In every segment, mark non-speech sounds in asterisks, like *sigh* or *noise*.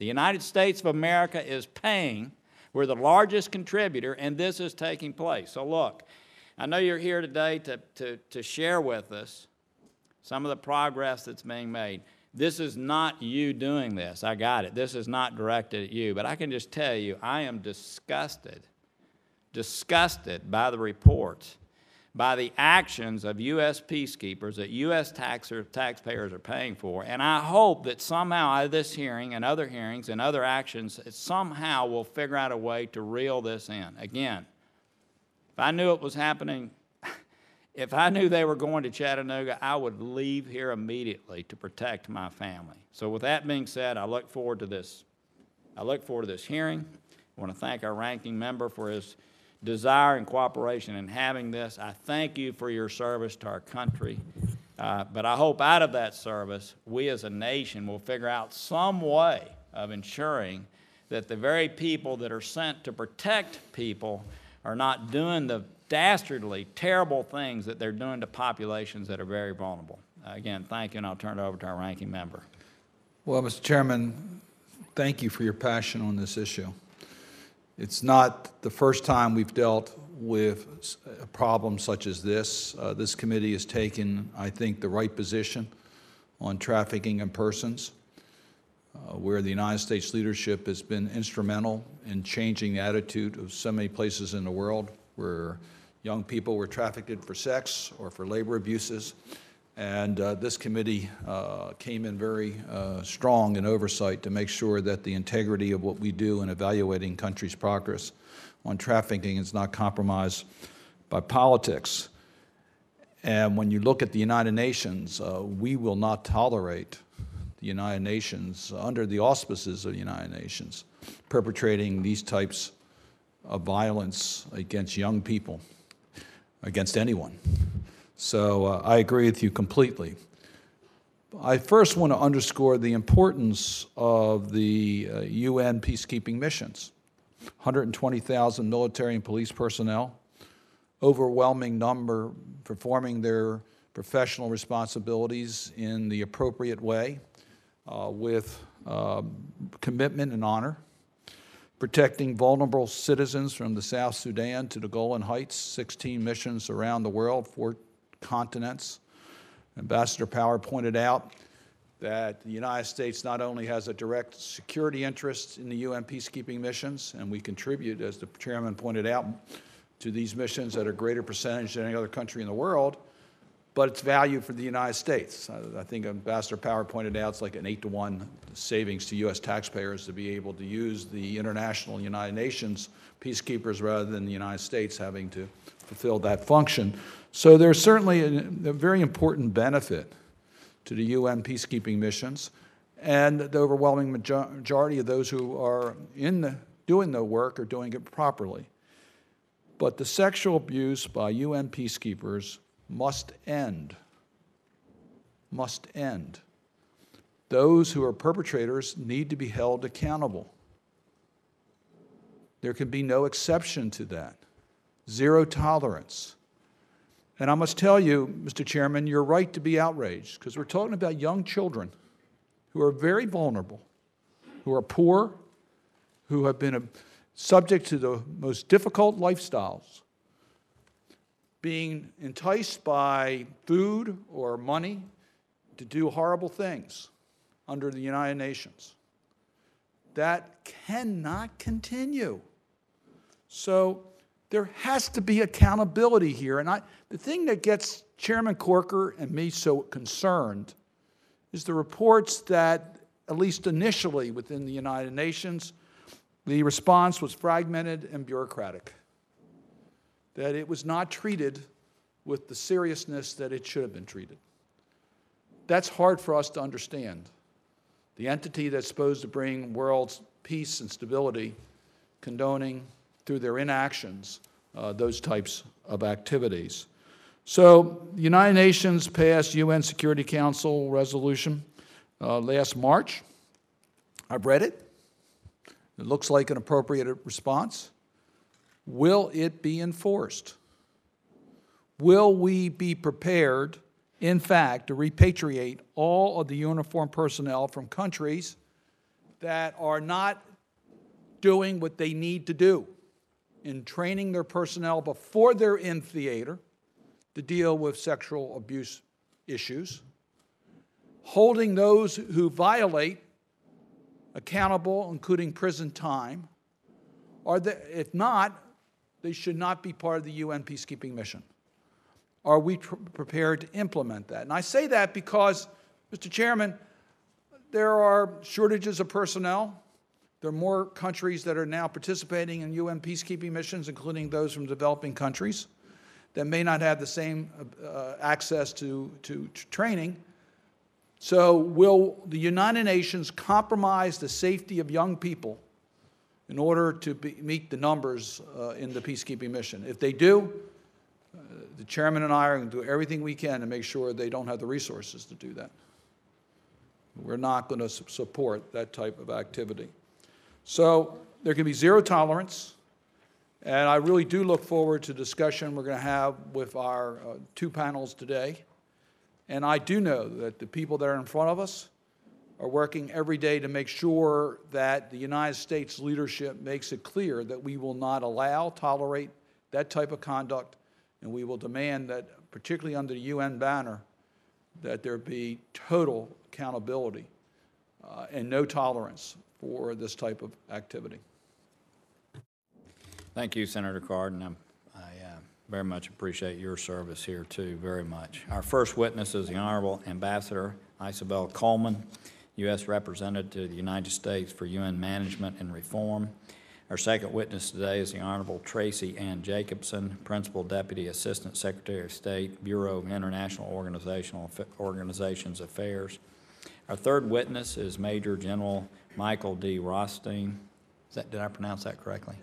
The United States of America is paying. We're the largest contributor, and this is taking place. So, look, I know you're here today to, to, to share with us some of the progress that's being made. This is not you doing this. I got it. This is not directed at you. But I can just tell you, I am disgusted, disgusted by the reports, by the actions of U.S. peacekeepers that U.S. Taxer, taxpayers are paying for. And I hope that somehow out of this hearing and other hearings and other actions, somehow we'll figure out a way to reel this in. Again, if I knew it was happening *laughs* if I knew they were going to Chattanooga, I would leave here immediately to protect my family. So with that being said, I look forward to this. I look forward to this hearing. I want to thank our ranking member for his desire and cooperation in having this. I thank you for your service to our country. Uh, but I hope out of that service, we as a nation will figure out some way of ensuring that the very people that are sent to protect people are not doing the dastardly, terrible things that they're doing to populations that are very vulnerable. Uh, again, thank you, and I'll turn it over to our ranking member. Well, Mr. Chairman, thank you for your passion on this issue. It's not the first time we've dealt with a problem such as this. Uh, this committee has taken, I think, the right position on trafficking in persons, uh, where the United States leadership has been instrumental in changing the attitude of so many places in the world where young people were trafficked for sex or for labor abuses. And uh, this committee uh, came in very uh, strong in oversight to make sure that the integrity of what we do in evaluating countries' progress on trafficking is not compromised by politics. And when you look at the United Nations, uh, we will not tolerate the United Nations, under the auspices of the United Nations, perpetrating these types of violence against young people against anyone. So uh, I agree with you completely. I first want to underscore the importance of the uh, UN peacekeeping missions 120,000 military and police personnel, overwhelming number performing their professional responsibilities in the appropriate way uh, with uh, commitment and honor protecting vulnerable citizens from the South Sudan to the Golan Heights, 16 missions around the world, four continents. Ambassador Power pointed out that the United States not only has a direct security interest in the UN peacekeeping missions, and we contribute, as the chairman pointed out, to these missions at a greater percentage than any other country in the world, but it's value for the United States. I think Ambassador Power pointed out it's like an eight to one savings to U.S. taxpayers to be able to use the international United Nations peacekeepers rather than the United States having to fulfill that function. So there's certainly a, a very important benefit to the UN peacekeeping missions, and the overwhelming majority of those who are in the, doing the work are doing it properly. But the sexual abuse by UN peacekeepers must end. Must end. Those who are perpetrators need to be held accountable. There can be no exception to that. Zero tolerance. And I must tell you, Mr. Chairman, you're right to be outraged because we're talking about young children who are very vulnerable, who are poor, who have been subject to the most difficult lifestyles being enticed by food or money to do horrible things under the United Nations. That cannot continue. So there has to be accountability here. And I, the thing that gets Chairman Corker and me so concerned is the reports that, at least initially within the United Nations, the response was fragmented and bureaucratic that it was not treated with the seriousness that it should have been treated. That's hard for us to understand. The entity that's supposed to bring world peace and stability, condoning through their inactions uh, those types of activities. So, the United Nations passed UN Security Council resolution uh, last March. I've read it. It looks like an appropriate response. Will it be enforced? Will we be prepared, in fact, to repatriate all of the uniformed personnel from countries that are not doing what they need to do in training their personnel before they're in theater to deal with sexual abuse issues, holding those who violate accountable, including prison time, or the, if not, they should not be part of the UN peacekeeping mission. Are we tr- prepared to implement that? And I say that because, Mr. Chairman, there are shortages of personnel. There are more countries that are now participating in UN peacekeeping missions, including those from developing countries, that may not have the same uh, access to, to, to training. So, will the United Nations compromise the safety of young people in order to be, meet the numbers uh, in the peacekeeping mission? If they do, uh, the chairman and I are going to do everything we can to make sure they don't have the resources to do that. We're not going to su- support that type of activity. So there can be zero tolerance, and I really do look forward to discussion we're going to have with our uh, two panels today. And I do know that the people that are in front of us are working every day to make sure that the United States leadership makes it clear that we will not allow, tolerate that type of conduct, and we will demand that, particularly under the UN banner, that there be total accountability uh, and no tolerance for this type of activity. Thank you, Senator Cardin. I'm- I uh, very much appreciate your service here, too, very much. Our first witness is the Honorable Ambassador Isobel Coleman, U.S. Representative to the United States for UN Management and Reform. Our second witness today is the Honorable Tracey Ann Jacobson, Principal Deputy Assistant Secretary of State, Bureau of International Organizational Organizations Affairs. Our third witness is Major General Michael D. Rothstein. That, did I pronounce that correctly?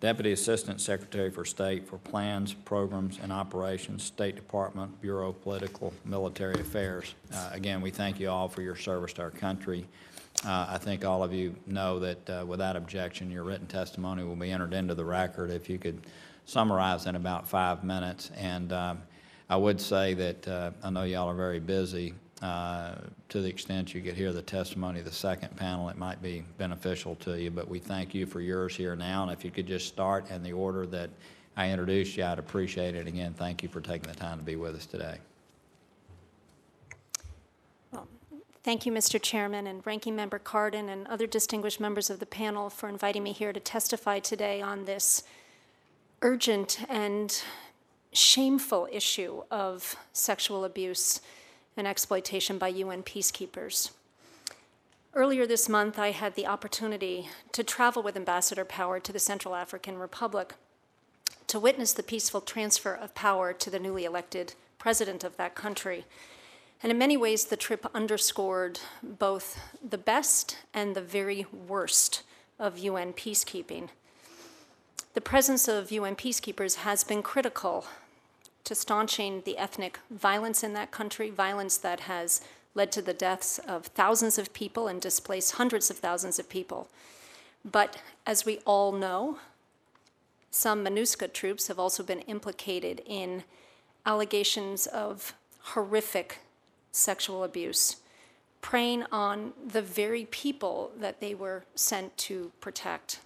Deputy Assistant Secretary for State for Plans, Programs, and Operations, State Department, Bureau of Political Military Affairs. Uh, Again, we thank you all for your service to our country. Uh, I think all of you know that uh, without objection, your written testimony will be entered into the record. If you could summarize in about five minutes. And um, I would say that, uh, I know y'all are very busy. Uh, To the extent you could hear the testimony of the second panel, it might be beneficial to you, but we thank you for yours here now. And if you could just start in the order that I introduced you, I'd appreciate it. Again, thank you for taking the time to be with us today. Thank you, Mr. Chairman and Ranking Member Cardin and other distinguished members of the panel for inviting me here to testify today on this urgent and shameful issue of sexual abuse and exploitation by UN peacekeepers. Earlier this month, I had the opportunity to travel with Ambassador Power to the Central African Republic to witness the peaceful transfer of power to the newly elected president of that country. And in many ways, the trip underscored both the best and the very worst of UN peacekeeping. The presence of UN peacekeepers has been critical to staunching the ethnic violence in that country, violence that has led to the deaths of thousands of people and displaced hundreds of thousands of people. But as we all know, some MINUSCA troops have also been implicated in allegations of horrific sexual abuse, preying on the very people that they were sent to protect.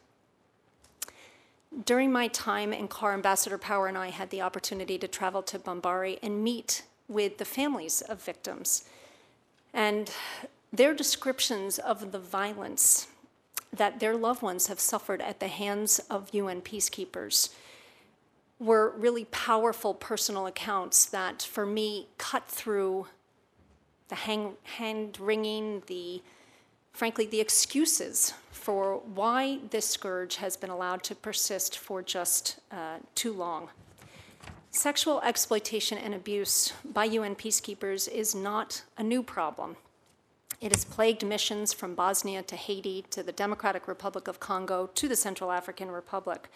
During my time in CAR, Ambassador Power and I had the opportunity to travel to Bambari and meet with the families of victims. And their descriptions of the violence that their loved ones have suffered at the hands of UN peacekeepers were really powerful personal accounts that, for me, cut through the hand wringing, the frankly, the excuses for why this scourge has been allowed to persist for just uh, too long. Sexual exploitation and abuse by UN peacekeepers is not a new problem. It has plagued missions from Bosnia to Haiti to the Democratic Republic of Congo to the Central African Republic.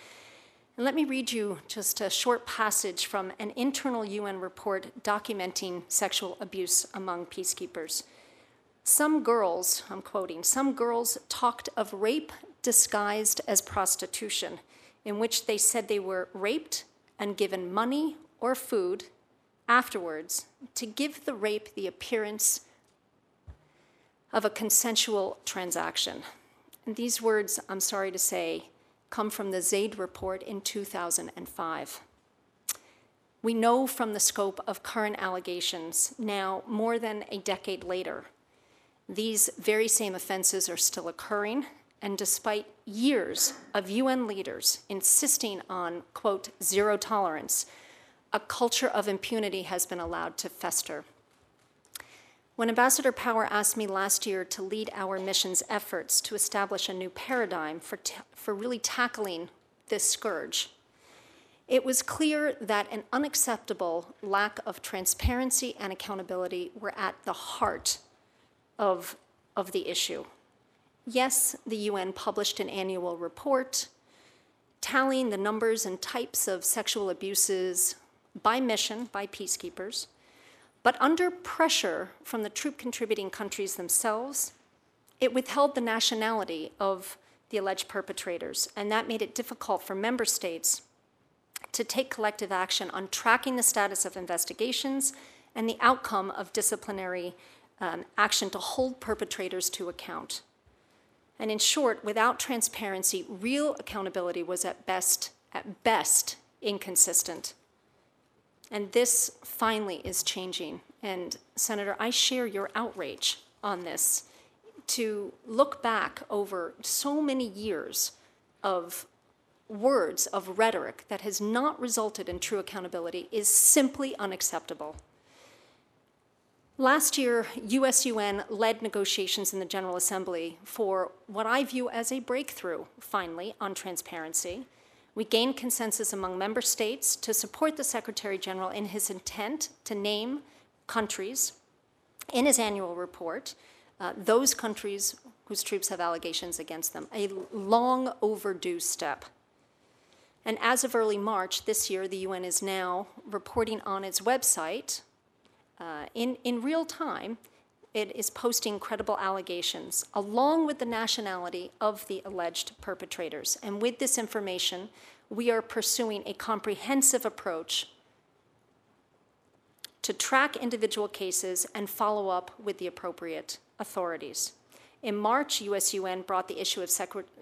And let me read you just a short passage from an internal UN report documenting sexual abuse among peacekeepers. Some girls, I'm quoting, some girls talked of rape disguised as prostitution, in which they said they were raped and given money or food afterwards to give the rape the appearance of a consensual transaction. And these words, I'm sorry to say, come from the Zeid report in 2005. We know from the scope of current allegations now, more than a decade later, these very same offenses are still occurring, and despite years of UN leaders insisting on, quote, zero tolerance, a culture of impunity has been allowed to fester. When Ambassador Power asked me last year to lead our mission's efforts to establish a new paradigm for, ta- for really tackling this scourge, it was clear that an unacceptable lack of transparency and accountability were at the heart of, of the issue. Yes, the UN published an annual report tallying the numbers and types of sexual abuses by mission, by peacekeepers, but under pressure from the troop contributing countries themselves, it withheld the nationality of the alleged perpetrators, and that made it difficult for member states to take collective action on tracking the status of investigations and the outcome of disciplinary um, action to hold perpetrators to account. And in short, without transparency, real accountability was at best, at best, inconsistent. And this finally is changing. And Senator, I share your outrage on this to look back over so many years of words of rhetoric that has not resulted in true accountability is simply unacceptable. Last year, USUN led negotiations in the General Assembly for what I view as a breakthrough, finally, on transparency. We gained consensus among member states to support the Secretary General in his intent to name countries in his annual report, uh, those countries whose troops have allegations against them, a long overdue step. And as of early March this year, the UN is now reporting on its website uh, in, in real time, it is posting credible allegations along with the nationality of the alleged perpetrators. And with this information, we are pursuing a comprehensive approach to track individual cases and follow up with the appropriate authorities. In March, USUN brought the issue of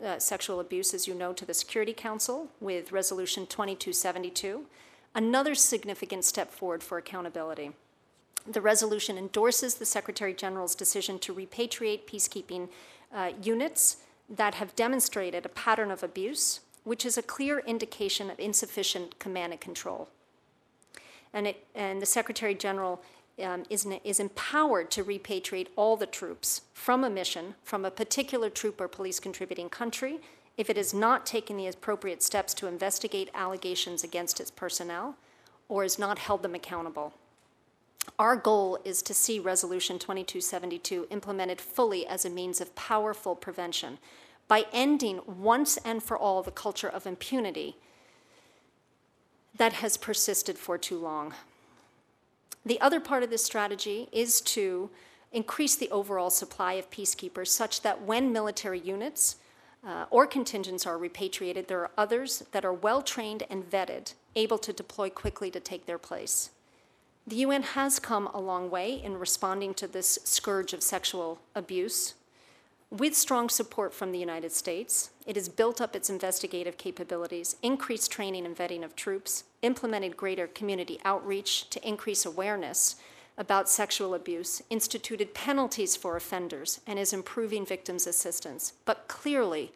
uh, sexual abuse, as you know, to the Security Council with Resolution 2272, another significant step forward for accountability. The resolution endorses the Secretary General's decision to repatriate peacekeeping uh, units that have demonstrated a pattern of abuse, which is a clear indication of insufficient command and control. And, it, and the Secretary General um, is, is empowered to repatriate all the troops from a mission from a particular troop or police contributing country if it has not taken the appropriate steps to investigate allegations against its personnel or has not held them accountable. Our goal is to see Resolution 2272 implemented fully as a means of powerful prevention by ending once and for all the culture of impunity that has persisted for too long. The other part of this strategy is to increase the overall supply of peacekeepers such that when military units uh, or contingents are repatriated, there are others that are well trained and vetted, able to deploy quickly to take their place. The UN has come a long way in responding to this scourge of sexual abuse. With strong support from the United States, it has built up its investigative capabilities, increased training and vetting of troops, implemented greater community outreach to increase awareness about sexual abuse, instituted penalties for offenders, and is improving victims' assistance. But clearly,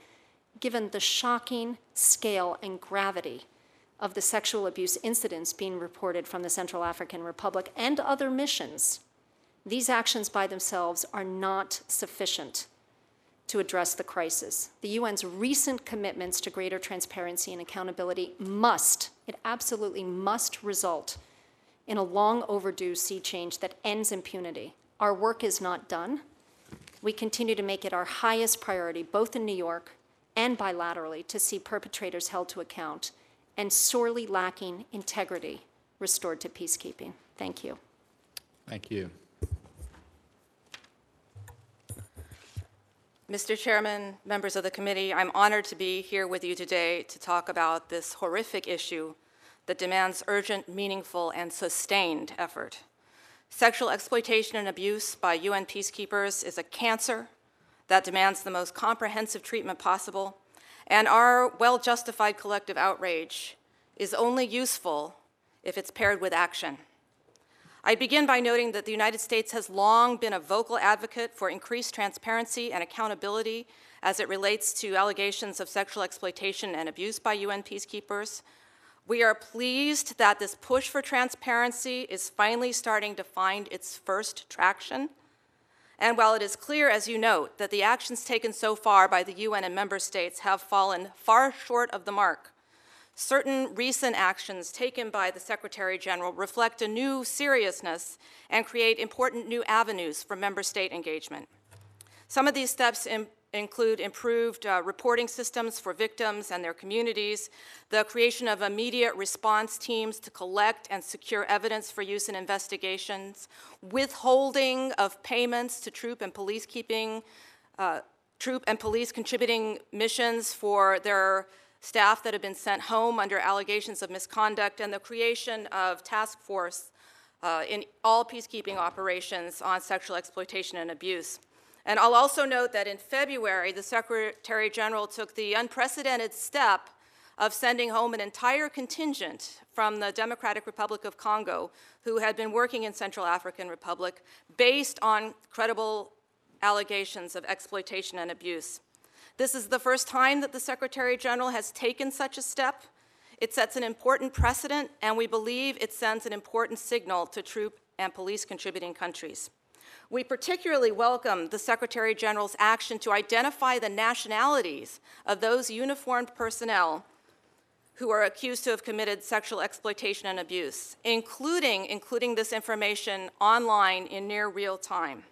given the shocking scale and gravity of the sexual abuse incidents being reported from the Central African Republic and other missions, these actions by themselves are not sufficient to address the crisis. The UN's recent commitments to greater transparency and accountability must, it absolutely must result in a long overdue sea change that ends impunity. Our work is not done. We continue to make it our highest priority, both in New York and bilaterally, to see perpetrators held to account and sorely lacking integrity restored to peacekeeping. Thank you. Thank you. Mr. Chairman, members of the committee, I'm honored to be here with you today to talk about this horrific issue that demands urgent, meaningful, and sustained effort. Sexual exploitation and abuse by UN peacekeepers is a cancer that demands the most comprehensive treatment possible, and our well justified collective outrage is only useful if it's paired with action. I begin by noting that the United States has long been a vocal advocate for increased transparency and accountability as it relates to allegations of sexual exploitation and abuse by UN peacekeepers. We are pleased that this push for transparency is finally starting to find its first traction. And while it is clear, as you note, that the actions taken so far by the UN and member states have fallen far short of the mark, certain recent actions taken by the Secretary General reflect a new seriousness and create important new avenues for member state engagement. Some of these steps include improved uh, reporting systems for victims and their communities, the creation of immediate response teams to collect and secure evidence for use in investigations, withholding of payments to troop and police keeping, uh, troop and police contributing missions for their staff that have been sent home under allegations of misconduct, and the creation of task force uh, in all peacekeeping operations on sexual exploitation and abuse. And I'll also note that in February, the Secretary General took the unprecedented step of sending home an entire contingent from the Democratic Republic of Congo who had been working in Central African Republic based on credible allegations of exploitation and abuse. This is the first time that the Secretary General has taken such a step. It sets an important precedent, and we believe it sends an important signal to troop and police contributing countries. We particularly welcome the Secretary General's action to identify the nationalities of those uniformed personnel who are accused to have committed sexual exploitation and abuse, including including this information online in near real time.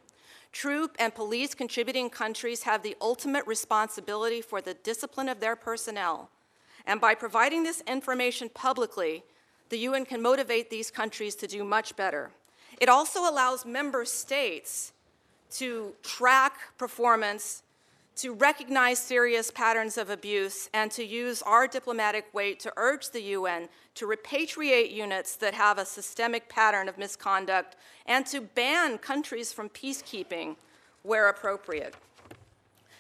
Troop and police contributing countries have the ultimate responsibility for the discipline of their personnel. And by providing this information publicly, the UN can motivate these countries to do much better. It also allows member states to track performance, to recognize serious patterns of abuse, and to use our diplomatic weight to urge the UN to repatriate units that have a systemic pattern of misconduct and to ban countries from peacekeeping where appropriate.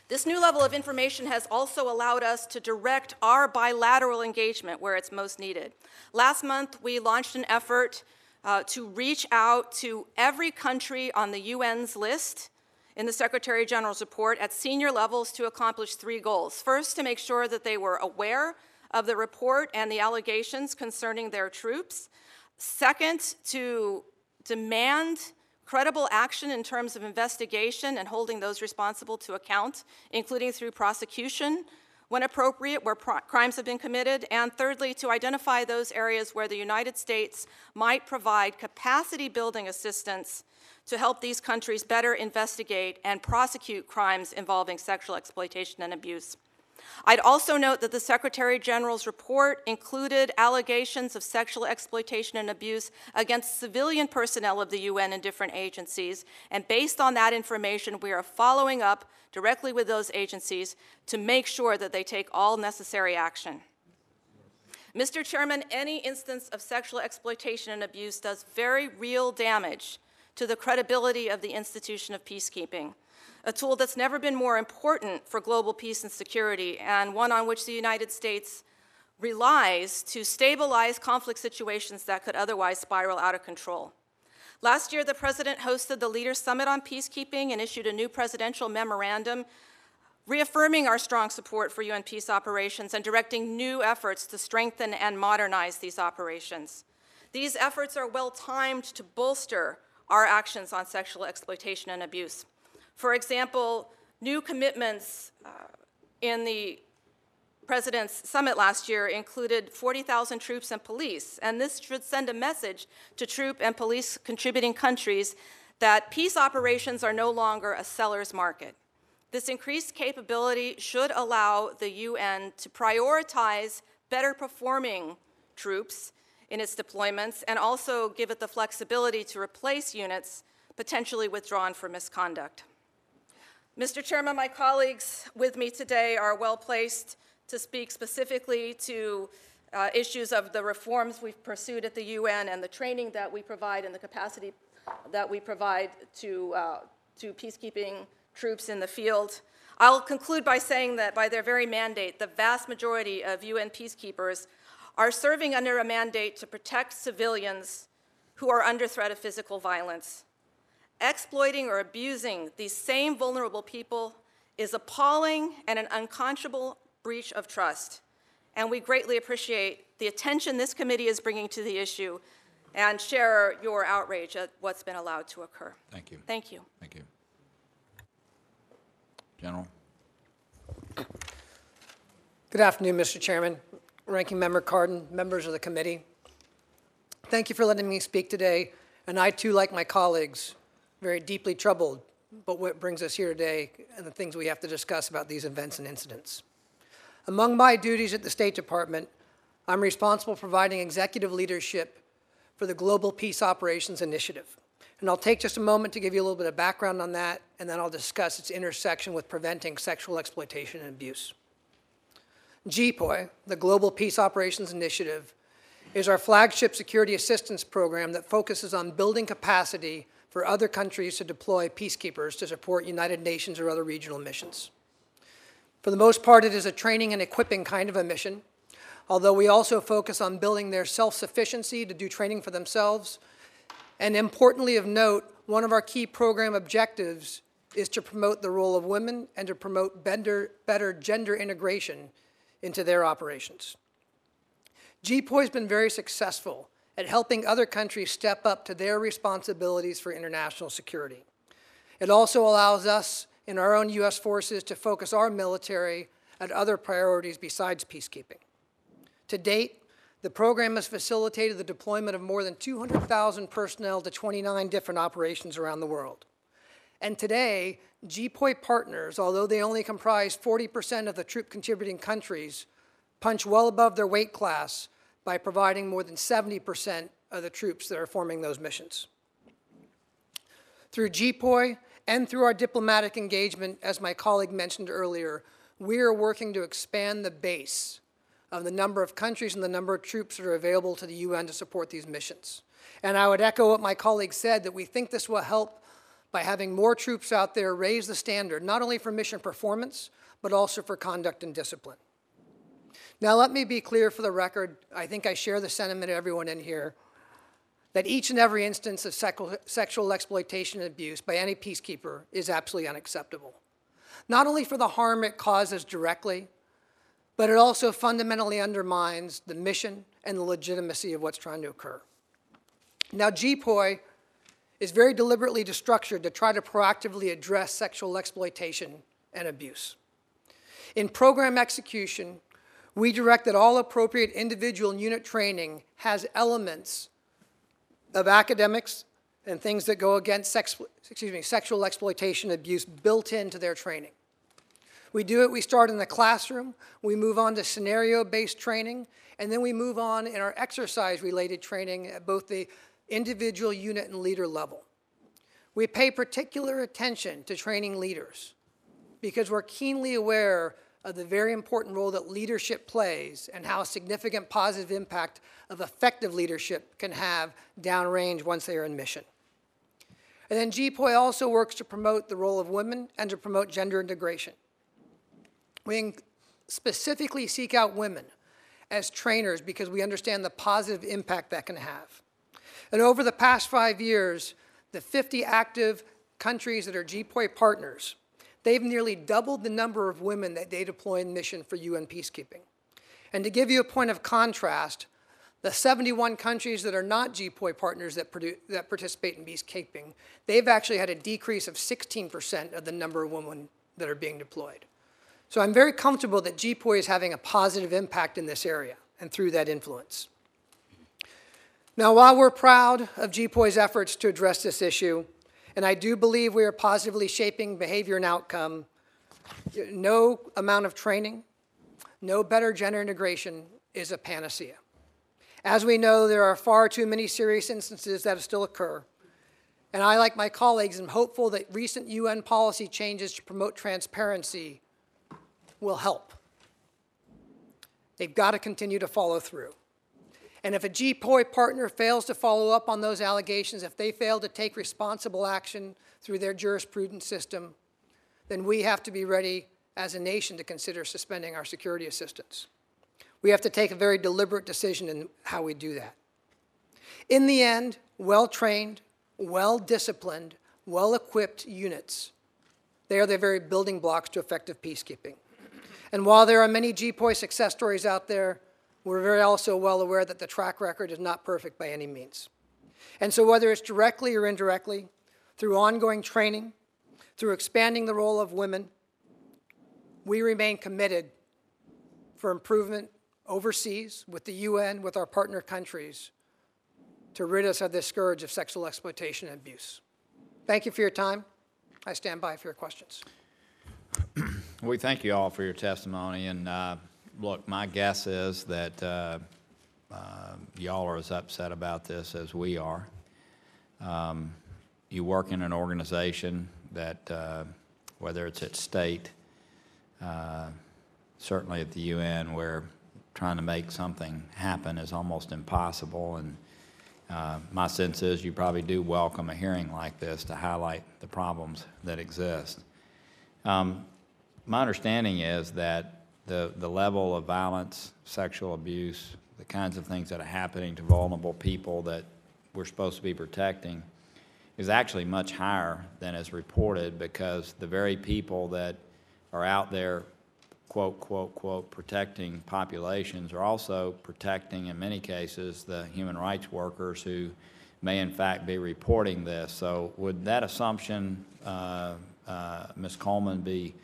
This new level of information has also allowed us to direct our bilateral engagement where it's most needed. Last month, we launched an effort uh, to reach out to every country on the UN's list in the Secretary General's report at senior levels to accomplish three goals. First, to make sure that they were aware of the report and the allegations concerning their troops. Second, to demand credible action in terms of investigation and holding those responsible to account, including through prosecution when appropriate, where crimes have been committed, and thirdly, to identify those areas where the United States might provide capacity building assistance to help these countries better investigate and prosecute crimes involving sexual exploitation and abuse. I'd also note that the Secretary General's report included allegations of sexual exploitation and abuse against civilian personnel of the UN and different agencies. And based on that information, we are following up directly with those agencies to make sure that they take all necessary action. Mr. Chairman, any instance of sexual exploitation and abuse does very real damage to the credibility of the institution of peacekeeping a tool that's never been more important for global peace and security, and one on which the United States relies to stabilize conflict situations that could otherwise spiral out of control. Last year, the President hosted the Leaders Summit on Peacekeeping and issued a new presidential memorandum reaffirming our strong support for UN peace operations and directing new efforts to strengthen and modernize these operations. These efforts are well timed to bolster our actions on sexual exploitation and abuse. For example, new commitments uh, in the President's summit last year included 40,000 troops and police, and this should send a message to troop and police contributing countries that peace operations are no longer a seller's market. This increased capability should allow the UN to prioritize better performing troops in its deployments and also give it the flexibility to replace units potentially withdrawn for misconduct. Mr. Chairman, my colleagues with me today are well placed to speak specifically to uh, issues of the reforms we've pursued at the UN and the training that we provide and the capacity that we provide to, uh, to peacekeeping troops in the field. I'll conclude by saying that by their very mandate, the vast majority of UN peacekeepers are serving under a mandate to protect civilians who are under threat of physical violence. Exploiting or abusing these same vulnerable people is appalling and an unconscionable breach of trust. And we greatly appreciate the attention this committee is bringing to the issue and share your outrage at what's been allowed to occur. Thank you. Thank you. Thank you. General? Good afternoon, Mr. Chairman, Ranking Member Cardin, members of the committee. Thank you for letting me speak today, and I too, like my colleagues, very deeply troubled but what brings us here today and the things we have to discuss about these events and incidents. Among my duties at the State Department, I'm responsible for providing executive leadership for the Global Peace Operations Initiative. And I'll take just a moment to give you a little bit of background on that, and then I'll discuss its intersection with preventing sexual exploitation and abuse. GPOI, the Global Peace Operations Initiative, is our flagship security assistance program that focuses on building capacity for other countries to deploy peacekeepers to support United Nations or other regional missions. For the most part, it is a training and equipping kind of a mission, although we also focus on building their self-sufficiency to do training for themselves. And importantly of note, one of our key program objectives is to promote the role of women and to promote better, better gender integration into their operations. GPOI has been very successful at helping other countries step up to their responsibilities for international security. It also allows us in our own U.S. forces to focus our military at other priorities besides peacekeeping. To date, the program has facilitated the deployment of more than 200,000 personnel to 29 different operations around the world. And today, GPOI partners, although they only comprise 40% of the troop contributing countries, punch well above their weight class by providing more than 70% of the troops that are forming those missions. Through GPOI and through our diplomatic engagement, as my colleague mentioned earlier, we are working to expand the base of the number of countries and the number of troops that are available to the UN to support these missions. And I would echo what my colleague said, that we think this will help by having more troops out there raise the standard, not only for mission performance, but also for conduct and discipline. Now, let me be clear for the record. I think I share the sentiment of everyone in here that each and every instance of sexual exploitation and abuse by any peacekeeper is absolutely unacceptable. Not only for the harm it causes directly, but it also fundamentally undermines the mission and the legitimacy of what's trying to occur. Now, GPOI is very deliberately structured to try to proactively address sexual exploitation and abuse. In program execution, we direct that all appropriate individual and unit training has elements of academics and things that go against sex, excuse me, sexual exploitation abuse built into their training. We do it, we start in the classroom, we move on to scenario-based training, and then we move on in our exercise-related training at both the individual unit and leader level. We pay particular attention to training leaders because we're keenly aware of the very important role that leadership plays and how significant positive impact of effective leadership can have downrange once they are in mission. And then GPOI also works to promote the role of women and to promote gender integration. We specifically seek out women as trainers because we understand the positive impact that can have. And over the past five years, the 50 active countries that are GPOI partners they've nearly doubled the number of women that they deploy in mission for UN peacekeeping. And to give you a point of contrast, the 71 countries that are not GPOI partners that, that participate in peacekeeping, they've actually had a decrease of 16% of the number of women that are being deployed. So I'm very comfortable that GPOI is having a positive impact in this area and through that influence. Now, while we're proud of GPOI's efforts to address this issue, and I do believe we are positively shaping behavior and outcome. No amount of training, no better gender integration is a panacea. As we know, there are far too many serious instances that still occur. And I, like my colleagues, am hopeful that recent UN policy changes to promote transparency will help. They've got to continue to follow through. And if a GPOI partner fails to follow up on those allegations, if they fail to take responsible action through their jurisprudence system, then we have to be ready as a nation to consider suspending our security assistance. We have to take a very deliberate decision in how we do that. In the end, well-trained, well-disciplined, well-equipped units, they are the very building blocks to effective peacekeeping. And while there are many GPOI success stories out there, we're very also well aware that the track record is not perfect by any means. And so whether it's directly or indirectly, through ongoing training, through expanding the role of women, we remain committed for improvement overseas with the UN, with our partner countries, to rid us of this scourge of sexual exploitation and abuse. Thank you for your time. I stand by for your questions. *clears throat* We thank you all for your testimony, and uh, look, my guess is that uh, uh, y'all are as upset about this as we are. Um, You work in an organization that, uh, whether it's at state, uh, certainly at the UN, where trying to make something happen is almost impossible, and uh, my sense is you probably do welcome a hearing like this to highlight the problems that exist. Um, my understanding is that the, the level of violence, sexual abuse, the kinds of things that are happening to vulnerable people that we're supposed to be protecting is actually much higher than is reported because the very people that are out there, quote, quote, quote, protecting populations are also protecting, in many cases, the human rights workers who may in fact be reporting this. So would that assumption, uh, uh, Ms. Coleman, be,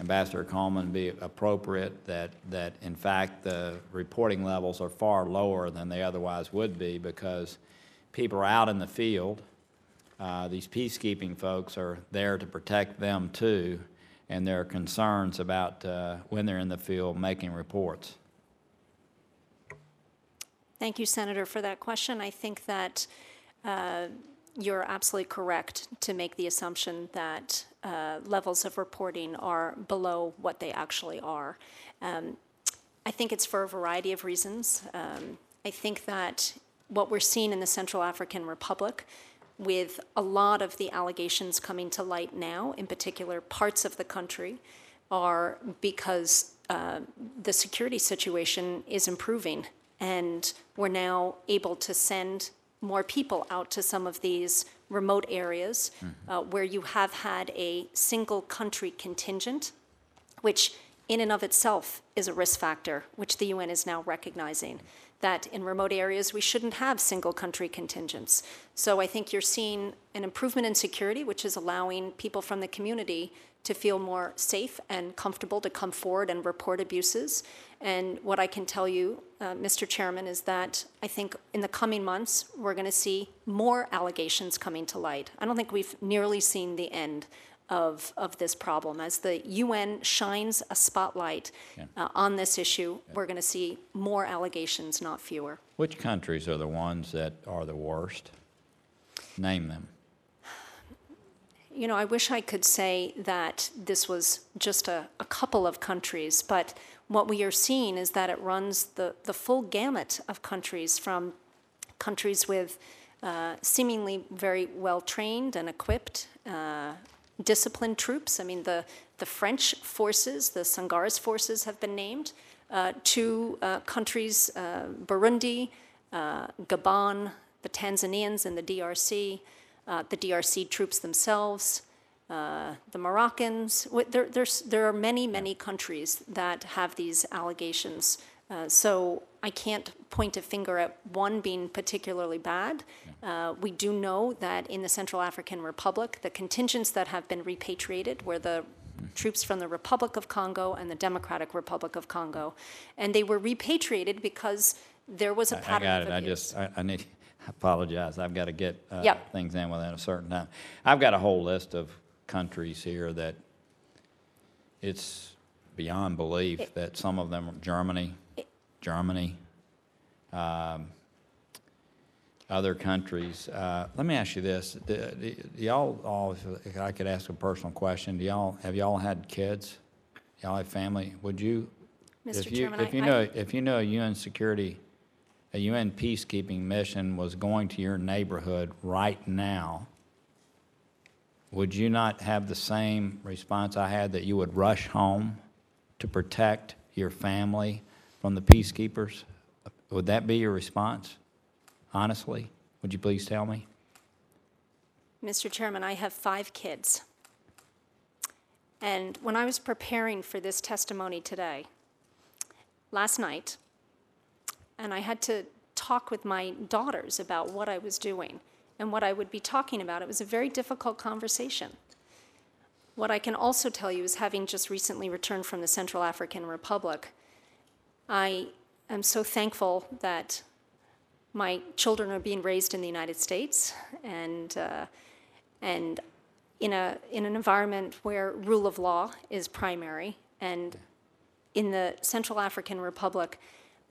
Ambassador Coleman, be appropriate that, that in fact the reporting levels are far lower than they otherwise would be because people are out in the field, uh, these peacekeeping folks are there to protect them too, and there are concerns about uh, when they're in the field making reports. Thank you, Senator, for that question. I think that uh, you're absolutely correct to make the assumption that uh, levels of reporting are below what they actually are. Um, I think it's for a variety of reasons. Um, I think that what we're seeing in the Central African Republic with a lot of the allegations coming to light now, in particular parts of the country, are because uh, the security situation is improving. And we're now able to send more people out to some of these remote areas uh, where you have had a single country contingent, which in and of itself is a risk factor, which the UN is now recognizing that in remote areas we shouldn't have single country contingents. So I think you're seeing an improvement in security, which is allowing people from the community to feel more safe and comfortable to come forward and report abuses. And what I can tell you, uh, Mr. Chairman, is that I think in the coming months we're going to see more allegations coming to light. I don't think we've nearly seen the end of, of this problem. As the UN shines a spotlight uh, on this issue, we're going to see more allegations, not fewer. Which countries are the ones that are the worst? Name them. You know, I wish I could say that this was just a, a couple of countries, but what we are seeing is that it runs the, the full gamut of countries from countries with uh, seemingly very well trained and equipped, uh, disciplined troops. I mean, the, the French forces, the Sangaris forces, have been named, uh, to uh, countries, uh, Burundi, uh, Gabon, the Tanzanians and the DRC, uh, the DRC troops themselves, uh, the Moroccans. There, there's, there are many, many countries that have these allegations. Uh, so I can't point a finger at one being particularly bad. Uh, we do know that in the Central African Republic, the contingents that have been repatriated were the troops from the Republic of Congo and the Democratic Republic of Congo. And they were repatriated because there was a pattern I got of it, I just, I I need, apologize, I've got to get uh, Yep. things in within a certain time. I've got a whole list of countries here that it's beyond belief that some of them, Germany, Germany, um, other countries. Uh, Let me ask you this, do do y'all, all, if I could ask a personal question, do y'all, have y'all had kids? Y'all have family? Would you? Mr. if you- Chairman, If you I- know, if you know a UN security a UN peacekeeping mission was going to your neighborhood right now, would you not have the same response I had that you would rush home to protect your family from the peacekeepers? Would that be your response? Honestly? Would you please tell me? Mr. Chairman, I have five kids. And when I was preparing for this testimony today, last night, and I had to talk with my daughters about what I was doing and what I would be talking about, it was a very difficult conversation. What I can also tell you is having just recently returned from the Central African Republic, I am so thankful that my children are being raised in the United States and, uh, and in, a, in an environment where rule of law is primary. And in the Central African Republic,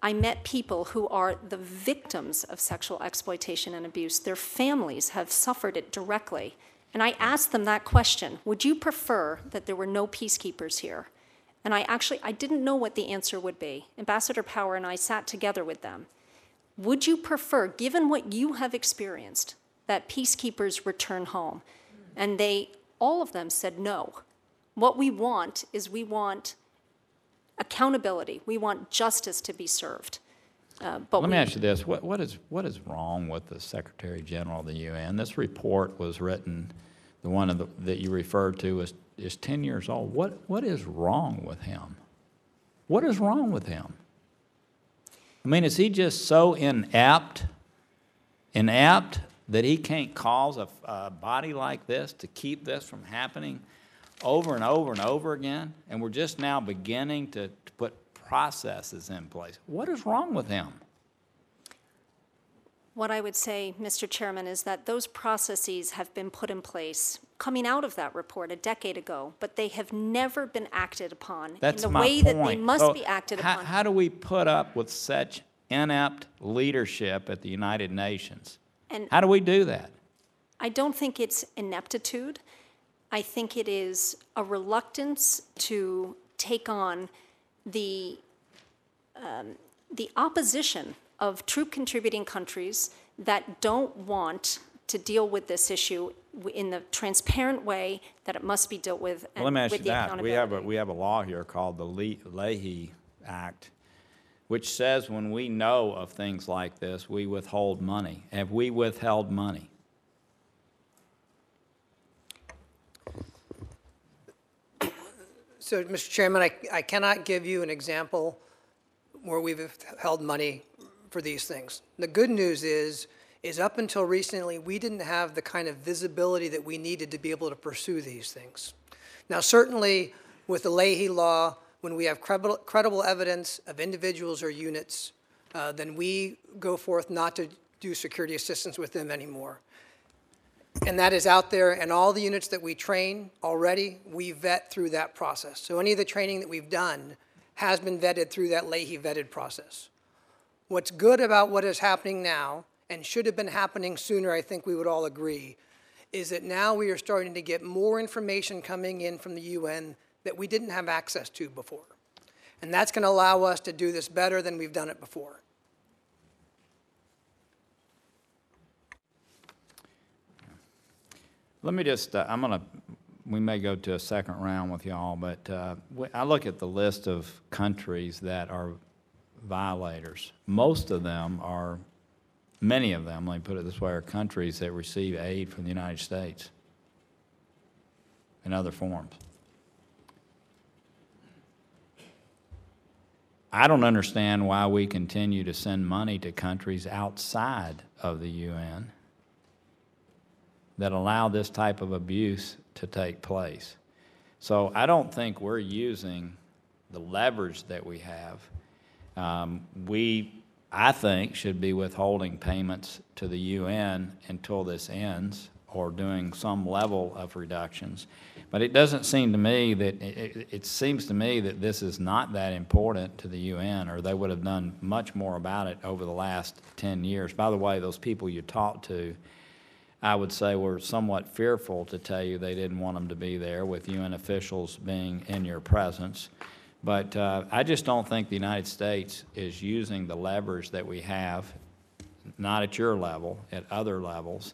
I met people who are the victims of sexual exploitation and abuse. Their families have suffered it directly. And I asked them that question Would you prefer that there were no peacekeepers here? And I actually I didn't know what the answer would be. Ambassador Power and I sat together with them. Would you prefer, given what you have experienced, that peacekeepers return home? And they, all of them said no. What we want is we want accountability. We want justice to be served. Uh, but Let me ask you this, what, what is, what is wrong with the Secretary General of the UN? This report was written, the one of the, that you referred to is, is ten years old. What, what is wrong with him? What is wrong with him? I mean, is he just so inept, inept that he can't cause a, a body like this to keep this from happening over and over and over again? And we're just now beginning to, to put processes in place. What is wrong with him? What I would say, Mr. Chairman, is that those processes have been put in place coming out of that report a decade ago, but they have never been acted upon That's in the way point. that they must So be acted how, upon. How do we put up with such inept leadership at the United Nations? And- How do we do that? I don't think it's ineptitude. I think it is a reluctance to take on the, um, the opposition of troop contributing countries that don't want to deal with this issue in the transparent way that it must be dealt with and Well, let me ask with you that. We have, a we have a law here called the Le- Leahy Act, which says when we know of things like this, we withhold money. Have we withheld money? So, Mr. Chairman, I, I cannot give you an example where we've held money for these things. The good news is, is up until recently, we didn't have the kind of visibility that we needed to be able to pursue these things. Now, certainly, with the Leahy Law, when we have credible, credible evidence of individuals or units, uh, then we go forth not to do security assistance with them anymore. And that is out there, and all the units that we train already, we vet through that process. So any of the training that we've done has been vetted through that Leahy vetted process. What's good about what is happening now, and should have been happening sooner, I think we would all agree, is that now we are starting to get more information coming in from the UN that we didn't have access to before. And that's going to allow us to do this better than we've done it before. Let me just, uh, I'm gonna, we may go to a second round with y'all, but uh, I look at the list of countries that are violators. Most of them are, many of them, let me put it this way, are countries that receive aid from the United States in other forms. I don't understand why we continue to send money to countries outside of the UN that allow this type of abuse to take place. So I don't think we're using the leverage that we have. Um, we, I think, should be withholding payments to the UN until this ends or doing some level of reductions. But it doesn't seem to me that, it, it, seems to me that this is not that important to the UN or they would have done much more about it over the last 10 years. By the way, those people you talked to, I would say were somewhat fearful to tell you they didn't want them to be there with UN officials being in your presence. But uh, I just don't think the United States is using the levers that we have, not at your level, at other levels,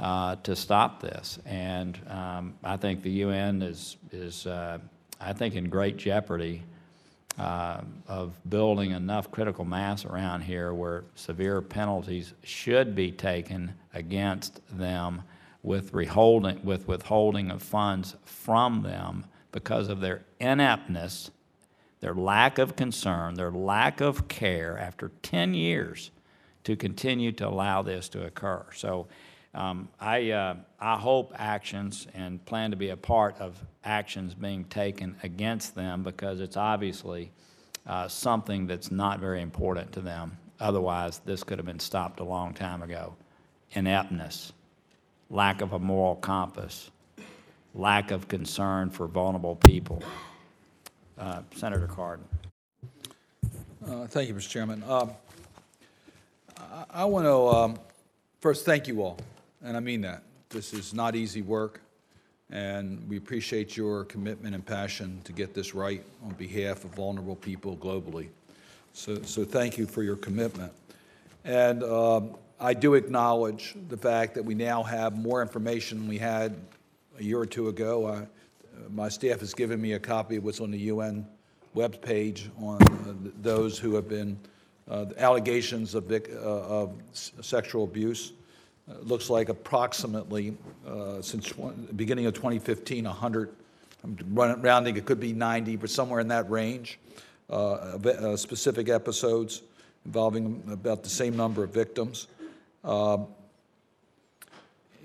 uh, to stop this. And um, I think the UN is, is uh, I think, in great jeopardy uh, of building enough critical mass around here where severe penalties should be taken against them with withholding, with withholding of funds from them because of their ineptness, their lack of concern, their lack of care after 10 years to continue to allow this to occur. So um, I, uh, I hope actions and plan to be a part of actions being taken against them because it's obviously uh, something that's not very important to them. Otherwise, this could have been stopped a long time ago. Ineptness, lack of a moral compass, lack of concern for vulnerable people. Uh, Senator Cardin. Uh, Thank you, Mr. Chairman. Um, I want to first thank you all, and I mean that. This is not easy work, and we appreciate your commitment and passion to get this right on behalf of vulnerable people globally. So, so thank you for your commitment. And um, I do acknowledge the fact that we now have more information than we had a year or two ago. I- My staff has given me a copy of what's on the UN webpage on uh, those who have been, uh, allegations of uh, of sexual abuse. Uh, looks like approximately, uh, since beginning of 2015, 100, I'm rounding, it could be 90, but somewhere in that range, uh, specific episodes involving about the same number of victims.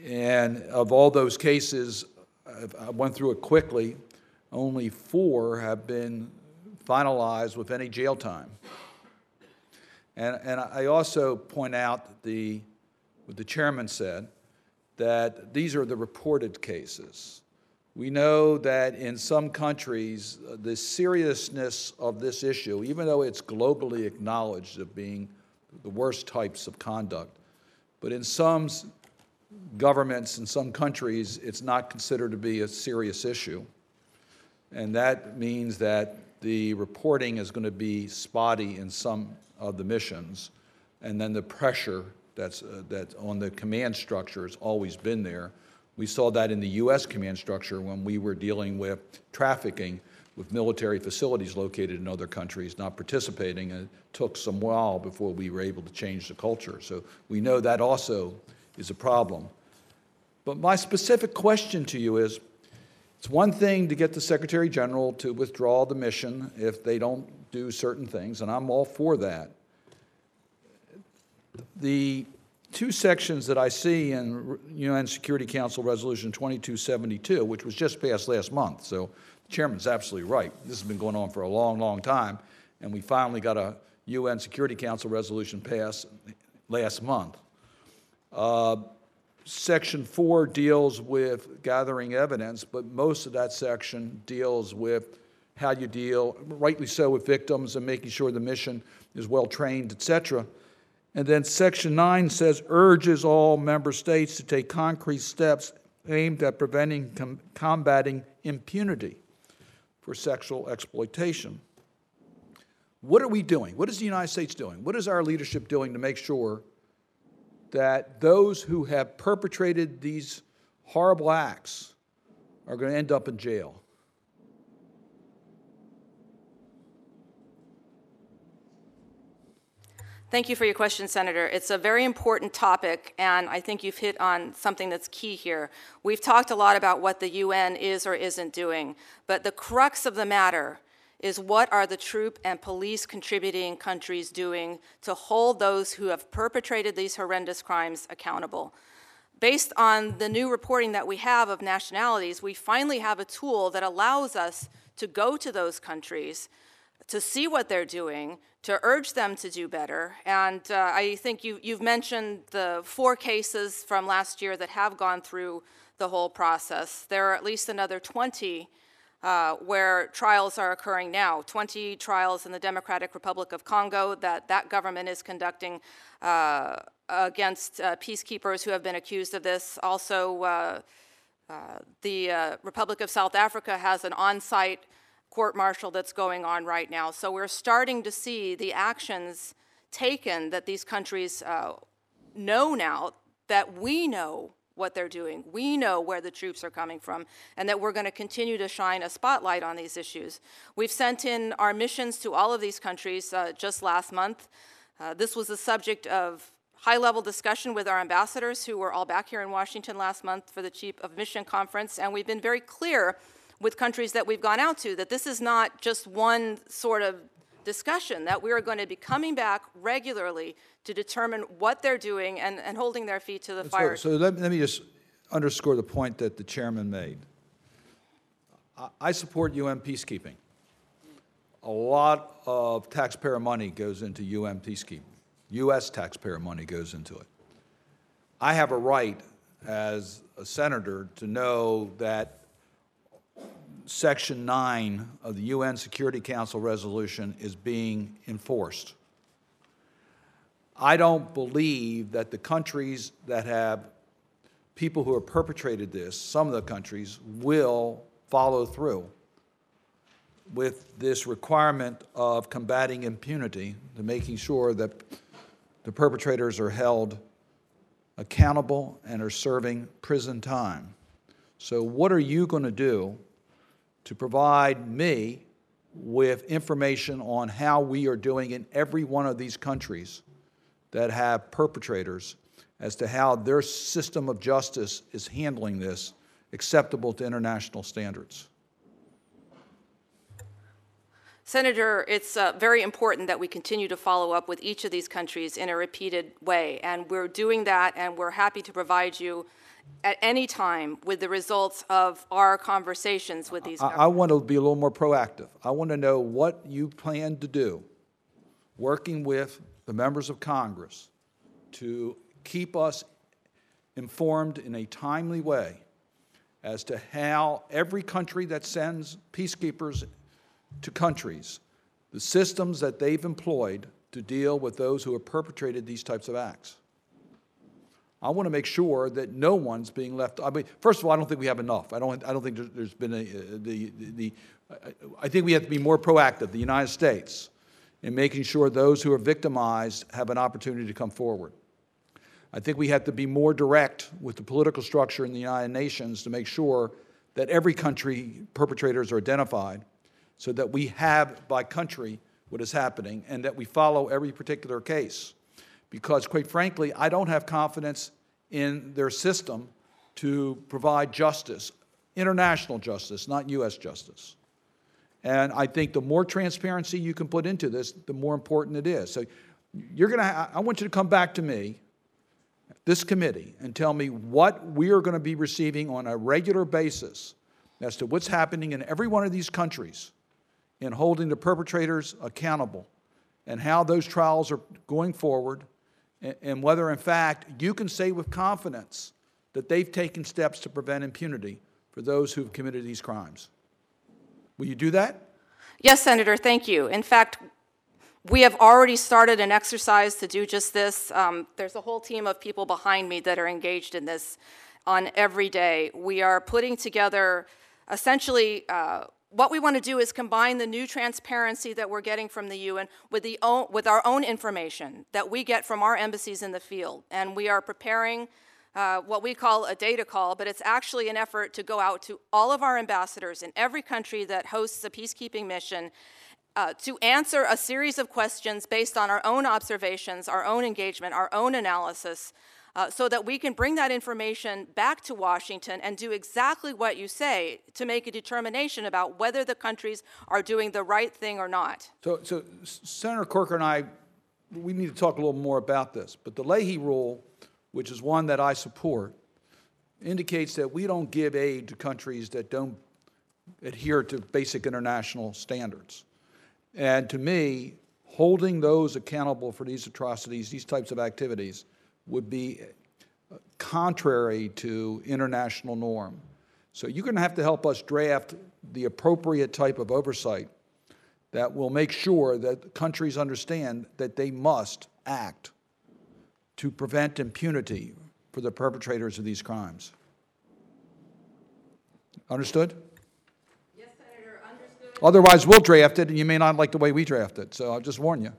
And of all those cases, I went through it quickly, only four have been finalized with any jail time. And, and I also point out the, what the chairman said, that these are the reported cases. We know that in some countries, the seriousness of this issue, even though it's globally acknowledged of being the worst types of conduct, but in some governments, in some countries, it's not considered to be a serious issue. And that means that the reporting is going to be spotty in some of the missions. And then the pressure that's, uh, on the command structure has always been there. We saw that in the U.S. command structure when we were dealing with trafficking with military facilities located in other countries not participating. And it took some while before we were able to change the culture. So we know that also is a problem. But my specific question to you is, it's one thing to get the Secretary General to withdraw the mission if they don't do certain things, and I'm all for that. The two sections that I see in UN Security Council Resolution 2272, which was just passed last month, so the chairman's absolutely right. This has been going on for a long, long time, and we finally got a UN Security Council resolution passed last month. Uh, section four deals with gathering evidence, but most of that section deals with how you deal, rightly so, with victims and making sure the mission is well-trained, et cetera. And then section nine says urges all member states to take concrete steps aimed at preventing, com- combating impunity for sexual exploitation. What are we doing? What is the United States doing? What is our leadership doing to make sure that those who have perpetrated these horrible acts are going to end up in jail. Thank you for your question, Senator. It's a very important topic, and I think you've hit on something that's key here. We've talked a lot about what the UN is or isn't doing, but the crux of the matter is what are the troop and police contributing countries doing to hold those who have perpetrated these horrendous crimes accountable? Based on the new reporting that we have of nationalities, we finally have a tool that allows us to go to those countries to see what they're doing, to urge them to do better. And uh, I think you, you've mentioned the four cases from last year that have gone through the whole process. There are at least another 20 uh, where trials are occurring now. 20 trials in the Democratic Republic of Congo that that government is conducting uh, against uh, peacekeepers who have been accused of this. Also, uh, uh, the Republic of South Africa has an on site court martial that's going on right now. So we're starting to see the actions taken that these countries uh, know now that we know what they're doing. We know where the troops are coming from, and that we're going to continue to shine a spotlight on these issues. We've sent in our missions to all of these countries uh, just last month. Uh, this was the subject of high level discussion with our ambassadors who were all back here in Washington last month for the Chief of Mission Conference, and we've been very clear with countries that we've gone out to that this is not just one sort of discussion, that we are going to be coming back regularly to determine what they're doing and, and holding their feet to the So- fire. So let, let me just underscore the point that the chairman made. I, I support UN peacekeeping. A lot of taxpayer money goes into UN peacekeeping. U.S. taxpayer money goes into it. I have a right as a senator to know that Section 9 of the UN Security Council resolution is being enforced. I don't believe that the countries that have people who have perpetrated this, some of the countries, will follow through with this requirement of combating impunity, to making sure that the perpetrators are held accountable and are serving prison time. So what are you going to do to provide me with information on how we are doing in every one of these countries that have perpetrators as to how their system of justice is handling this acceptable to international standards. Senator, it's uh, very important that we continue to follow up with each of these countries in a repeated way, and we're doing that, and we're happy to provide you at any time with the results of our conversations with these I, I want to be a little more proactive. I want to know what you plan to do, working with the members of Congress, to keep us informed in a timely way as to how every country that sends peacekeepers to countries, the systems that they've employed to deal with those who have perpetrated these types of acts. I want to make sure that no one's being left. I mean, first of all, I don't think we have enough. I don't. I don't think there's- been a, uh, the the. the I think we have to be more proactive, the United States, in making sure those who are victimized have an opportunity to come forward. I think we have to be more direct with the political structure in the United Nations to make sure that every country perpetrators are identified, so that we have by country what is happening and that we follow every particular case because quite frankly, I don't have confidence in their system to provide justice, international justice, not U.S. justice. And I think the more transparency you can put into this, the more important it is. So you're going to, I want you to come back to me, this committee, and tell me what we are going to be receiving on a regular basis as to what's happening in every one of these countries in holding the perpetrators accountable and how those trials are going forward and, whether in fact you can say with confidence that they've taken steps to prevent impunity for those who've committed these crimes. Will you do that? Yes, Senator, thank you. In fact, we have already started an exercise to do just this. Um, there's a whole team of people behind me that are engaged in this on every day. We are putting together essentially uh, what we want to do is combine the new transparency that we're getting from the UN with, the own, with our own information that we get from our embassies in the field. And we are preparing uh, what we call a data call, but it's actually an effort to go out to all of our ambassadors in every country that hosts a peacekeeping mission uh, to answer a series of questions based on our own observations, our own engagement, our own analysis, uh, so that we can bring that information back to Washington and do exactly what you say to make a determination about whether the countries are doing the right thing or not. So, so Senator Corker and I, we need to talk a little more about this. But the Leahy rule, which is one that I support, indicates that we don't give aid to countries that don't adhere to basic international standards. And to me, holding those accountable for these atrocities, these types of activities, would be uh, contrary to international norm. So you're going to have to help us draft the appropriate type of oversight that will make sure that countries understand that they must act to prevent impunity for the perpetrators of these crimes. Understood? Yes, Senator, understood Otherwise, we'll draft it, and you may not like the way we draft it, so I'll just warn you.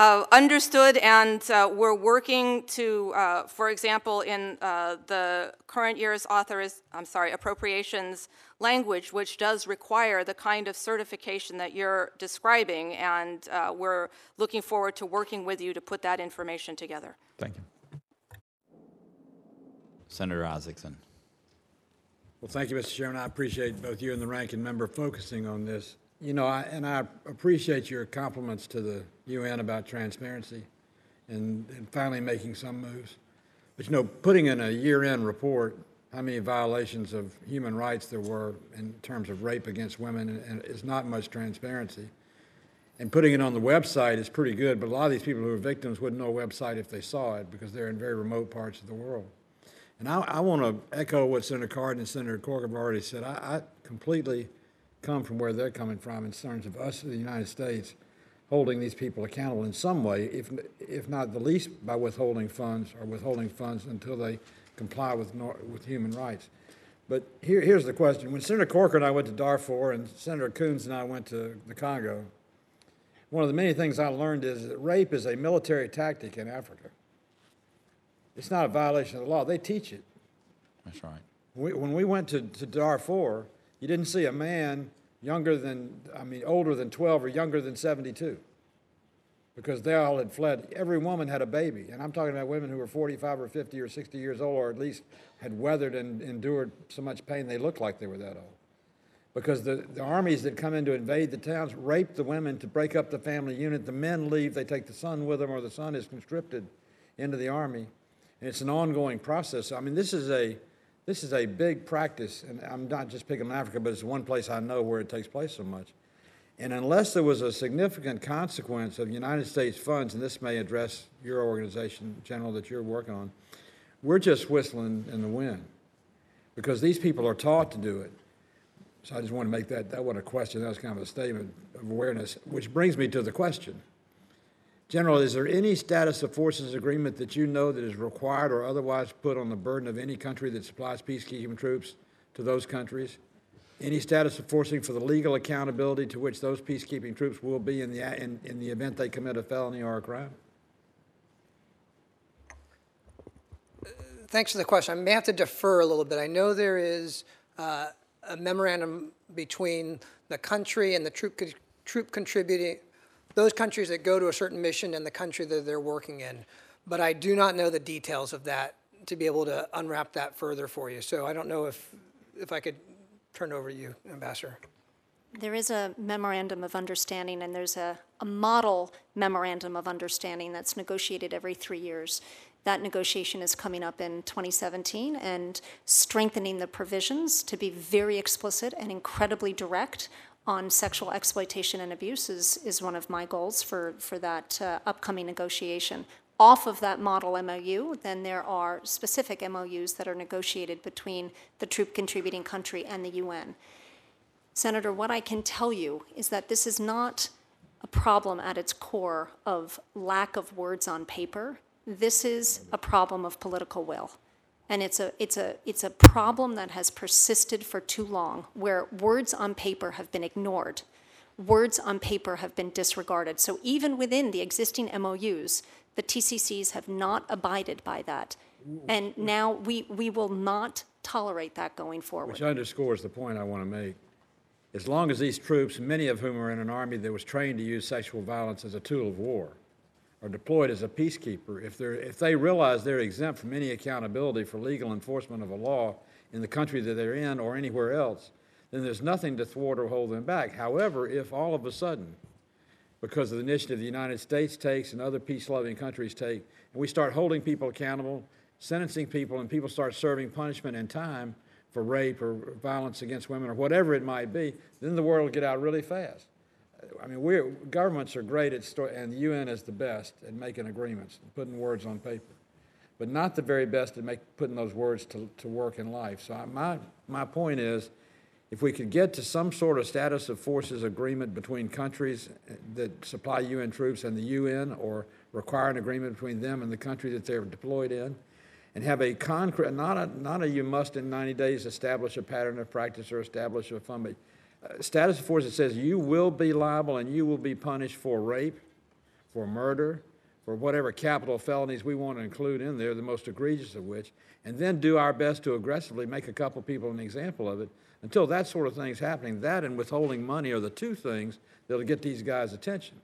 Uh, Understood, and uh, we're working to, uh, for example, in uh, the current year's authoriz, I'm sorry, appropriations language, which does require the kind of certification that you're describing, and uh, we're looking forward to working with you to put that information together. Thank you. Senator Isakson. Well, thank you, Mr. Chairman. I appreciate both you and the ranking member focusing on this. You know, I, and I appreciate your compliments to the UN about transparency and, and finally making some moves. But you know, putting in a year-end report how many violations of human rights there were in terms of rape against women and, not much transparency. And putting it on the website is pretty good, but a lot of these people who are victims wouldn't know a website if they saw it because they're in very remote parts of the world. And I, I want to echo what Senator Cardin and Senator Cork have already said. I, I completely come from where they're coming from in terms of us in the United States holding these people accountable in some way, if, if not the least by withholding funds or withholding funds until they comply with, nor, with human rights. But here, here's the question. When Senator Corker and I went to Darfur and Senator Coons and I went to the Congo, one of the many things I learned is that rape is a military tactic in Africa. It's not a violation of the law. They teach it. That's right. We, when we went to, to Darfur, you didn't see a man younger than, I mean, older than 12 or younger than 72 because they all had fled. Every woman had a baby. And I'm talking about women who were 45 or 50 or 60 years old or at least had weathered and endured so much pain they looked like they were that old. Because the, the armies that come in to invade the towns rape the women to break up the family unit. The men leave, they take the son with them, or the son is conscripted into the army. And it's an ongoing process. I mean, this is a, this is a big practice, and I'm not just picking on Africa, but it's one place I know where it takes place so much. And unless there was a significant consequence of United States funds, and this may address your organization, General, that you're working on, we're just whistling in the wind because these people are taught to do it. So I just want to make that, that wasn't a question, that was kind of a statement of awareness, which brings me to the question. General, is there any status of forces agreement that you know that is required or otherwise put on the burden of any country that supplies peacekeeping troops to those countries? Any status of forcing for the legal accountability to which those peacekeeping troops will be in the, in, in the event they commit a felony or a crime? Thanks for the question. I may have to defer a little bit. I know there is uh, a memorandum between the country and the troop, troop contributing, those countries that go to a certain mission and the country that they're working in. But I do not know the details of that to be able to unwrap that further for you. So I don't know if, if I could turn over to you, Ambassador. There is a memorandum of understanding, and there's a, a model memorandum of understanding that's negotiated every three years. That negotiation is coming up in 2017 and strengthening the provisions to be very explicit and incredibly direct on sexual exploitation and abuse is, is one of my goals for, for that uh, upcoming negotiation. Off of that model MOU, then there are specific MOUs that are negotiated between the troop contributing country and the UN. Senator, what I can tell you is that this is not a problem at its core of lack of words on paper. This is a problem of political will. And it's a, it's a, it's a problem that has persisted for too long, where words on paper have been ignored. Words on paper have been disregarded. So even within the existing MOUs, the TCCs have not abided by that. And now we, we will not tolerate that going forward. Which underscores the point I want to make. As long as these troops, many of whom are in an army that was trained to use sexual violence as a tool of war, are deployed as a peacekeeper, if, if they realize they're exempt from any accountability for legal enforcement of a law in the country that they're in or anywhere else, then there's nothing to thwart or hold them back. However, if all of a sudden, because of the initiative the United States takes and other peace-loving countries take, and we start holding people accountable, sentencing people, and people start serving punishment and time for rape or violence against women or whatever it might be, then the word will get out really fast. I mean, we're, governments are great at, sto- and the UN is the best at making agreements, putting words on paper, but not the very best at make, putting those words to, to work in life. So I, my, my point is, if we could get to some sort of status of forces agreement between countries eh, that supply UN troops and the UN, or require an agreement between them and the country that they're deployed in, and have a concrete, not a, not a you must in 90 days establish a pattern of practice or establish a fund, uh, status force that says you will be liable and you will be punished for rape, for murder, for whatever capital felonies we want to include in there, the most egregious of which, and then do our best to aggressively make a couple people an example of it. Until that sort of thing's happening, that and withholding money are the two things that'll get these guys' attention.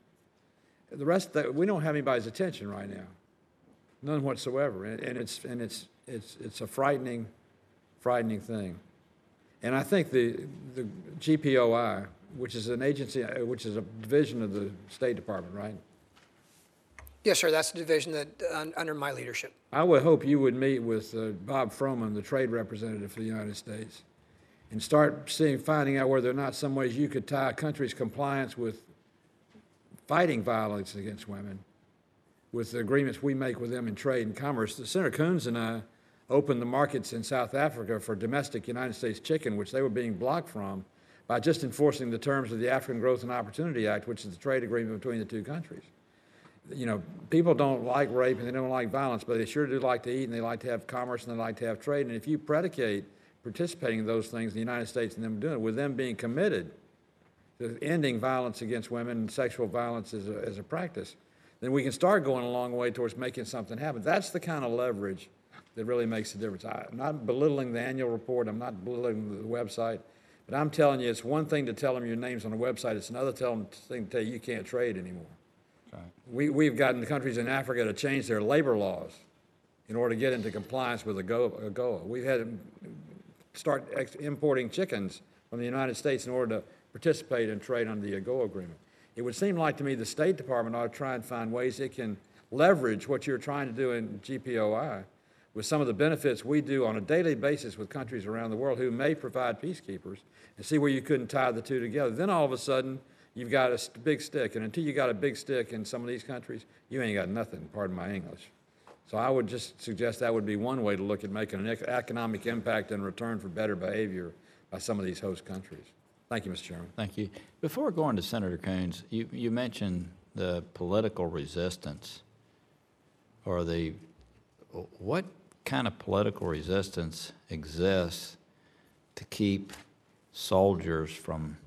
The rest, that, we don't have anybody's attention right now, none whatsoever, and, and it's and it's it's it's a frightening, frightening thing. And I think the the GPOI, which is an agency, uh, which is a division of the State Department, right? Yes, sir, that's the division that, uh, under my leadership. I would hope you would meet with uh, Bob Froman, the trade representative for the United States, and start seeing, finding out whether or not some ways you could tie a country's compliance with fighting violence against women with the agreements we make with them in trade and commerce. The Senator Coons and I opened the markets in South Africa for domestic United States chicken, which they were being blocked from, by just enforcing the terms of the African Growth and Opportunity Act, which is the trade agreement between the two countries you know, people don't like rape and they don't like violence, but they sure do like to eat and they like to have commerce and they like to have trade. And if you predicate participating in those things in the United States and them doing it, with them being committed to ending violence against women and sexual violence as a, as a practice, then we can start going a long way towards making something happen. That's the kind of leverage that really makes a difference. I, I'm not belittling the annual report, I'm not belittling the website, but I'm telling you, it's one thing to tell them your name's on a website, it's another tell them, thing to tell you you can't trade anymore. We, we've gotten the countries in Africa to change their labor laws in order to get into compliance with AGOA. Uh, AGOA. We've had to start ex- importing chickens from the United States in order to participate in trade under the AGOA agreement. It would seem like to me the State Department ought to try and find ways it can leverage what you're trying to do in GPOI with some of the benefits we do on a daily basis with countries around the world who may provide peacekeepers and see where you couldn't tie the two together. Then all of a sudden, you've got a big stick, and until you got a big stick in some of these countries, you ain't got nothing, pardon my English. So I would just suggest that would be one way to look at making an economic impact in return for better behavior by some of these host countries. Thank you, Mr. Chairman. Thank you. Before going to Senator Coons, you, you mentioned the political resistance or the, what kind of political resistance exists to keep soldiers from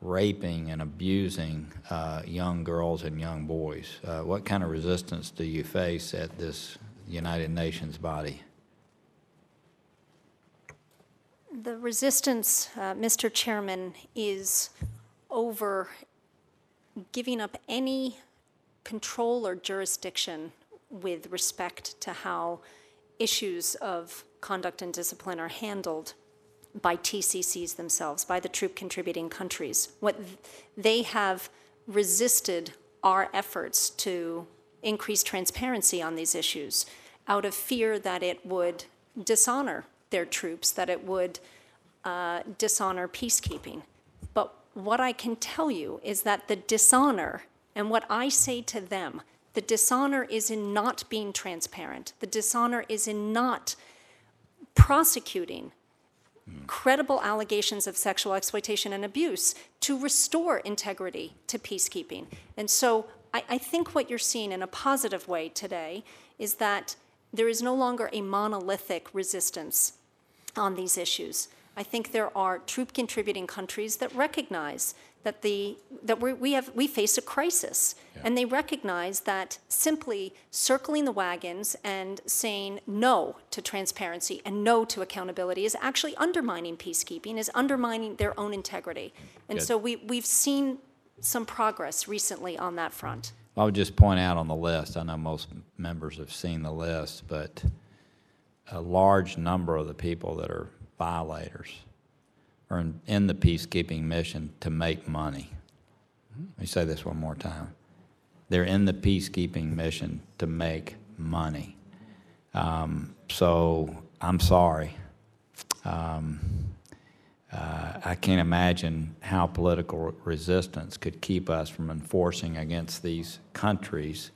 raping and abusing uh, young girls and young boys? Uh, What kind of resistance do you face at this United Nations body? The resistance, uh, Mr. Chairman, is over giving up any control or jurisdiction with respect to how issues of conduct and discipline are handled by TCCs themselves, by the troop contributing countries. What they have resisted our efforts to increase transparency on these issues out of fear that it would dishonor their troops, that it would uh, dishonor peacekeeping. But what I can tell you is that the dishonor, and what I say to them, the dishonor is in not being transparent. The dishonor is in not prosecuting credible allegations of sexual exploitation and abuse to restore integrity to peacekeeping. And so I, I think what you're seeing in a positive way today is that there is no longer a monolithic resistance on these issues. I think there are troop contributing countries that recognize that the that we we have we face a crisis, and they recognize that simply circling the wagons and saying no to transparency and no to accountability is actually undermining peacekeeping, is undermining their own integrity, and Good. so we we've seen some progress recently on that front. I would just point out on the list, I know most members have seen the list, but a large number of the people that are violators are in, in the peacekeeping mission to make money. Let me say this one more time. They're in the peacekeeping mission to make money. Um, so I'm sorry. Um, uh, I can't imagine how political resistance could keep us from enforcing against these countries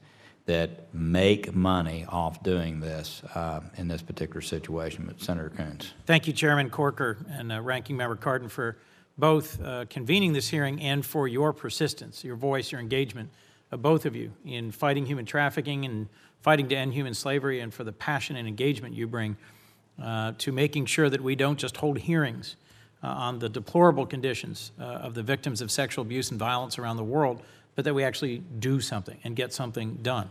that make money off doing this uh, in this particular situation. But Senator Coons. Thank you, Chairman Corker and uh, Ranking Member Cardin, for both uh, convening this hearing and for your persistence, your voice, your engagement, uh, both of you, in fighting human trafficking and fighting to end human slavery, and for the passion and engagement you bring uh, to making sure that we don't just hold hearings uh, on the deplorable conditions uh, of the victims of sexual abuse and violence around the world, but that we actually do something and get something done.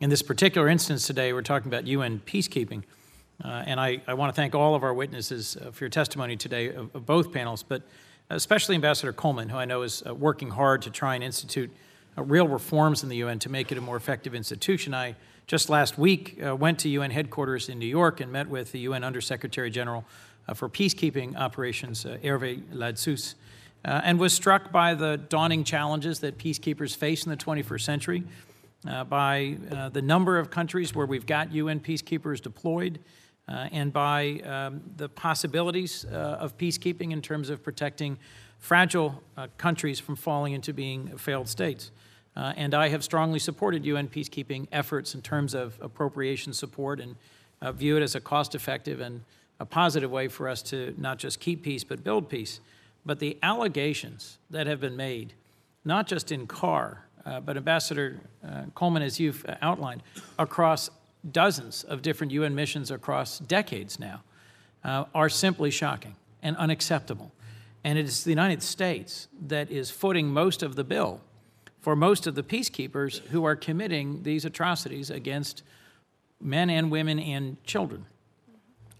In this particular instance today, we're talking about UN peacekeeping. Uh, and I, I want to thank all of our witnesses uh, for your testimony today of, of both panels, but especially Ambassador Coleman, who I know is uh, working hard to try and institute uh, real reforms in the UN to make it a more effective institution. I just last week uh, went to UN headquarters in New York and met with the UN Undersecretary General uh, for Peacekeeping Operations, Hervé Ladsous, uh, and was struck by the daunting challenges that peacekeepers face in the 21st century, uh, by uh, the number of countries where we've got UN peacekeepers deployed, uh, and by um, the possibilities uh, of peacekeeping in terms of protecting fragile uh, countries from falling into being failed states. And I have strongly supported UN peacekeeping efforts in terms of appropriation support and view it as a cost effective and a positive way for us to not just keep peace but build peace. But the allegations that have been made, not just in CAR, uh, but Ambassador uh, Coleman, as you've outlined, across dozens of different UN missions across decades now, uh, are simply shocking and unacceptable. And it is the United States that is footing most of the bill for most of the peacekeepers who are committing these atrocities against men and women and children.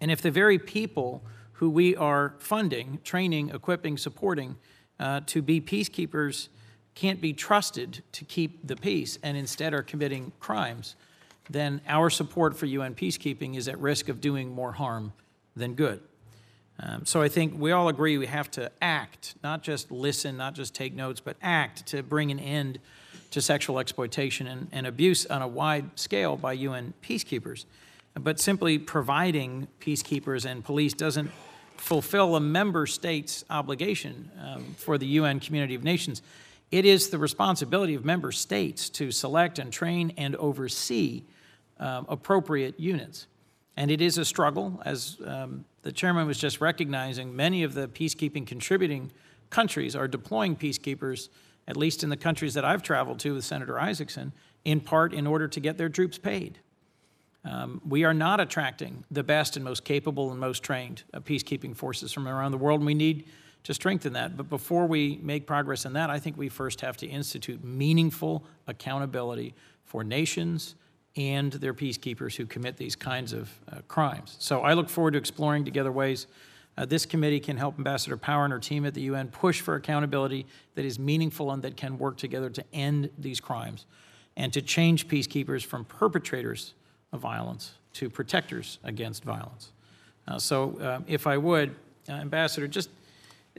And if the very people who we are funding, training, equipping, supporting uh, to be peacekeepers can't be trusted to keep the peace and instead are committing crimes, then our support for UN peacekeeping is at risk of doing more harm than good. Um, so I think we all agree we have to act, not just listen, not just take notes, but act to bring an end to sexual exploitation and, and abuse on a wide scale by UN peacekeepers. But simply providing peacekeepers and police doesn't fulfill a member state's obligation um, for the UN community of nations. It is the responsibility of member states to select and train and oversee um, appropriate units. And it is a struggle, as um, the chairman was just recognizing. Many of the peacekeeping contributing countries are deploying peacekeepers, at least in the countries that I've traveled to with Senator Isakson, in part in order to get their troops paid. Um, we are not attracting the best and most capable and most trained uh, peacekeeping forces from around the world, and we need to strengthen that. But before we make progress in that, I think we first have to institute meaningful accountability for nations and their peacekeepers who commit these kinds of uh, crimes. So I look forward to exploring together ways uh, this committee can help Ambassador Power and her team at the UN push for accountability that is meaningful and that can work together to end these crimes and to change peacekeepers from perpetrators of violence to protectors against violence. Uh, so, uh, if I would, uh, Ambassador, just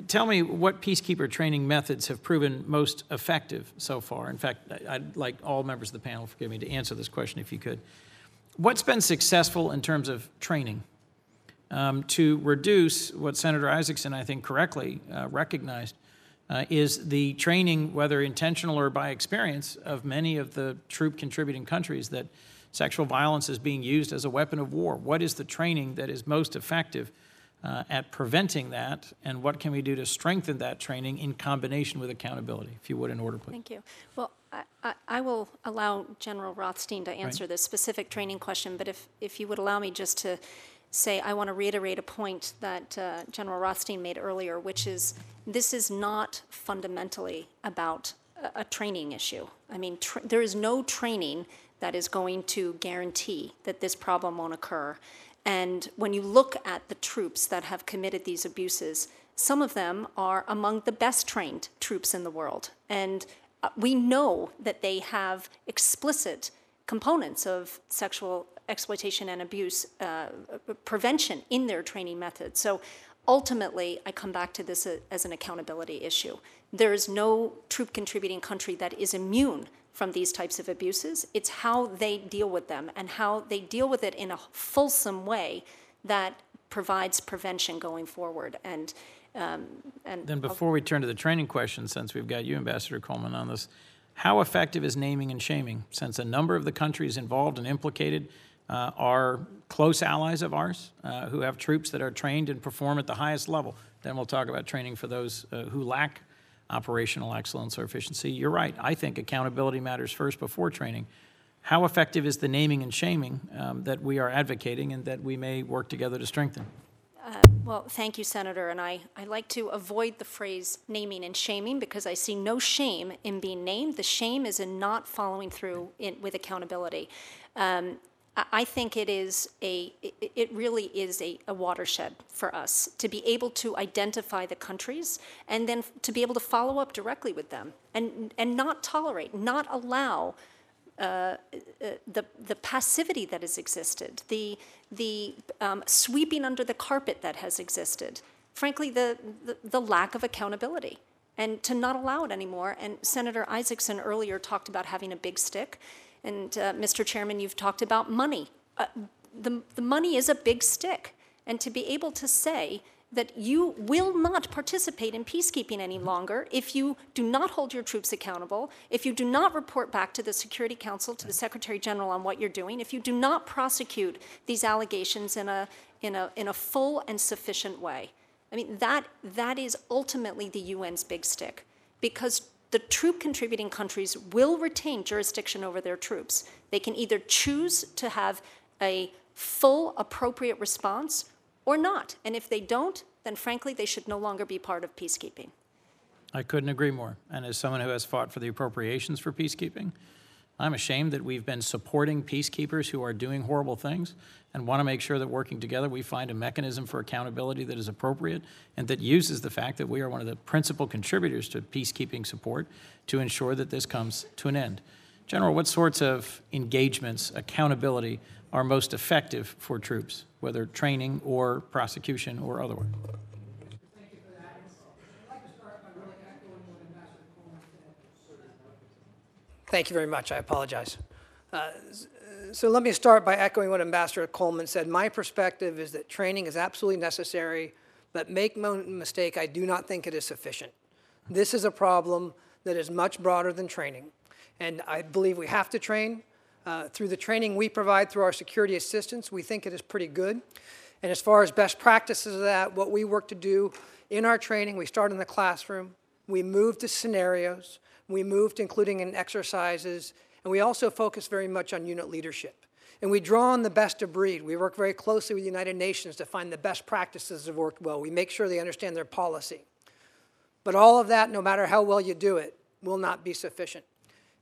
tell me what peacekeeper training methods have proven most effective so far. In fact, I'd like all members of the panel, forgive me, to answer this question if you could. What's been successful in terms of training um, to reduce what Senator Isakson, I think, correctly uh, recognized? Uh, is the training, whether intentional or by experience, of many of the troop contributing countries that sexual violence is being used as a weapon of war. What is the training that is most effective uh, at preventing that, and what can we do to strengthen that training in combination with accountability? If you would, in order, please. Thank you. Well, I- I, will allow General Rothstein to answer this specific training question, but if, if you would allow me just to say, I want to reiterate a point that uh, General Rothstein made earlier, which is this is not fundamentally about a, a training issue. I mean, tr- there is no training that is going to guarantee that this problem won't occur. And when you look at the troops that have committed these abuses, some of them are among the best trained troops in the world. And uh, we know that they have explicit components of sexual exploitation and abuse uh, prevention in their training methods. So ultimately, I come back to this as an accountability issue. There is no troop contributing country that is immune from these types of abuses. It's how they deal with them and how they deal with it in a fulsome way that provides prevention going forward. And um, and Then before we turn to the training question, since we've got you, Ambassador Coleman, on this, how effective is naming and shaming? Since a number of the countries involved and implicated uh, are close allies of ours uh, who have troops that are trained and perform at the highest level. Then we'll talk about training for those uh, who lack operational excellence or efficiency. You're right. I think accountability matters first before training. How effective is the naming and shaming um, that we are advocating and that we may work together to strengthen? Well, thank you, Senator, and I, I like to avoid the phrase naming and shaming because I see no shame in being named. The shame is in not following through in, with accountability. Um, I, think it is a, it, really is a, a watershed for us to be able to identify the countries and then to be able to follow up directly with them and, and not tolerate, not allow uh, the, the passivity that has existed, the, the um, sweeping under the carpet that has existed, frankly, the, the, the lack of accountability, and to not allow it anymore. And Senator Isakson earlier talked about having a big stick, and uh, Mr. Chairman, you've talked about money. Uh, the, the money is a big stick, and to be able to say, that you will not participate in peacekeeping any longer if you do not hold your troops accountable, if you do not report back to the Security Council, to the Secretary General on what you're doing, if you do not prosecute these allegations in a, in a, in a full and sufficient way. I mean, that, that is ultimately the UN's big stick because the troop contributing countries will retain jurisdiction over their troops. They can either choose to have a full, appropriate response or not. And if they don't, then frankly, they should no longer be part of peacekeeping. I couldn't agree more. And as someone who has fought for the appropriations for peacekeeping, I'm ashamed that we've been supporting peacekeepers who are doing horrible things and want to make sure that working together we find a mechanism for accountability that is appropriate and that uses the fact that we are one of the principal contributors to peacekeeping support to ensure that this comes to an end. General, what sorts of engagements, accountability are most effective for troops, whether training or prosecution or otherwise? Thank you very much. I apologize. Uh, so let me start by echoing what Ambassador Coleman said. My perspective is that training is absolutely necessary, but make no mistake, I do not think it is sufficient. This is a problem that is much broader than training. And I believe we have to train. Uh, through the training we provide through our security assistance, we think it is pretty good. And as far as best practices of that, what we work to do in our training, we start in the classroom, we move to scenarios, we move to including in exercises, and we also focus very much on unit leadership. And we draw on the best of breed. We work very closely with the United Nations to find the best practices that have worked well. We make sure they understand their policy. But all of that, no matter how well you do it, will not be sufficient.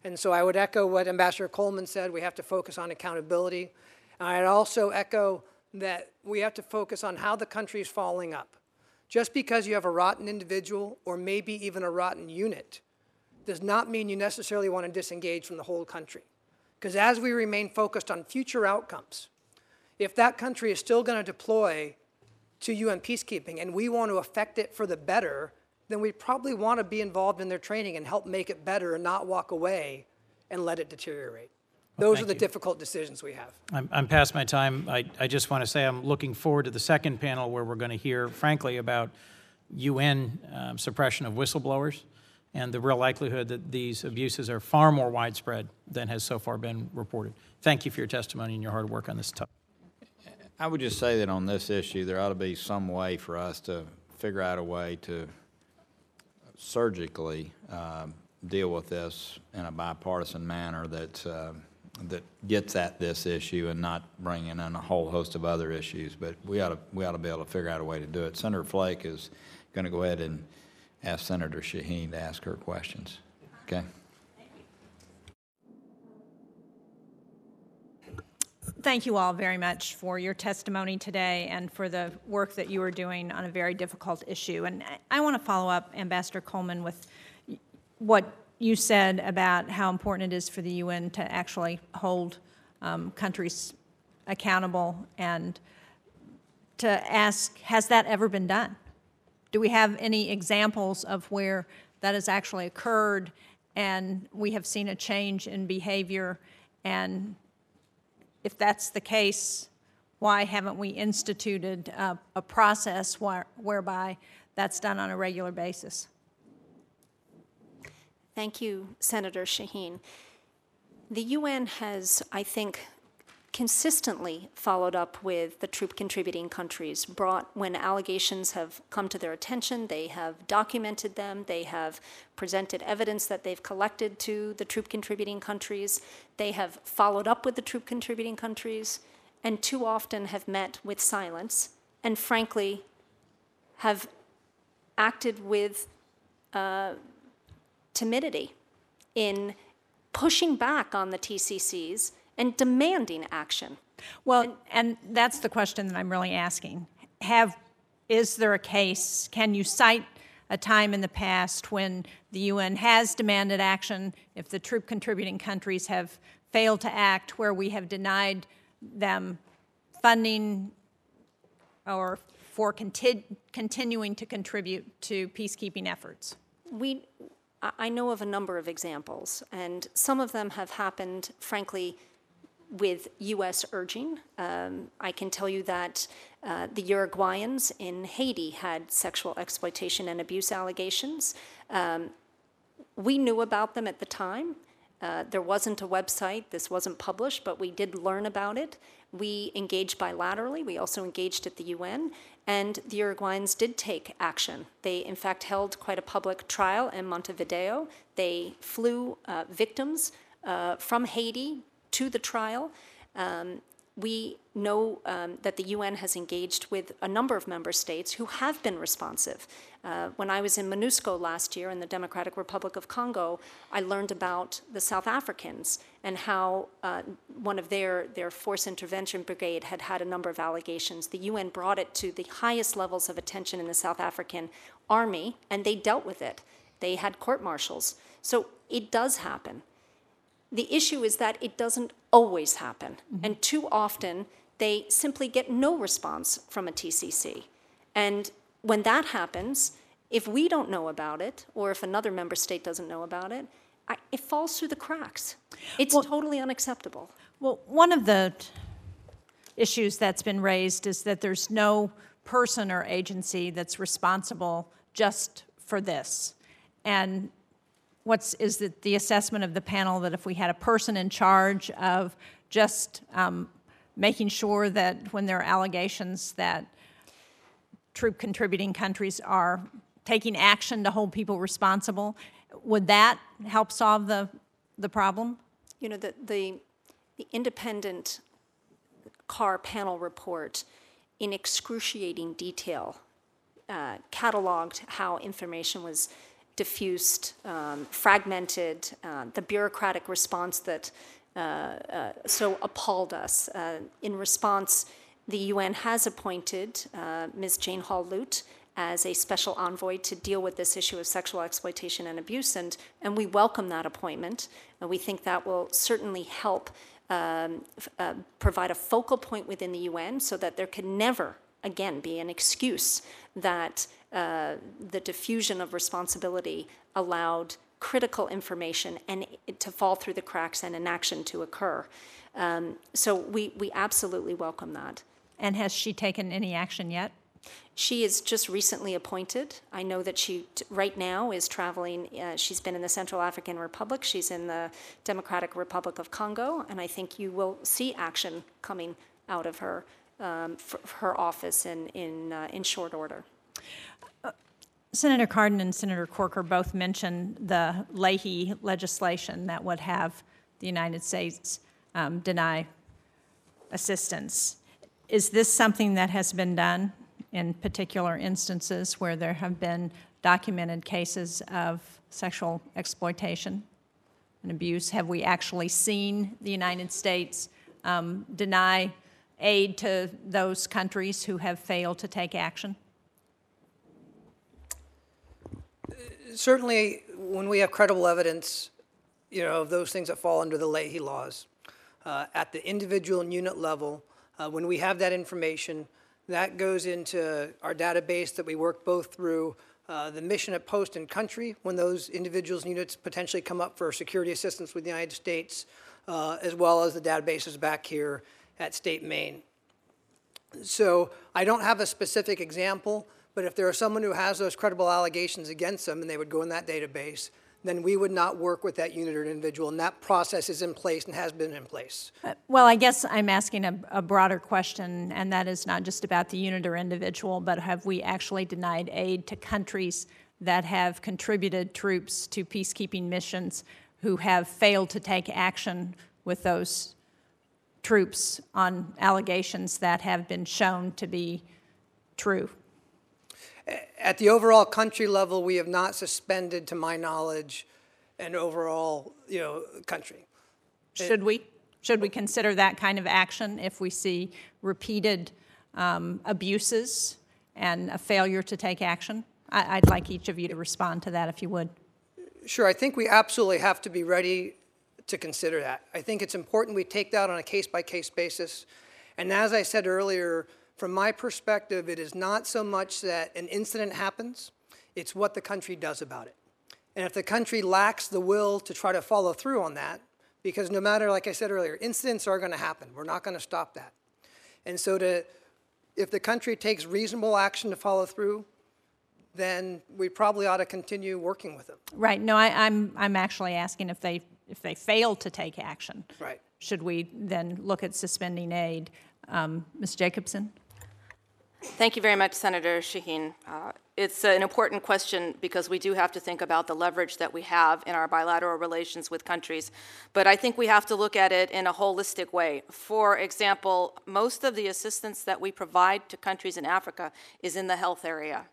And so I would echo what Ambassador Coleman said. We have to focus on accountability. And I'd also echo that we have to focus on how the country is following up. Just because you have a rotten individual or maybe even a rotten unit does not mean you necessarily want to disengage from the whole country. Because as we remain focused on future outcomes, if that country is still going to deploy to UN peacekeeping and we want to affect it for the better, then we probably want to be involved in their training and help make it better and not walk away and let it deteriorate. Those thank are the you. difficult decisions we have. I'm, I'm past my time. I, I just want to say I'm looking forward to the second panel where we're going to hear, frankly, about UN um, suppression of whistleblowers and the real likelihood that these abuses are far more widespread than has so far been reported. Thank you for your testimony and your hard work on this topic. I would just say that on this issue, there ought to be some way for us to figure out a way to surgically um, deal with this in a bipartisan manner that, um, that gets at this issue and not bringing in a whole host of other issues. But we ought to, we ought to be able to figure out a way to do it. Senator Flake is going to go ahead and ask Senator Shaheen to ask her questions. Okay? Thank you all very much for your testimony today and for the work that you are doing on a very difficult issue. And I- I want to follow up, Ambassador Coleman, with what you said about how important it is for the UN to actually hold um, countries accountable and to ask, has that ever been done? Do we have any examples of where that has actually occurred and we have seen a change in behavior? And if that's the case, why haven't we instituted a, a process where, whereby that's done on a regular basis? Thank you, Senator Shaheen. The UN has, I think, consistently followed up with the troop contributing countries, brought when allegations have come to their attention, they have documented them, they have presented evidence that they've collected to the troop contributing countries, they have followed up with the troop contributing countries, and too often have met with silence, and frankly, have acted with uh, timidity in pushing back on the TCCs and demanding action. Well, and that's the question that I'm really asking. Have, is there a case, can you cite a time in the past when the UN has demanded action, if the troop contributing countries have failed to act, where we have denied them funding or for conti- continuing to contribute to peacekeeping efforts? We, I know of a number of examples, and some of them have happened, frankly, with U.S. urging. Um, I can tell you that uh, the Uruguayans in Haiti had sexual exploitation and abuse allegations. Um, we knew about them at the time. Uh, there wasn't a website, this wasn't published, but we did learn about it. We engaged bilaterally, we also engaged at the UN, and the Uruguayans did take action. They, in fact, held quite a public trial in Montevideo. They flew uh, victims uh, from Haiti to the trial. Um, we know um, that the UN has engaged with a number of member states who have been responsive. Uh, when I was in MONUSCO last year in the Democratic Republic of Congo, I learned about the South Africans and how uh, one of their, their force intervention brigade had had a number of allegations. The UN brought it to the highest levels of attention in the South African army, and they dealt with it. They had court martials. So it does happen. The issue is that it doesn't always happen. Mm-hmm. And too often, they simply get no response from a TCC. And when that happens, if we don't know about it, or if another member state doesn't know about it, I, it falls through the cracks. It's totally unacceptable. Well, one of the issues that's been raised is that there's no person or agency that's responsible just for this. And what's, is it the assessment of the panel that if we had a person in charge of just um, making sure that when there are allegations that troop contributing countries are taking action to hold people responsible, would that help solve the, the problem? You know, the, the, the independent CAR panel report in excruciating detail uh, cataloged how information was diffused, um, fragmented, uh, the bureaucratic response that uh, uh, so appalled us. Uh, in response, the UN has appointed uh, Ms. Jane Hall Lute as a special envoy to deal with this issue of sexual exploitation and abuse, and, and we welcome that appointment. And we think that will certainly help um, provide a focal point within the UN so that there can never again be an excuse that uh, the diffusion of responsibility allowed critical information and it to fall through the cracks and inaction to occur. Um, so we, we absolutely welcome that. And has she taken any action yet? She is just recently appointed. I know that she, t- right now, is traveling. Uh, she's been in the Central African Republic, she's in the Democratic Republic of Congo, and I think you will see action coming out of her, um, her office in, in, uh, in short order. Senator Cardin and Senator Corker both mentioned the Leahy legislation that would have the United States um, deny assistance. Is this something that has been done in particular instances where there have been documented cases of sexual exploitation and abuse? Have we actually seen the United States um, deny aid to those countries who have failed to take action? certainly, when we have credible evidence, you know, of those things that fall under the Leahy laws, uh, at the individual and unit level, uh, when we have that information, that goes into our database that we work both through uh, the mission at post and country when those individuals and units potentially come up for security assistance with the United States, uh, as well as the databases back here at State Main. So I don't have a specific example, but if there is someone who has those credible allegations against them and they would go in that database, then we would not work with that unit or individual, and that process is in place and has been in place. Uh, well, I guess I'm asking a, a broader question, and that is not just about the unit or individual, but have we actually denied aid to countries that have contributed troops to peacekeeping missions who have failed to take action with those troops on allegations that have been shown to be true? At the overall country level, we have not suspended, to my knowledge, an overall, you know, country. Should we? Should we consider that kind of action if we see repeated um, abuses and a failure to take action? I- I'd like each of you to respond to that, if you would. Sure, I think we absolutely have to be ready to consider that. I think it's important we take that on a case-by-case basis. And as I said earlier, from my perspective, it is not so much that an incident happens, it's what the country does about it. And if the country lacks the will to try to follow through on that, because no matter, like I said earlier, incidents are going to happen. We're not going to stop that. And so to, if the country takes reasonable action to follow through, then we probably ought to continue working with them. Right, no, I, I'm, I'm actually asking if they, if they fail to take action. Right. Should we then look at suspending aid? Um, Ms. Jacobson? Thank you very much, Senator Shaheen. Uh, It's an important question because we do have to think about the leverage that we have in our bilateral relations with countries. But I think we have to look at it in a holistic way. For example, most of the assistance that we provide to countries in Africa is in the health area.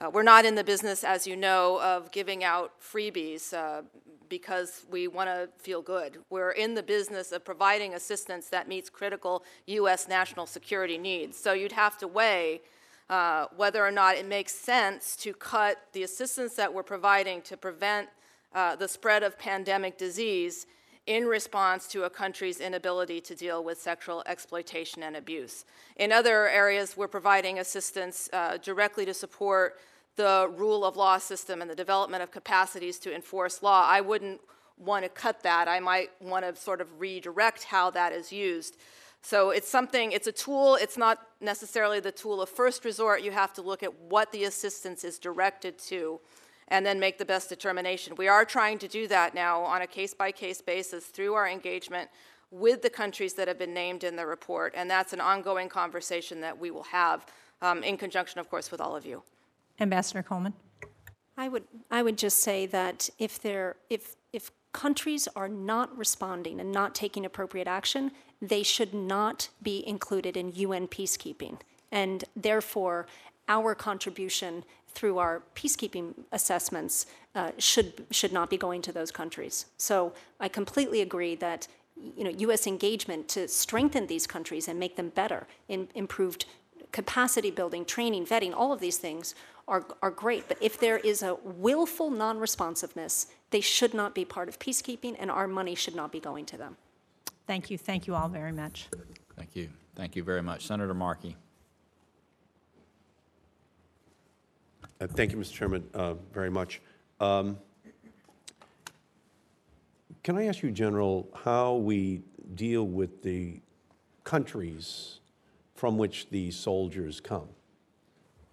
Uh, We're not in the business, as you know, of giving out freebies uh, because we want to feel good. We're in the business of providing assistance that meets critical U.S. national security needs. So you'd have to weigh uh, whether or not it makes sense to cut the assistance that we're providing to prevent uh, the spread of pandemic disease in response to a country's inability to deal with sexual exploitation and abuse. In other areas, we're providing assistance uh, directly to support the rule of law system and the development of capacities to enforce law. I wouldn't want to cut that. I might want to sort of redirect how that is used. So it's something, it's a tool, it's not necessarily the tool of first resort. You have to look at what the assistance is directed to and then make the best determination. We are trying to do that now on a case by case basis through our engagement with the countries that have been named in the report, and that's an ongoing conversation that we will have um, in conjunction, of course, with all of you. Ambassador Coleman? I would, I would just say that if there, if, if countries are not responding and not taking appropriate action, they should not be included in UN peacekeeping. And therefore, our contribution through our peacekeeping assessments uh, should, should not be going to those countries. So I completely agree that you know, U.S. engagement to strengthen these countries and make them better, in, improved capacity building, training, vetting, all of these things are, are great. But if there is a willful non responsiveness, they should not be part of peacekeeping, and our money should not be going to them. Thank you, thank you all very much. Thank you. Thank you very much. Senator Markey. Thank you, Mr. Chairman, uh, very much. Um, Can I ask you, General, how we deal with the countries from which the soldiers come?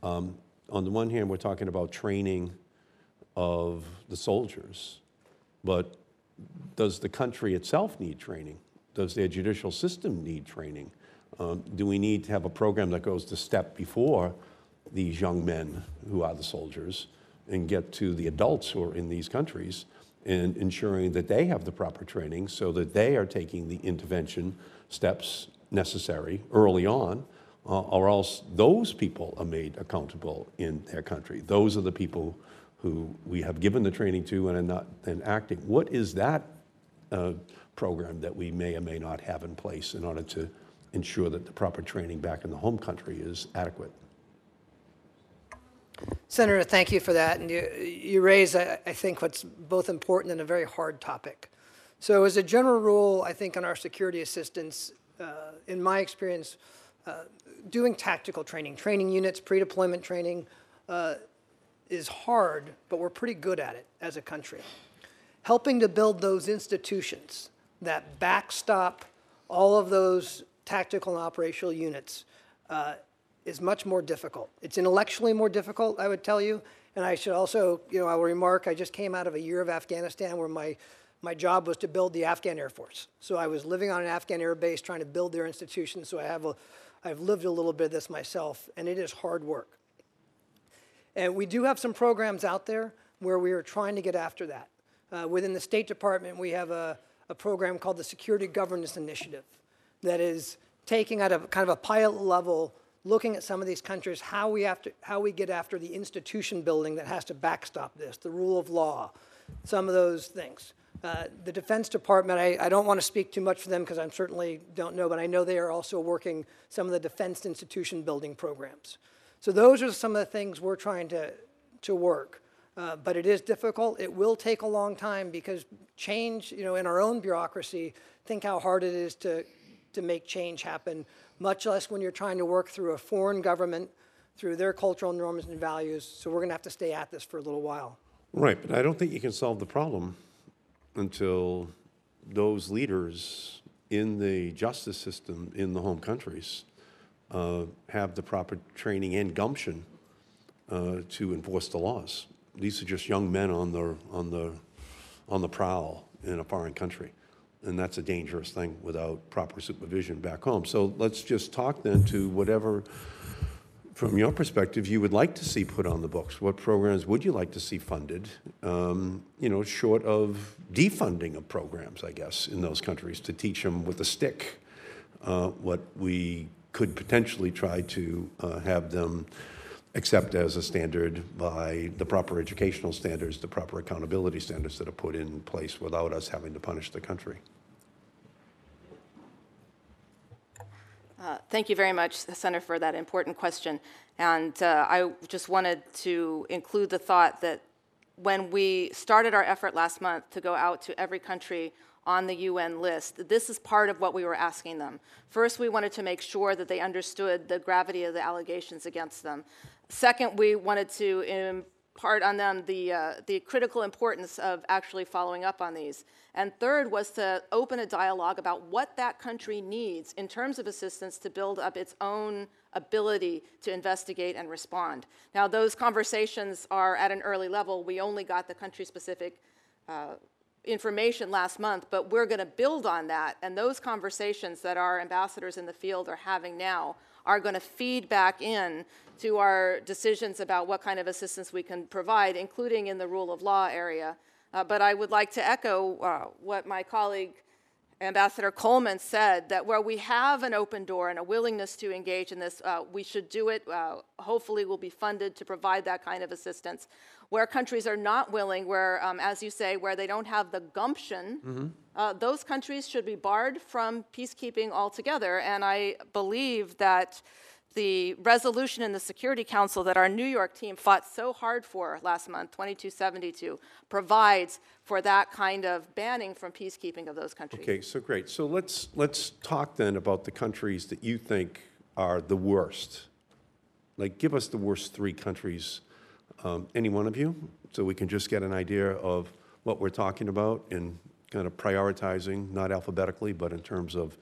Um, On the one hand, we're talking about training of the soldiers, but does the country itself need training? Does their judicial system need training? Um, Do we need to have a program that goes the step before these young men who are the soldiers and get to the adults who are in these countries and ensuring that they have the proper training so that they are taking the intervention steps necessary early on, uh, or else those people are made accountable in their country. Those are the people who we have given the training to and are not then acting. What is that uh, program that we may or may not have in place in order to ensure that the proper training back in the home country is adequate? Senator, thank you for that. And you, you raise, I, I think, what's both important and a very hard topic. So, as a general rule, I think on our security assistance, uh, in my experience, uh, doing tactical training, training units, pre deployment training, uh, is hard, but we're pretty good at it as a country. Helping to build those institutions that backstop all of those tactical and operational units uh, is much more difficult. It's intellectually more difficult, I would tell you. And I should also, you know, I will remark, I just came out of a year of Afghanistan where my, my job was to build the Afghan Air Force. So I was living on an Afghan air base trying to build their institutions. So I have a, I've lived a little bit of this myself, and it is hard work. And we do have some programs out there where we are trying to get after that. Uh, within the State Department, we have a, a program called the Security Governance Initiative that is taking at a kind of a pilot level looking at some of these countries, how we have to, how we get after the institution building that has to backstop this, the rule of law, some of those things. Uh, the Defense Department, I, I don't want to speak too much for them because I certainly don't know, but I know they are also working some of the defense institution building programs. So those are some of the things we're trying to, to work. Uh, but it is difficult. It will take a long time because change, you know, in our own bureaucracy, think how hard it is to, to make change happen, much less when you're trying to work through a foreign government, through their cultural norms and values. So we're going to have to stay at this for a little while. Right, but I don't think you can solve the problem until those leaders in the justice system in the home countries uh, have the proper training and gumption uh, to enforce the laws. These are just young men on the, on the, on the prowl in a foreign country. And that's a dangerous thing without proper supervision back home. So let's just talk then to whatever from your perspective, you would like to see put on the books? What programs would you like to see funded? Um, you know, short of defunding of programs, I guess, in those countries to teach them with a stick uh, what we could potentially try to uh, have them accept as a standard by the proper educational standards, the proper accountability standards that are put in place without us having to punish the country. Uh, Thank you very much, Senator, for that important question. And uh, I just wanted to include the thought that when we started our effort last month to go out to every country on the UN list, this is part of what we were asking them. First, we wanted to make sure that they understood the gravity of the allegations against them. Second, we wanted to impart on them the, uh, the critical importance of actually following up on these. And third was to open a dialogue about what that country needs in terms of assistance to build up its own ability to investigate and respond. Now, those conversations are at an early level. We only got the country specific uh, information last month, but we're going to build on that. And those conversations that our ambassadors in the field are having now are going to feed back in to our decisions about what kind of assistance we can provide, including in the rule of law area. Uh, but I would like to echo uh, what my colleague Ambassador Coleman said that where we have an open door and a willingness to engage in this, uh, we should do it. Uh, hopefully, we'll be funded to provide that kind of assistance. Where countries are not willing, where, um, as you say, where they don't have the gumption, mm-hmm. uh, those countries should be barred from peacekeeping altogether. And I believe that the resolution in the Security Council that our New York team fought so hard for last month, 2272, provides for that kind of banning from peacekeeping of those countries. Okay, so great. So let's let's talk then about the countries that you think are the worst. Like, give us the worst three countries, um, any one of you, so we can just get an idea of what we're talking about and kind of prioritizing, not alphabetically, but in terms of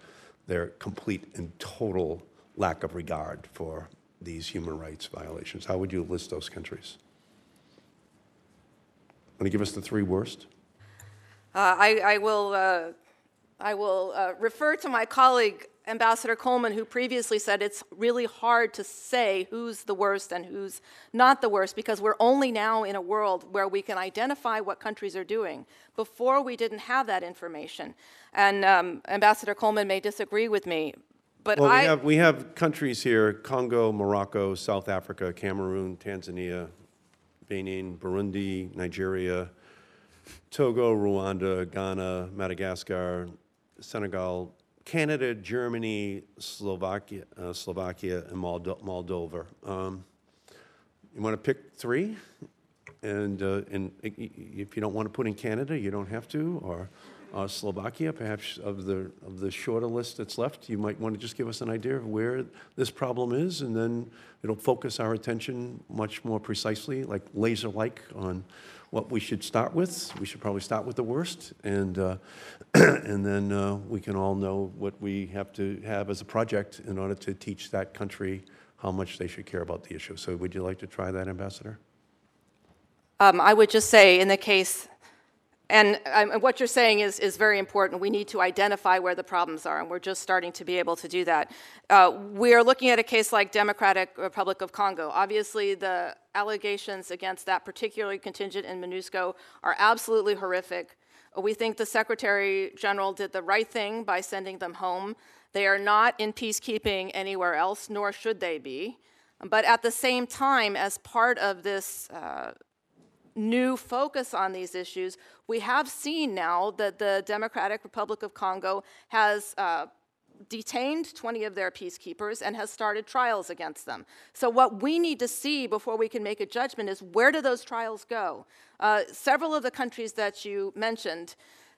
their complete and total lack of regard for these human rights violations? How would you list those countries? Want to give us the three worst? Uh, I, I, will, uh, I will uh, refer to my colleague, Ambassador Coleman, who previously said it's really hard to say who's the worst and who's not the worst because we're only now in a world where we can identify what countries are doing. Before, we didn't have that information. And um, Ambassador Coleman may disagree with me, but well, I, we have we have countries here: Congo, Morocco, South Africa, Cameroon, Tanzania, Benin, Burundi, Nigeria, Togo, Rwanda, Ghana, Madagascar, Senegal, Canada, Germany, Slovakia, uh, Slovakia, and Moldo- Moldova. Um, you want to pick three, and uh, and if you don't want to put in Canada, you don't have to, or uh, Slovakia, perhaps of the, of the shorter list that's left. You might want to just give us an idea of where this problem is, and then it'll focus our attention much more precisely, like laser-like, on what we should start with. We should probably start with the worst, and, uh, *clears throat* and then uh, we can all know what we have to have as a project in order to teach that country how much they should care about the issue. So would you like to try that, Ambassador? Um, I would just say in the case and um, what you're saying is, is very important. We need to identify where the problems are, and we're just starting to be able to do that. Uh, we are looking at a case like Democratic Republic of Congo. Obviously, the allegations against that particular contingent in MONUSCO are absolutely horrific. We think the Secretary General did the right thing by sending them home. They are not in peacekeeping anywhere else, nor should they be. But at the same time, as part of this uh, new focus on these issues, we have seen now that the Democratic Republic of Congo has uh, detained 20 of their peacekeepers and has started trials against them. So, what we need to see before we can make a judgment is where do those trials go? Uh, several of the countries that you mentioned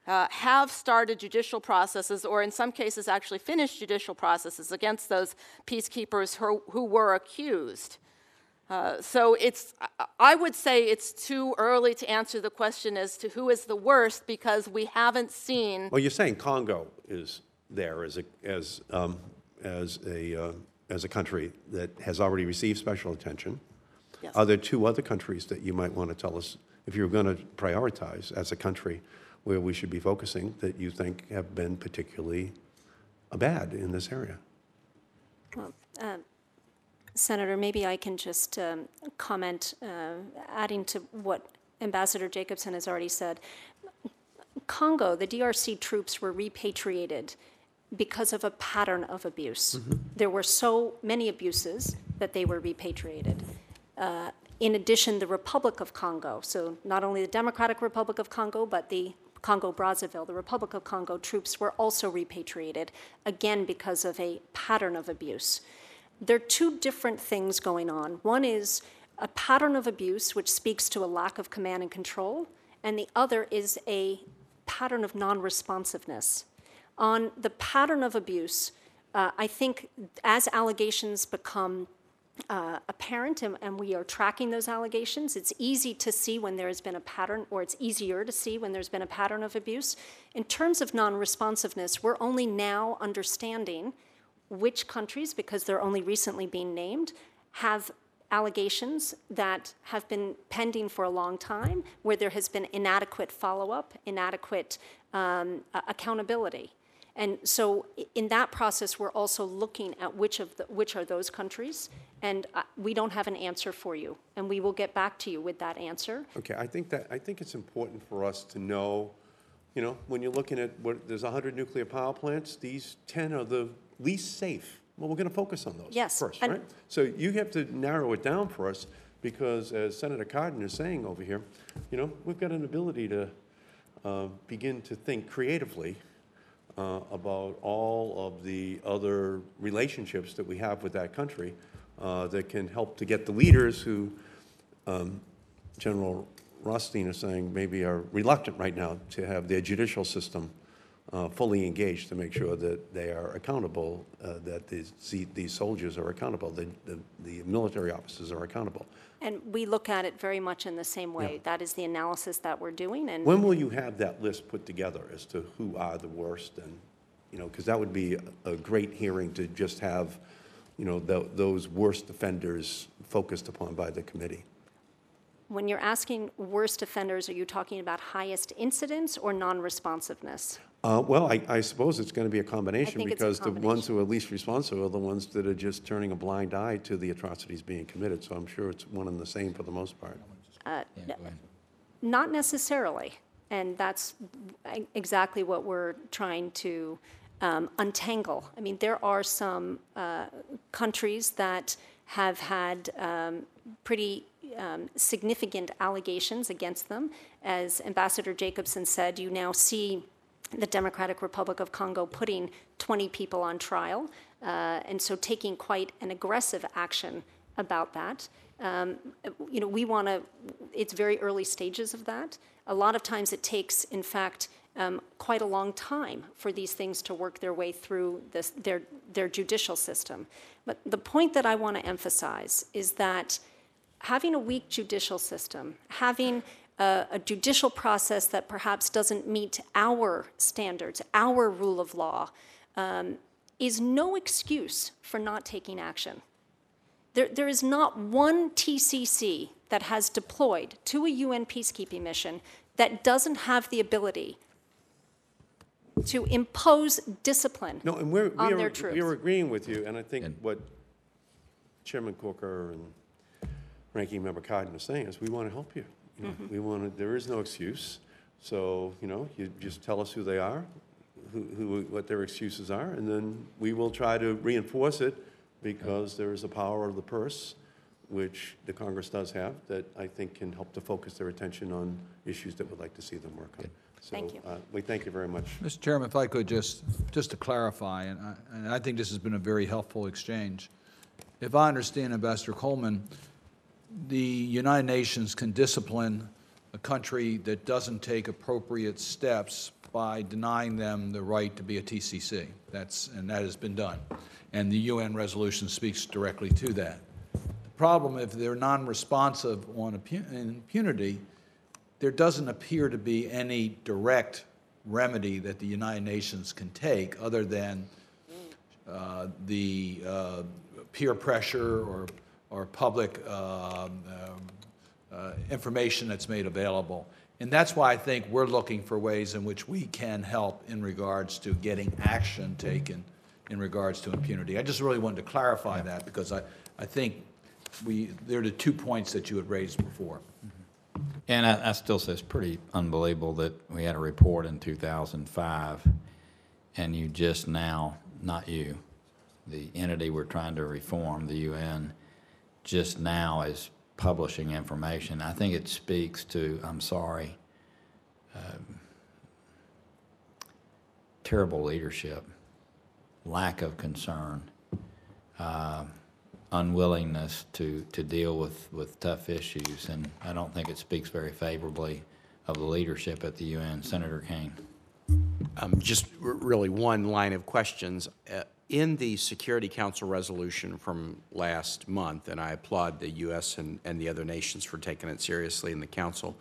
uh, have started judicial processes, or in some cases, actually finished judicial processes against those peacekeepers who, who were accused. Uh, so it's, I- would say it's too early to answer the question as to who is the worst because we haven't seen Well, you're saying Congo is there as a, as, um, as a, uh, as a country that has already received special attention. Yes. Are there two other countries that you might want to tell us, if you're going to prioritize as a country where we should be focusing, that you think have been particularly uh, bad in this area? Senator, maybe I can just um, comment, uh, adding to what Ambassador Jacobson has already said. Congo, the DRC troops were repatriated because of a pattern of abuse. There were so many abuses that they were repatriated. Uh, in addition, the Republic of Congo, so not only the Democratic Republic of Congo, but the Congo Brazzaville, the Republic of Congo troops were also repatriated, again because of a pattern of abuse. There are two different things going on. One is a pattern of abuse, which speaks to a lack of command and control, and the other is a pattern of non responsiveness. On the pattern of abuse, uh, I think as allegations become uh, apparent and, and we are tracking those allegations, it's easy to see when there has been a pattern, or it's easier to see when there's been a pattern of abuse. In terms of non responsiveness, we're only now understanding which countries, because they're only recently being named, have allegations that have been pending for a long time, where there has been inadequate follow up, inadequate um, accountability. And so, in that process, we're also looking at which of the, which are those countries, and uh, we don't have an answer for you, and we will get back to you with that answer. Okay, I think that, I think it's important for us to know, you know, when you're looking at what, there's 100 nuclear power plants, these 10 are the least safe. Well, we're going to focus on those Yes, first, and- right? So you have to narrow it down for us, because as Senator Cardin is saying over here, you know, we've got an ability to uh, begin to think creatively uh, about all of the other relationships that we have with that country uh, that can help to get the leaders who um, General Rothstein is saying maybe are reluctant right now to have their judicial system uh, fully engaged to make sure that they are accountable, uh, that these, these soldiers are accountable, the, the, the military officers are accountable. And we look at it very much in the same way. That is the analysis that we're doing, and When will you have that list put together as to who are the worst and, you know, because that would be a a great hearing to just have, you know, tho- those worst offenders focused upon by the committee. when you're asking worst offenders, are you talking about highest incidence or non-responsiveness? Uh, Well, I, I suppose it's going to be a combination think it's a because the ones who are least responsible are the ones that are just turning a blind eye to the atrocities being committed. So I'm sure it's one and the same for the most part. Not necessarily, and that's exactly what we're trying to um, untangle. I mean, there are some uh, countries that have had um, pretty um, significant allegations against them. As Ambassador Jacobson said, you now see the Democratic Republic of Congo putting 20 people on trial, uh, and so taking quite an aggressive action about that. Um, you know, we want to, it's very early stages of that. A lot of times it takes, in fact, um, quite a long time for these things to work their way through this, their, their judicial system. But the point that I want to emphasize is that having a weak judicial system, having a, a judicial process that perhaps doesn't meet our standards, our rule of law, um, is no excuse for not taking action. There, there is not one TCC that has deployed to a UN peacekeeping mission that doesn't have the ability to impose discipline No, and we're, we on are, their We're agreeing with you, and I think what Chairman Corker and Ranking Member Cardin are saying is, we want to help you. You know, Mm-hmm. We want to, there is no excuse. So, you know, you just tell us who they are, who, who, what their excuses are, and then we will try to reinforce it because there is a power of the purse, which the Congress does have, that I think can help to focus their attention on issues that we'd like to see them work on. Thank you. So, uh, we thank you very much. Mr. Chairman, if I could just, just to clarify, and I, and I think this has been a very helpful exchange. If I understand Ambassador Coleman, the United Nations can discipline a country that doesn't take appropriate steps by denying them the right to be a TCC. That's, and that has been done. And the UN resolution speaks directly to that. The problem, if they're non-responsive on impunity, there doesn't appear to be any direct remedy that the United Nations can take other than uh, the uh, peer pressure or, or public um, uh, information that's made available. And that's why I think we're looking for ways in which we can help in regards to getting action taken in regards to impunity. I just really wanted to clarify that because I, I think we, they're the two points that you had raised before. And I, I still say it's pretty unbelievable that we had a report in 2005, and you just now, not you, the entity we're trying to reform, the UN, just now is publishing information. I think it speaks to, I'm sorry, um, terrible leadership, lack of concern, uh, unwillingness to, to deal with, with tough issues, and I don't think it speaks very favorably of the leadership at the UN. Senator Kaine. Um, Just really one line of questions. Uh, In the Security Council resolution from last month, and I applaud the U.S. and, and the other nations for taking it seriously in the council,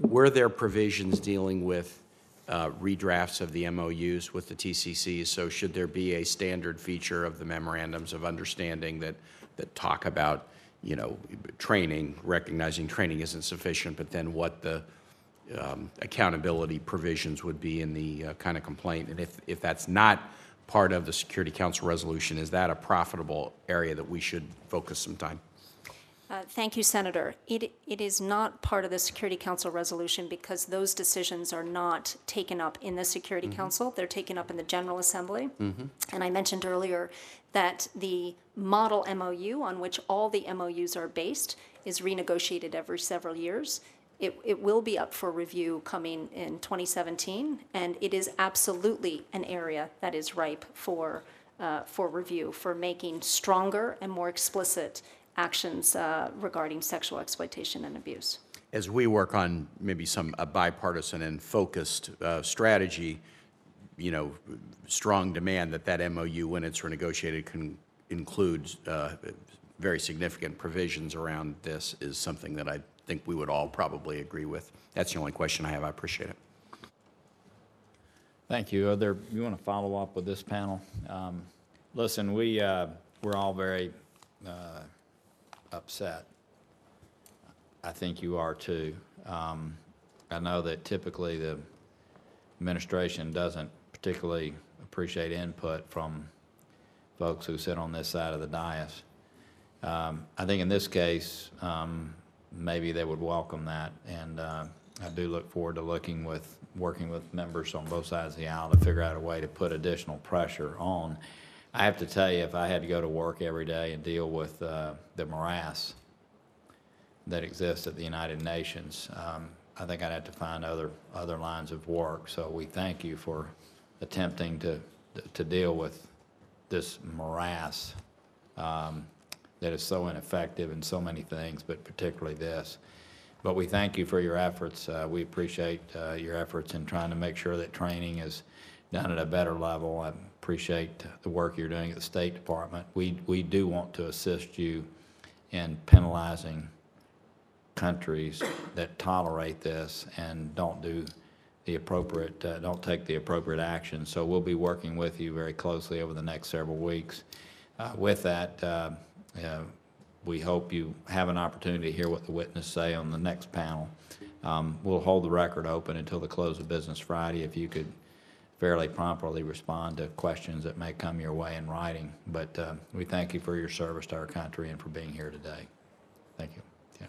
were there provisions dealing with uh, redrafts of the MOUs with the TCCs? So should there be a standard feature of the memorandums of understanding that, that talk about, you know, training, recognizing training isn't sufficient, but then what the um, accountability provisions would be in the uh, kind of complaint? And if, if that's not part of the Security Council resolution, is that a profitable area that we should focus some time? Uh, Thank you, Senator. It, it is not part of the Security Council resolution because those decisions are not taken up in the Security Council. They're taken up in the General Assembly. And I mentioned earlier that the model MOU on which all the MOUs are based is renegotiated every several years. It, it will be up for review coming in 2017, and it is absolutely an area that is ripe for, uh, for review, for making stronger and more explicit actions uh, regarding sexual exploitation and abuse. As we work on maybe some, a bipartisan and focused uh, strategy, you know, strong demand that that MOU, when it's renegotiated, can include uh, very significant provisions around this is something that I think we would all probably agree with. That's the only question I have. I appreciate it. Thank you. Are there, you want to follow up with this panel? Um, Listen, we, uh, we're all very uh, upset. I think you are too. Um, I know that typically the administration doesn't particularly appreciate input from folks who sit on this side of the dais. Um, I think in this case, um, maybe they would welcome that, and uh, I do look forward to looking with, working with members on both sides of the aisle to figure out a way to put additional pressure on. I have to tell you, if I had to go to work every day and deal with uh, the morass that exists at the United Nations, um, I think I'd have to find other, other lines of work. So we thank you for attempting to, to deal with this morass um, that is so ineffective in so many things, but particularly this. But we thank you for your efforts. Uh, We appreciate uh, your efforts in trying to make sure that training is done at a better level. I appreciate the work you're doing at the State Department. We, we do want to assist you in penalizing countries that tolerate this and don't do the appropriate, uh, don't take the appropriate action. So we'll be working with you very closely over the next several weeks. Uh, With that, uh, uh, we hope you have an opportunity to hear what the witness say on the next panel. Um, We'll hold the record open until the close of business Friday. If you could fairly promptly respond to questions that may come your way in writing. But uh, we thank you for your service to our country and for being here today. Thank you. Yeah.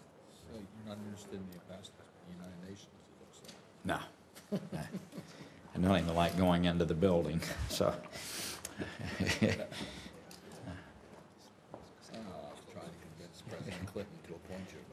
You're not interested in the ambassadors, the United Nations, it looks like. No. *laughs* I don't even like going into the building, *laughs* so. *laughs*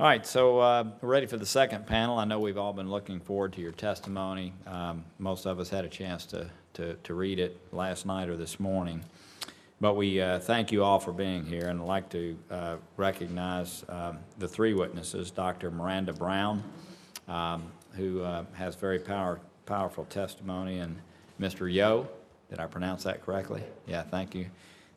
All right, so uh, we're ready for the second panel. I know we've all been looking forward to your testimony. Um, Most of us had a chance to, to, to read it last night or this morning. But we uh, thank you all for being here, and I'd like to uh, recognize um, the three witnesses, Dr. Miranda Brown, um, who uh, has very power, powerful testimony, and Mr. Yeo, did I pronounce that correctly? Yeah, thank you.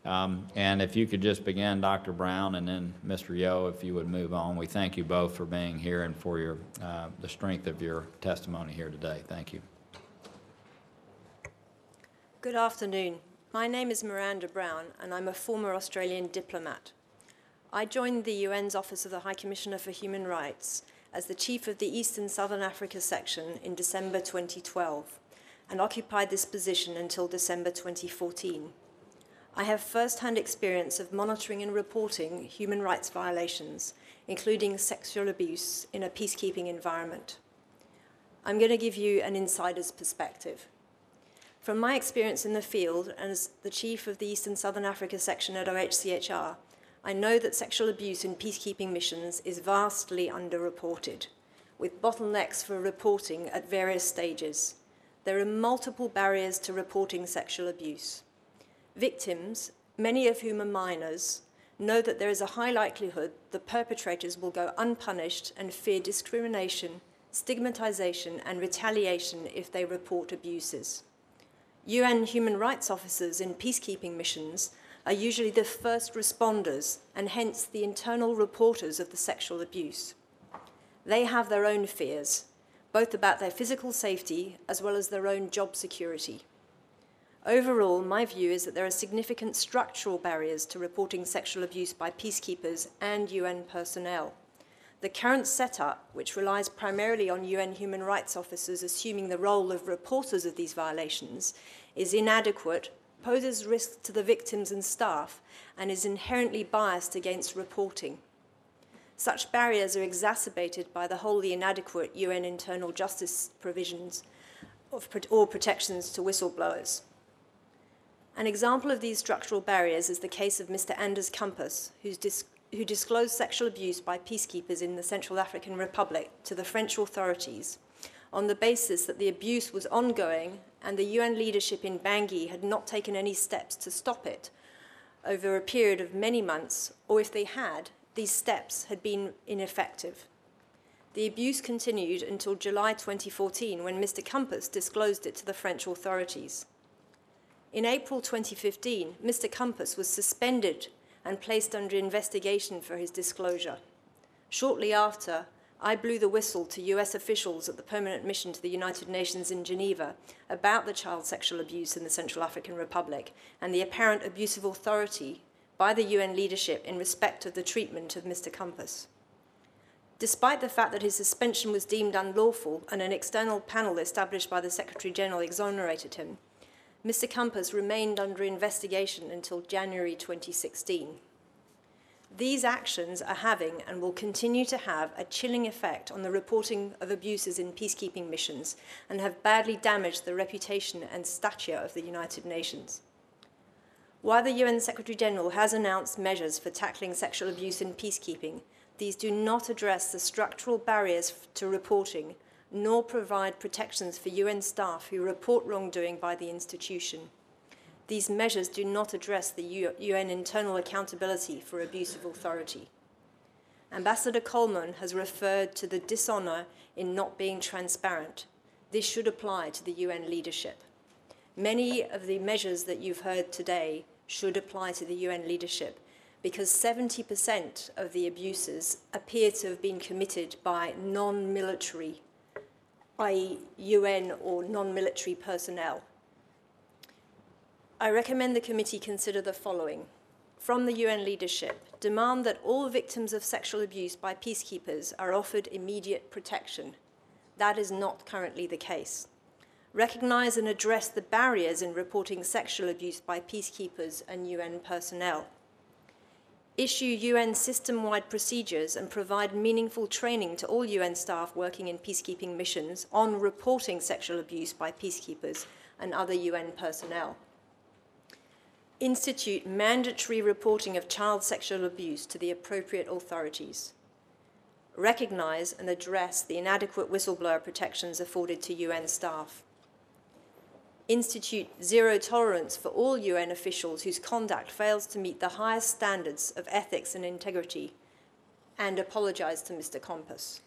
Um, And if you could just begin, Dr. Brown, and then Mr. Yeo, if you would move on. We thank you both for being here and for your, uh, the strength of your testimony here today. Thank you. Good afternoon. My name is Miranda Brown, and I'm a former Australian diplomat. I joined the UN's Office of the High Commissioner for Human Rights as the chief of the Eastern Southern Africa section in December 2012 and occupied this position until December 2014. I have first hand experience of monitoring and reporting human rights violations, including sexual abuse, in a peacekeeping environment. I'm going to give you an insider's perspective. From my experience in the field and as the chief of the Eastern Southern Africa section at OHCHR, I know that sexual abuse in peacekeeping missions is vastly underreported, with bottlenecks for reporting at various stages. There are multiple barriers to reporting sexual abuse. Victims, many of whom are minors, know that there is a high likelihood the perpetrators will go unpunished and fear discrimination, stigmatization, and retaliation if they report abuses. UN human rights officers in peacekeeping missions are usually the first responders and hence the internal reporters of the sexual abuse. They have their own fears, both about their physical safety as well as their own job security. Overall, my view is that there are significant structural barriers to reporting sexual abuse by peacekeepers and UN personnel. The current setup, which relies primarily on UN human rights officers assuming the role of reporters of these violations, is inadequate, poses risks to the victims and staff, and is inherently biased against reporting. Such barriers are exacerbated by the wholly inadequate UN internal justice provisions of, or protections to whistleblowers. An example of these structural barriers is the case of Mr. Anders Kompass, dis who disclosed sexual abuse by peacekeepers in the Central African Republic to the French authorities on the basis that the abuse was ongoing and the UN leadership in Bangui had not taken any steps to stop it over a period of many months, or if they had, these steps had been ineffective. The abuse continued until July 2014 when Mr. Kompass disclosed it to the French authorities. In April 2015, Mr. Kompass was suspended and placed under investigation for his disclosure. Shortly after, I blew the whistle to US officials at the permanent mission to the United Nations in Geneva about the child sexual abuse in the Central African Republic and the apparent abuse of authority by the UN leadership in respect of the treatment of Mr. Kompass. Despite the fact that his suspension was deemed unlawful and an external panel established by the Secretary General exonerated him, Mr. Kompass remained under investigation until January 2016. These actions are having and will continue to have a chilling effect on the reporting of abuses in peacekeeping missions and have badly damaged the reputation and stature of the United Nations. While the UN Secretary General has announced measures for tackling sexual abuse in peacekeeping, These do not address the structural barriers to reporting, nor provide protections for UN staff who report wrongdoing by the institution. These measures do not address the UN internal accountability for abuse of authority. Ambassador Coleman has referred to the dishonour in not being transparent. This should apply to the UN leadership. Many of the measures that you've heard today should apply to the UN leadership because 70% of the abuses appear to have been committed by non military, i.e., UN or non military personnel. I recommend the committee consider the following. From the UN leadership, demand that all victims of sexual abuse by peacekeepers are offered immediate protection. That is not currently the case. Recognise and address the barriers in reporting sexual abuse by peacekeepers and UN personnel. Issue UN system wide procedures and provide meaningful training to all UN staff working in peacekeeping missions on reporting sexual abuse by peacekeepers and other UN personnel. Institute mandatory reporting of child sexual abuse to the appropriate authorities, recognise and address the inadequate whistleblower protections afforded to UN staff, institute zero tolerance for all UN officials whose conduct fails to meet the highest standards of ethics and integrity, and apologise to Mr. Kompass.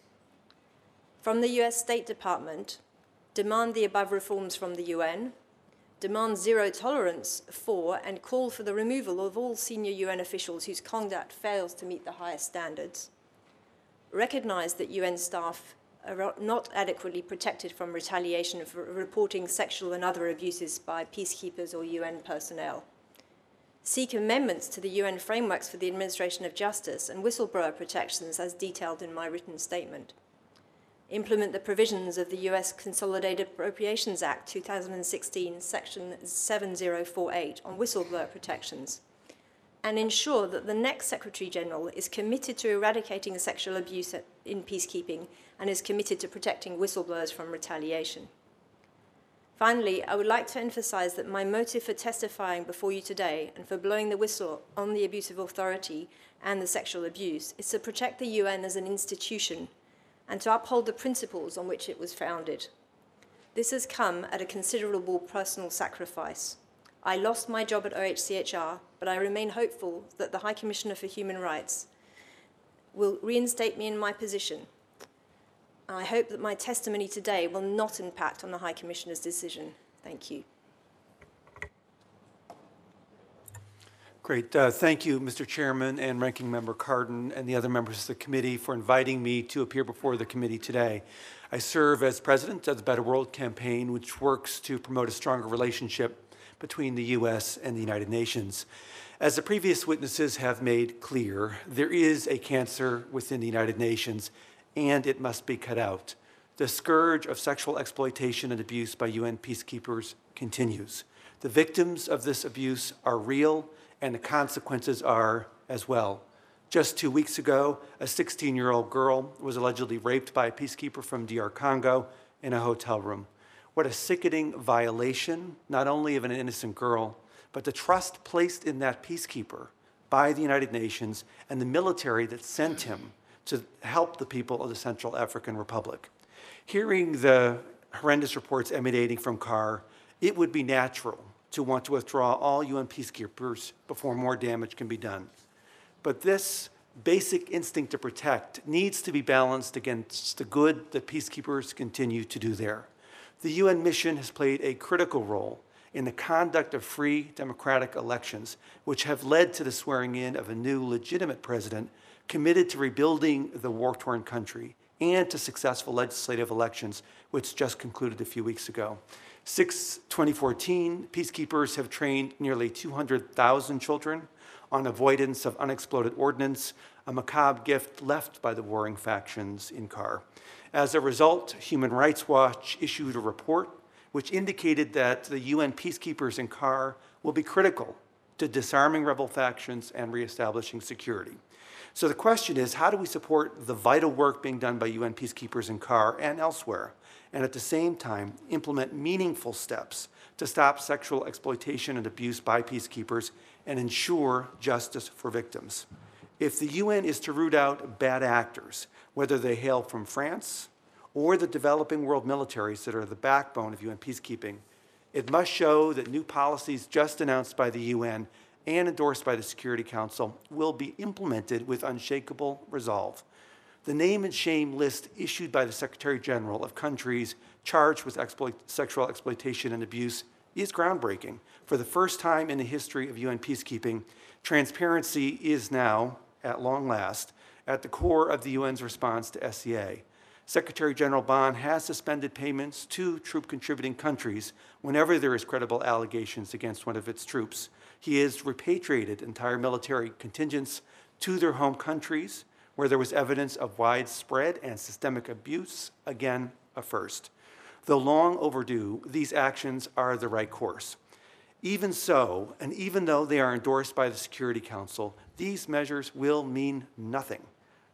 From the US State Department, demand the above reforms from the UN, demand zero tolerance for and call for the removal of all senior UN officials whose conduct fails to meet the highest standards, recognise that UN staff are not adequately protected from retaliation for reporting sexual and other abuses by peacekeepers or UN personnel. Seek amendments to the UN frameworks for the administration of justice and whistleblower protections as detailed in my written statement implement the provisions of the US Consolidated Appropriations Act 2016, Section 7048 on whistleblower protections, and ensure that the next Secretary General is committed to eradicating sexual abuse in peacekeeping and is committed to protecting whistleblowers from retaliation. Finally, I would like to emphasize that my motive for testifying before you today and for blowing the whistle on the abuse of authority and the sexual abuse is to protect the UN as an institution and to uphold the principles on which it was founded. This has come at a considerable personal sacrifice. I lost my job at OHCHR, but I remain hopeful that the High Commissioner for Human Rights will reinstate me in my position. I hope that my testimony today will not impact on the High Commissioner's decision. Thank you. Great. Uh, thank you, Mr. Chairman and Ranking Member Cardin and the other members of the committee for inviting me to appear before the committee today. I serve as president of the Better World Campaign, which works to promote a stronger relationship between the U.S. and the United Nations. As the previous witnesses have made clear, there is a cancer within the United Nations, and it must be cut out. The scourge of sexual exploitation and abuse by UN peacekeepers continues. The victims of this abuse are real and the consequences are as well. Just two weeks ago, a 16 year old girl was allegedly raped by a peacekeeper from DR Congo in a hotel room. What a sickening violation, not only of an innocent girl, but the trust placed in that peacekeeper by the United Nations and the military that sent him to help the people of the Central African Republic. Hearing the horrendous reports emanating from CAR, it would be natural to want to withdraw all UN peacekeepers before more damage can be done. But this basic instinct to protect needs to be balanced against the good that peacekeepers continue to do there. The UN mission has played a critical role in the conduct of free democratic elections, which have led to the swearing in of a new legitimate president committed to rebuilding the war torn country and to successful legislative elections, which just concluded a few weeks ago. Since 2014, peacekeepers have trained nearly 200,000 children on avoidance of unexploded ordnance, a macabre gift left by the warring factions in CAR. As a result, Human Rights Watch issued a report which indicated that the UN peacekeepers in CAR will be critical to disarming rebel factions and reestablishing security. So the question is how do we support the vital work being done by UN peacekeepers in CAR and elsewhere? and at the same time implement meaningful steps to stop sexual exploitation and abuse by peacekeepers and ensure justice for victims. If the UN is to root out bad actors, whether they hail from France or the developing world militaries that are the backbone of UN peacekeeping, it must show that new policies just announced by the UN and endorsed by the Security Council will be implemented with unshakable resolve. The name and shame list issued by the Secretary General of countries charged with exploit, sexual exploitation and abuse is groundbreaking. For the first time in the history of UN peacekeeping, transparency is now, at long last, at the core of the UN's response to SEA. Secretary General Ban has suspended payments to troop contributing countries whenever there is credible allegations against one of its troops. He has repatriated entire military contingents to their home countries where there was evidence of widespread and systemic abuse, again, a first. Though long overdue, these actions are the right course. Even so, and even though they are endorsed by the Security Council, these measures will mean nothing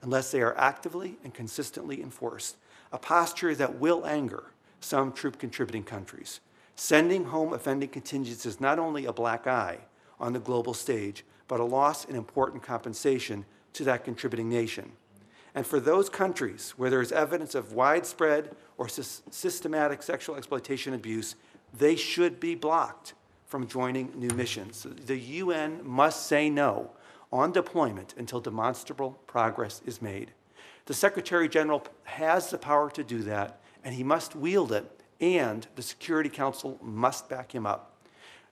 unless they are actively and consistently enforced, a posture that will anger some troop contributing countries. Sending home offending contingents is not only a black eye on the global stage, but a loss in important compensation to that contributing nation. And for those countries where there is evidence of widespread or sys- systematic sexual exploitation abuse, they should be blocked from joining new missions. The UN must say no on deployment until demonstrable progress is made. The Secretary General has the power to do that, and he must wield it, and the Security Council must back him up.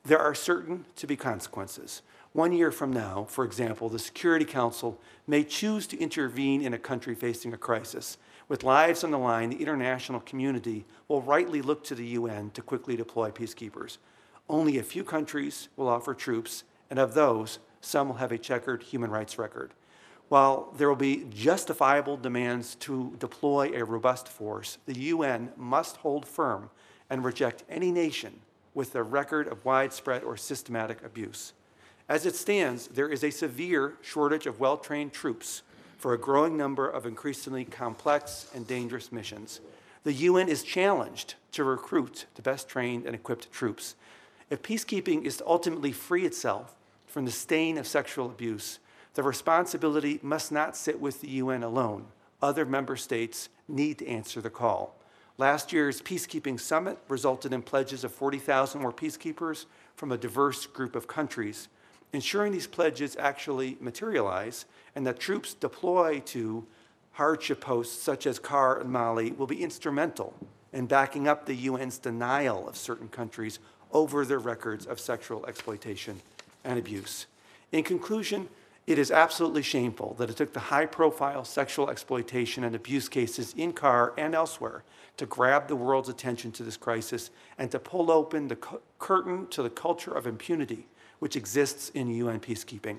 There are certain to be consequences. One year from now, for example, the Security Council may choose to intervene in a country facing a crisis. With lives on the line, the international community will rightly look to the UN to quickly deploy peacekeepers. Only a few countries will offer troops, and of those, some will have a checkered human rights record. While there will be justifiable demands to deploy a robust force, the UN must hold firm and reject any nation with a record of widespread or systematic abuse. As it stands, there is a severe shortage of well trained troops for a growing number of increasingly complex and dangerous missions. The UN is challenged to recruit the best trained and equipped troops. If peacekeeping is to ultimately free itself from the stain of sexual abuse, the responsibility must not sit with the UN alone. Other member states need to answer the call. Last year's peacekeeping summit resulted in pledges of 40,000 more peacekeepers from a diverse group of countries. Ensuring these pledges actually materialize and that troops deploy to hardship posts such as CAR and Mali will be instrumental in backing up the UN's denial of certain countries over their records of sexual exploitation and abuse. In conclusion, it is absolutely shameful that it took the high profile sexual exploitation and abuse cases in CAR and elsewhere to grab the world's attention to this crisis and to pull open the cu- curtain to the culture of impunity which exists in UN peacekeeping.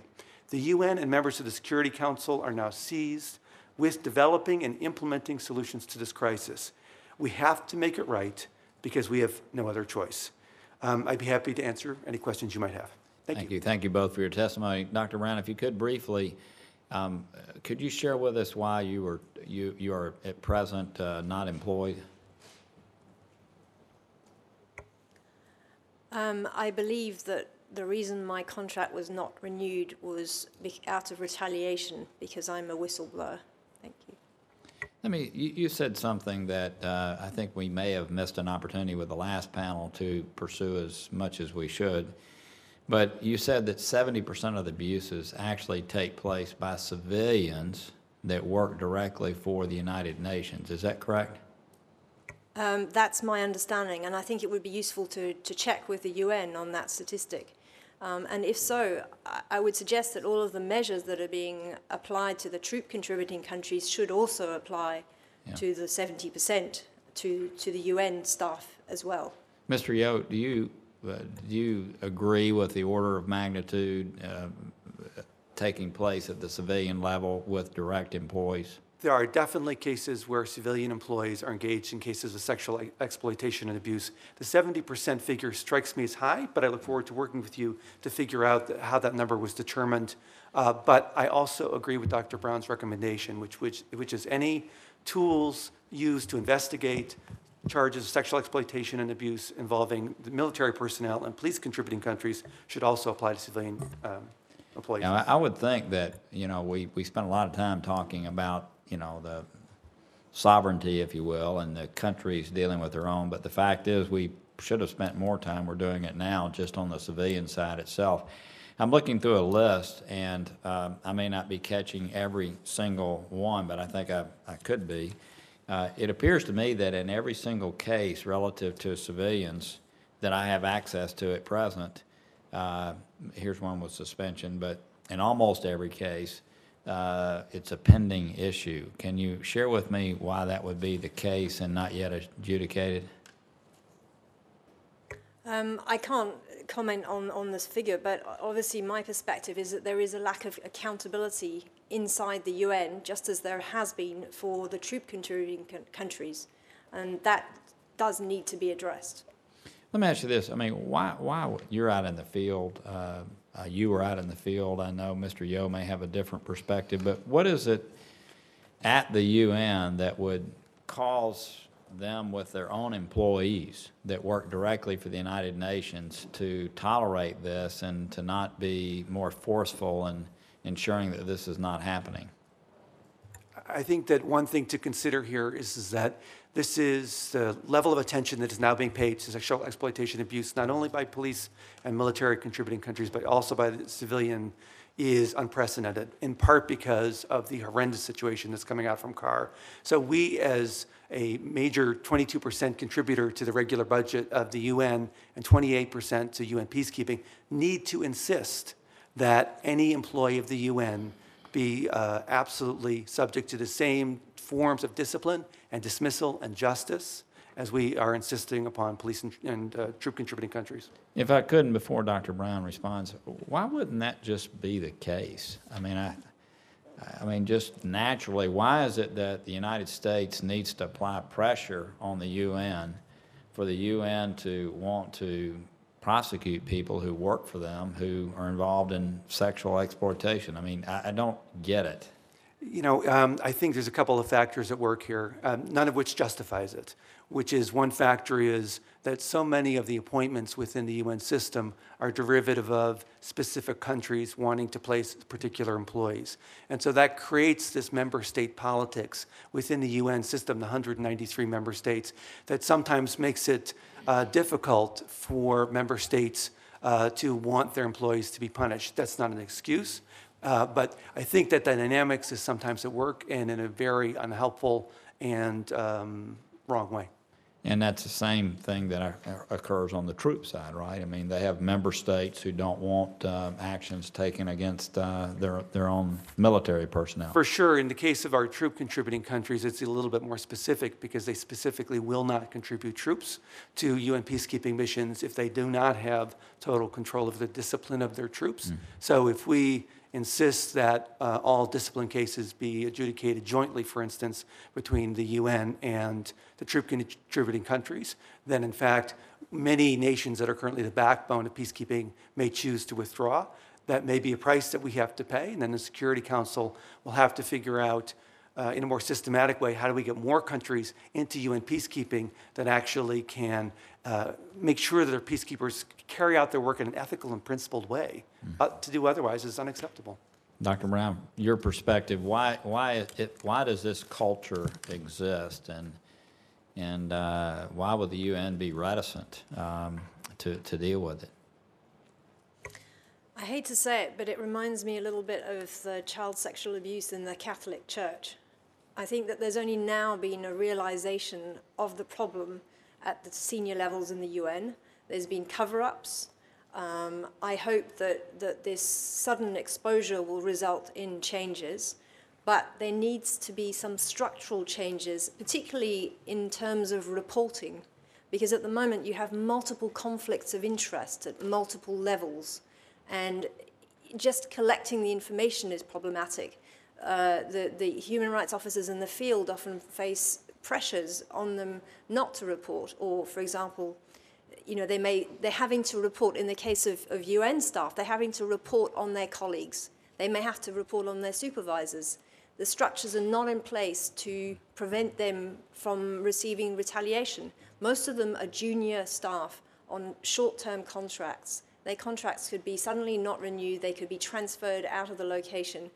The UN and members of the Security Council are now seized with developing and implementing solutions to this crisis. We have to make it right because we have no other choice. Um, I'd be happy to answer any questions you might have. Thank, Thank you. Thank you both for your testimony. Dr. Brown, if you could briefly, um, could you share with us why you were, you, you are at present uh, not employed? Um, I believe that the reason my contract was not renewed was be- out of retaliation because I'm a whistleblower. Thank you. Let me, you, you said something that uh, I think we may have missed an opportunity with the last panel to pursue as much as we should. But you said that 70% of the abuses actually take place by civilians that work directly for the United Nations. Is that correct? Um, that's my understanding, and I think it would be useful to, to check with the UN on that statistic. Um, and if so, I, I would suggest that all of the measures that are being applied to the troop contributing countries should also apply Yeah. to the 70% to, to the UN staff as well. Mr. Yote, do you, uh, do you agree with the order of magnitude uh, taking place at the civilian level with direct employees? There are definitely cases where civilian employees are engaged in cases of sexual exploitation and abuse. The 70% figure strikes me as high, but I look forward to working with you to figure out how that number was determined. Uh, but I also agree with Dr. Brown's recommendation, which, which, which is any tools used to investigate charges of sexual exploitation and abuse involving military personnel and police contributing countries should also apply to civilian um, employees. Now, I I would think that, you know, we, we spent a lot of time talking about, you know, the sovereignty, if you will, and the countries dealing with their own, but the fact is, we should have spent more time, we're doing it now, just on the civilian side itself. I'm looking through a list, and um, I may not be catching every single one, but I think I, I could be. Uh, It appears to me that in every single case relative to civilians that I have access to at present, uh, here's one with suspension, but in almost every case, uh, it's a pending issue. Can you share with me why that would be the case and not yet adjudicated? Um, I can't comment on, on this figure, but obviously my perspective is that there is a lack of accountability inside the UN, just as there has been for the troop contributing co- countries, and that does need to be addressed. Let me ask you this, I mean, why, why, you're out in the field, uh, uh, you were out in the field, I know Mr. Yeo may have a different perspective, but what is it at the UN that would cause them with their own employees that work directly for the United Nations to tolerate this and to not be more forceful in ensuring that this is not happening? I think that one thing to consider here is, is that this is the level of attention that is now being paid to sexual exploitation abuse, not only by police and military contributing countries, but also by the civilian, is unprecedented, in part because of the horrendous situation that's coming out from CAR. So we, as a major 22% contributor to the regular budget of the UN and 28% to UN peacekeeping, need to insist that any employee of the UN be uh, absolutely subject to the same forms of discipline and dismissal and justice as we are insisting upon police and, and uh, troop contributing countries. If I couldn't, before Dr. Brown responds, why wouldn't that just be the case? I mean, I, I mean, just naturally, why is it that the United States needs to apply pressure on the UN for the UN to want to prosecute people who work for them who are involved in sexual exploitation? I mean, I, I don't get it. You know, um, I think there's a couple of factors at work here, um, none of which justifies it. Which is one factor is that so many of the appointments within the UN system are derivative of specific countries wanting to place particular employees. And so that creates this member state politics within the UN system, the 193 member states, that sometimes makes it uh, difficult for member states uh, to want their employees to be punished. That's not an excuse. Uh, but I think that the dynamics is sometimes at work and in a very unhelpful and um, wrong way. And that's the same thing that occurs on the troop side, right? I mean, they have member states who don't want uh, actions taken against uh, their, their own military personnel. For sure, in the case of our troop contributing countries, it's a little bit more specific because they specifically will not contribute troops to UN peacekeeping missions if they do not have total control of the discipline of their troops. So if we insist that uh, all discipline cases be adjudicated jointly, for instance, between the UN and the troop contributing countries, then in fact, many nations that are currently the backbone of peacekeeping may choose to withdraw. That may be a price that we have to pay, and then the Security Council will have to figure out uh, in a more systematic way how do we get more countries into UN peacekeeping that actually can uh, make sure that their peacekeepers carry out their work in an ethical and principled way. Uh, to do otherwise is unacceptable. Dr. Brown, your perspective, why, why, it, why does this culture exist? And, and uh, why would the UN be reticent um, to, to deal with it? I hate to say it, but it reminds me a little bit of the child sexual abuse in the Catholic Church. I think that there's only now been a realization of the problem at the senior levels in the UN. There's been cover ups. Um, I hope that, that this sudden exposure will result in changes, but there needs to be some structural changes, particularly in terms of reporting, because at the moment you have multiple conflicts of interest at multiple levels, and just collecting the information is problematic. Uh, the, the human rights officers in the field often face pressures on them not to report, or, for example, you know, they may, they're having to report, in the case of, of UN staff, they're having to report on their colleagues. They may have to report on their supervisors. The structures are not in place to prevent them from receiving retaliation. Most of them are junior staff on short term contracts. Their contracts could be suddenly not renewed, they could be transferred out of the location.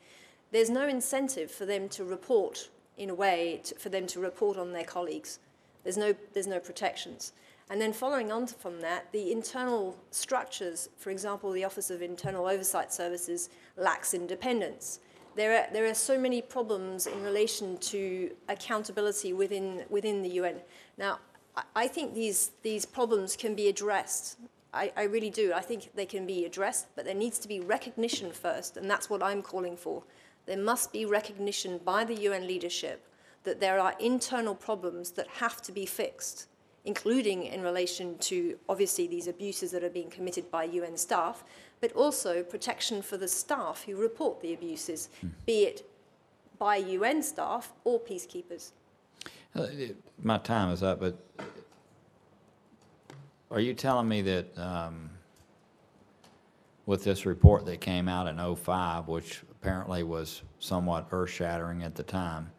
There's no incentive for them to report, in a way, to, for them to report on their colleagues. There's no, there's no protections. And then following on from that, the internal structures, for example, the Office of Internal Oversight Services lacks independence. There are, there are so many problems in relation to accountability within, within the UN. Now, I- I think these, these problems can be addressed. I, I really do. I think they can be addressed, but there needs to be recognition first, and that's what I'm calling for. There must be recognition by the UN leadership that there are internal problems that have to be fixed, including in relation to obviously these abuses that are being committed by UN staff, but also protection for the staff who report the abuses, be it by UN staff or peacekeepers. Uh, My time is up, but are you telling me that um, with this report that came out in '05, which apparently was somewhat earth-shattering at the time,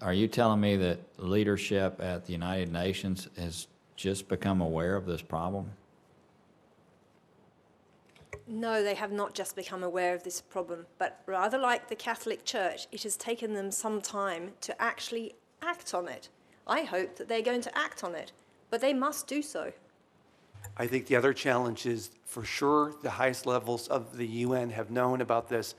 are you telling me that leadership at the United Nations has just become aware of this problem? No, they have not just become aware of this problem, but rather like the Catholic Church, it has taken them some time to actually act on it. I hope that they're going to act on it, but they must do so. I think the other challenge is, for sure, the highest levels of the UN have known about this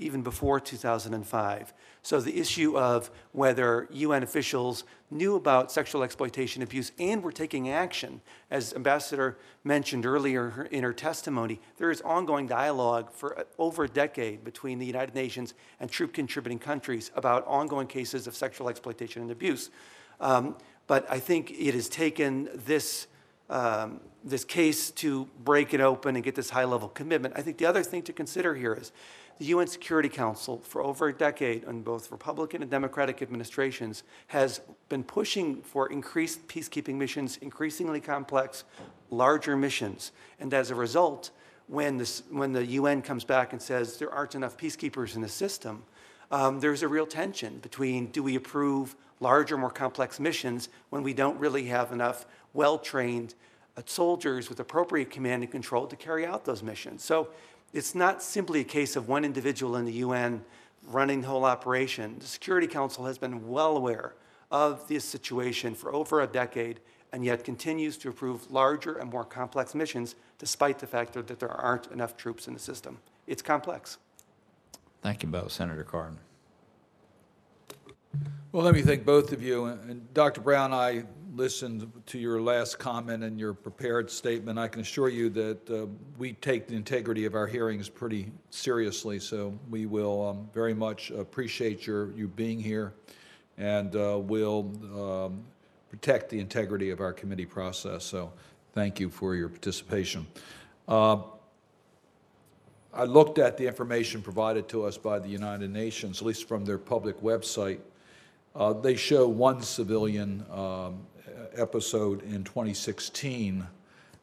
even before 2005. So the issue of whether UN officials knew about sexual exploitation abuse and were taking action, as Ambassador mentioned earlier in her testimony, there is ongoing dialogue for over a decade between the United Nations and troop contributing countries about ongoing cases of sexual exploitation and abuse. Um, but I think it has taken this um, this case to break it open and get this high level commitment. I think the other thing to consider here is the UN Security Council, for over a decade, in both Republican and Democratic administrations, has been pushing for increased peacekeeping missions, increasingly complex, larger missions. And as a result, when, this, when the UN comes back and says there aren't enough peacekeepers in the system, um, there's a real tension between do we approve larger, more complex missions when we don't really have enough well trained uh, soldiers with appropriate command and control to carry out those missions. So it's not simply a case of one individual in the UN running the whole operation. The Security Council has been well aware of this situation for over a decade and yet continues to approve larger and more complex missions despite the fact that there aren't enough troops in the system. It's complex. Thank you both, Senator Cardin. Well, let me thank both of you. And Dr. Brown, I listened to your last comment and your prepared statement. I can assure you that uh, we take the integrity of our hearings pretty seriously, so we will um, very much appreciate your, you being here, and uh, will um, protect the integrity of our committee process. So thank you for your participation. Uh, I looked at the information provided to us by the United Nations, at least from their public website. Uh, They show one civilian um, episode in 2016,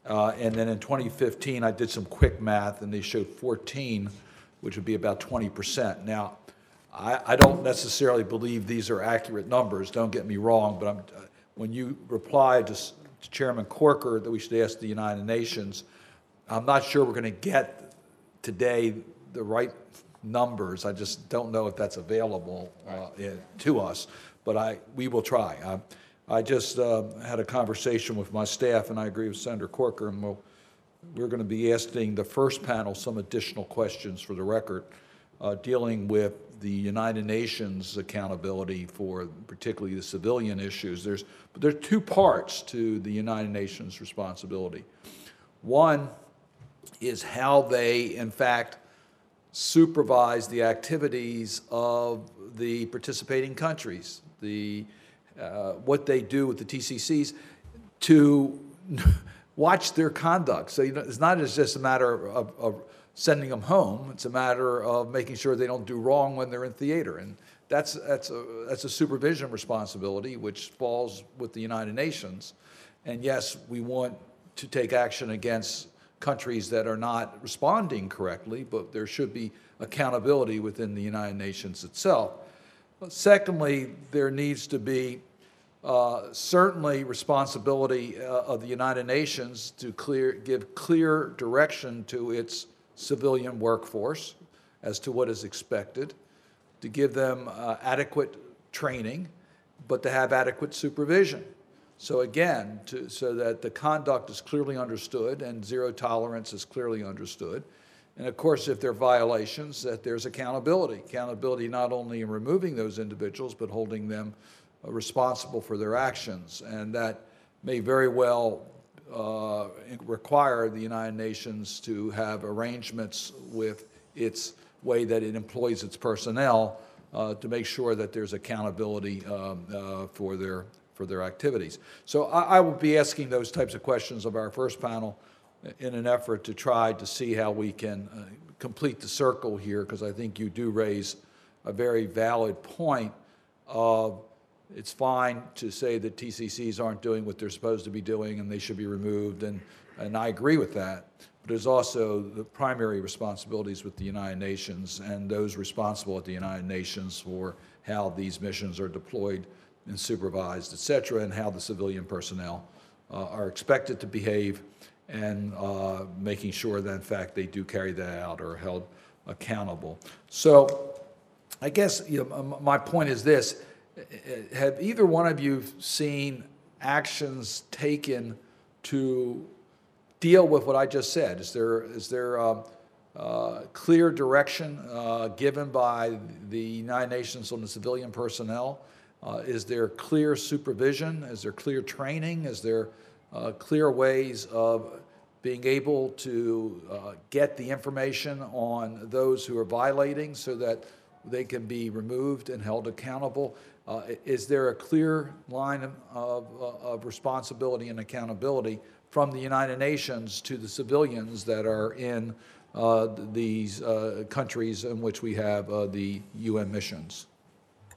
uh, and then in 2015, I did some quick math, and they showed 14, which would be about 20%. Now, I I don't necessarily believe these are accurate numbers, don't get me wrong, but I'm, uh, when you replied to to Chairman Corker that we should ask the United Nations, I'm not sure we're going to get today the right numbers. I just don't know if that's available uh, to us, but I, we will try. I- I just uh, had a conversation with my staff, and I agree with Senator Corker, and we'll, we're going to be asking the first panel some additional questions for the record, uh, dealing with the United Nations accountability for particularly the civilian issues. There's, but there are two parts to the United Nations responsibility. One is how they, in fact, supervise the activities of the participating countries, the, uh, what they do with the TCCs to *laughs* watch their conduct. So you know, it's not just a matter of, of sending them home, it's a matter of making sure they don't do wrong when they're in theater. And that's, that's, a, that's a supervision responsibility which falls with the United Nations. And yes, we want to take action against countries that are not responding correctly, but there should be accountability within the United Nations itself. Secondly, there needs to be uh, certainly responsibility uh, of the United Nations to clear, give clear direction to its civilian workforce as to what is expected, to give them uh, adequate training, but to have adequate supervision. So again, to, so that the conduct is clearly understood and zero tolerance is clearly understood. And of course, if there are violations, that there's accountability. Accountability not only in removing those individuals, but holding them responsible for their actions. And that may very well uh, require the United Nations to have arrangements with its way that it employs its personnel uh, to make sure that there's accountability um, uh, for their for their activities. So I, I will be asking those types of questions of our first panel in an effort to try to see how we can uh, complete the circle here, because I think you do raise a very valid point of it's fine to say that TCCs aren't doing what they're supposed to be doing and they should be removed, and, and I agree with that. But there's also the primary responsibilities with the United Nations and those responsible at the United Nations for how these missions are deployed and supervised, et cetera, and how the civilian personnel uh, are expected to behave and uh, making sure that, in fact, they do carry that out or are held accountable. So I guess you know, my point is this. Have either one of you seen actions taken to deal with what I just said? Is there, is there um, uh, clear direction uh, given by the United Nations on the civilian personnel? Uh, is there clear supervision? Is there clear training? Is there uh, clear ways of being able to uh, get the information on those who are violating so that they can be removed and held accountable? Uh, is there a clear line of, of, of responsibility and accountability from the United Nations to the civilians that are in uh, these uh, countries in which we have uh, the UN missions?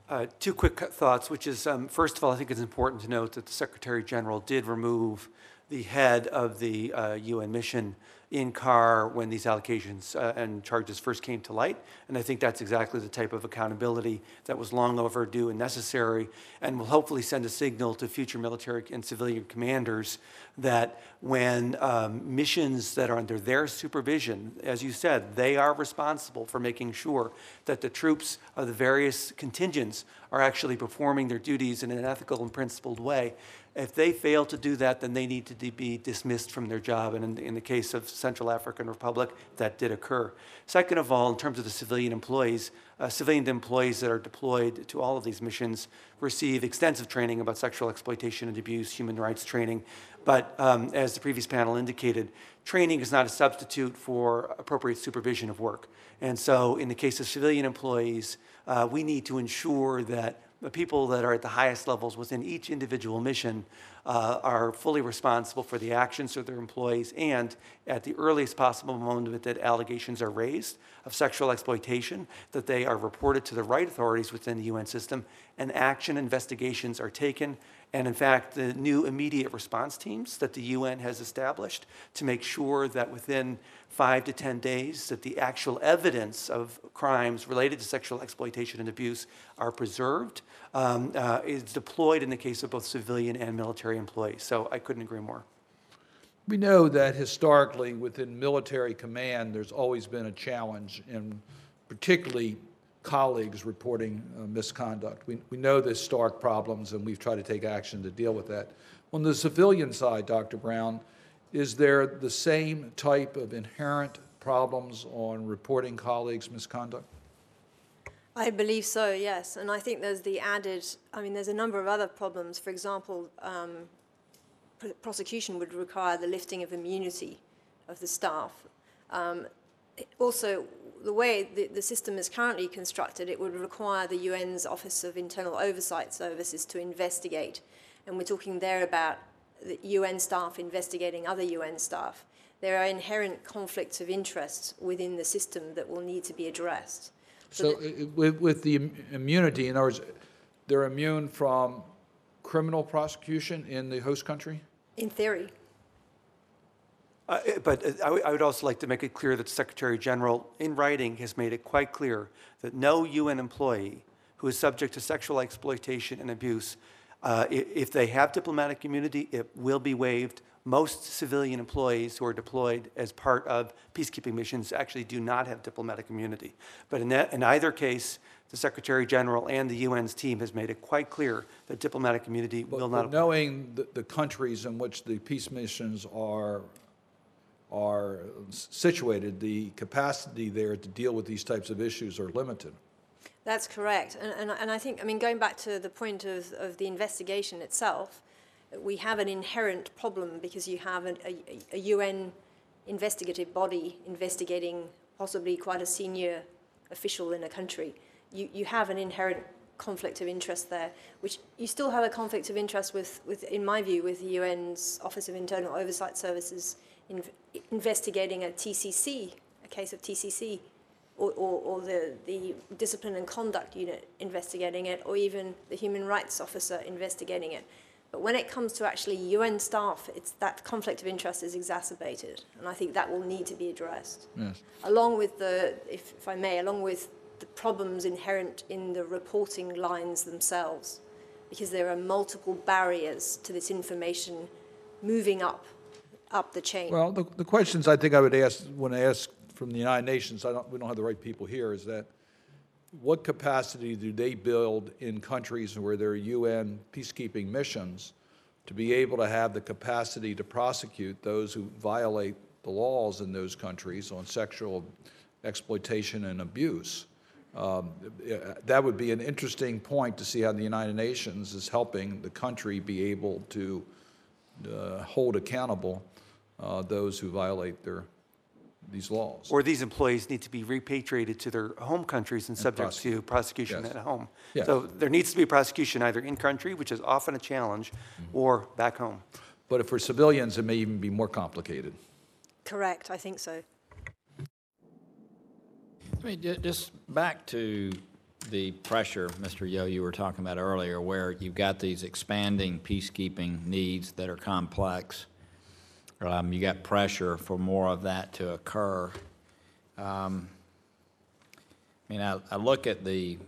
Uh, Two quick thoughts, which is, um, first of all, I think it's important to note that the Secretary General did remove the head of the uh, UN mission in CAR when these allocations uh, and charges first came to light. And I think that's exactly the type of accountability that was long overdue and necessary and will hopefully send a signal to future military and civilian commanders that when um, missions that are under their supervision, as you said, they are responsible for making sure that the troops of the various contingents are actually performing their duties in an ethical and principled way. If they fail to do that, then they need to be dismissed from their job. And in, in, the case of Central African Republic, that did occur. Second of all, in terms of the civilian employees, uh, civilian employees that are deployed to all of these missions receive extensive training about sexual exploitation and abuse, human rights training. But um, as the previous panel indicated, training is not a substitute for appropriate supervision of work. And so, in the case of civilian employees, uh, we need to ensure that the people that are at the highest levels within each individual mission uh, are fully responsible for the actions of their employees and at the earliest possible moment that allegations are raised of sexual exploitation that they are reported to the right authorities within the UN system and action investigations are taken and in fact, the new immediate response teams that the UN has established to make sure that within five to 10 days that the actual evidence of crimes related to sexual exploitation and abuse are preserved um, uh, is deployed in the case of both civilian and military employees. So I couldn't agree more. We know that historically within military command, there's always been a challenge in particularly colleagues reporting uh, misconduct. We, we know there's stark problems, and we've tried to take action to deal with that. On the civilian side, Dr. Brown, is there the same type of inherent problems on reporting colleagues' misconduct? I believe so, yes. And I think there's the added, I mean, there's a number of other problems. For example, um, prosecution would require the lifting of immunity of the staff. Um, also, the way the, the system is currently constructed, it would require the UN's Office of Internal Oversight Services to investigate. And we're talking there about the UN staff investigating other UN staff. There are inherent conflicts of interest within the system that will need to be addressed. So, so uh, with, with the immunity, in other words, they're immune from criminal prosecution in the host country? In theory. Uh, eh, but uh, I would also like to make it clear that the Secretary General, in writing, has made it quite clear that no UN employee who is subject to sexual exploitation and abuse Uh, i- If they have diplomatic immunity, it will be waived. Most civilian employees who are deployed as part of peacekeeping missions actually do not have diplomatic immunity. But in that, in either case, the Secretary General and the UN's team has made it quite clear that diplomatic immunity will But not apply. knowing the, the countries in which the peace missions are, are situated, the capacity there to deal with these types of issues are limited. That's correct. And, and, and I think, I mean, going back to the point of, of the investigation itself, we have an inherent problem because you have an, a, a UN investigative body investigating possibly quite a senior official in a country. You, you have an inherent conflict of interest there, which you still have a conflict of interest with, with in my view, with the UN's Office of Internal Oversight Services in, investigating a TCC, a case of TCC or, or, or the, the discipline and conduct unit investigating it, or even the human rights officer investigating it. But when it comes to actually UN staff, it's that conflict of interest is exacerbated, and I think that will need to be addressed. Yes. Along with the, if, if I may, along with the problems inherent in the reporting lines themselves, because there are multiple barriers to this information moving up, up the chain. Well, the, the questions I think I would ask, when I ask from the United Nations, I don't, we don't have the right people here, is that what capacity do they build in countries where there are UN peacekeeping missions to be able to have the capacity to prosecute those who violate the laws in those countries on sexual exploitation and abuse? Um, That would be an interesting point to see how the United Nations is helping the country be able to uh, hold accountable uh, those who violate their, these laws. Or these employees need to be repatriated to their home countries and subject to prosecution Yes. at home. Yes. So there needs to be prosecution either in country, which is often a challenge, Mm-hmm. or back home. But for civilians, it may even be more complicated. Correct, I think so. I mean, ju- just back to the pressure, Mr. Yeo, you were talking about earlier, where you've got these expanding peacekeeping needs that are complex. Um, you got pressure for more of that to occur. Um, I mean, I, I look at the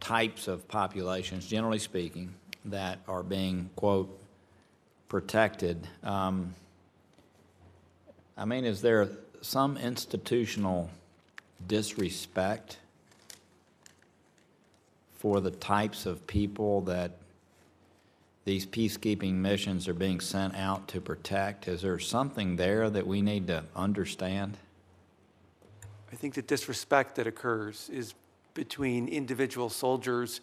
types of populations, generally speaking, that are being, quote, protected. Um, I mean, is there some institutional disrespect for the types of people that these peacekeeping missions are being sent out to protect? Is there something there that we need to understand? I think the disrespect that occurs is between individual soldiers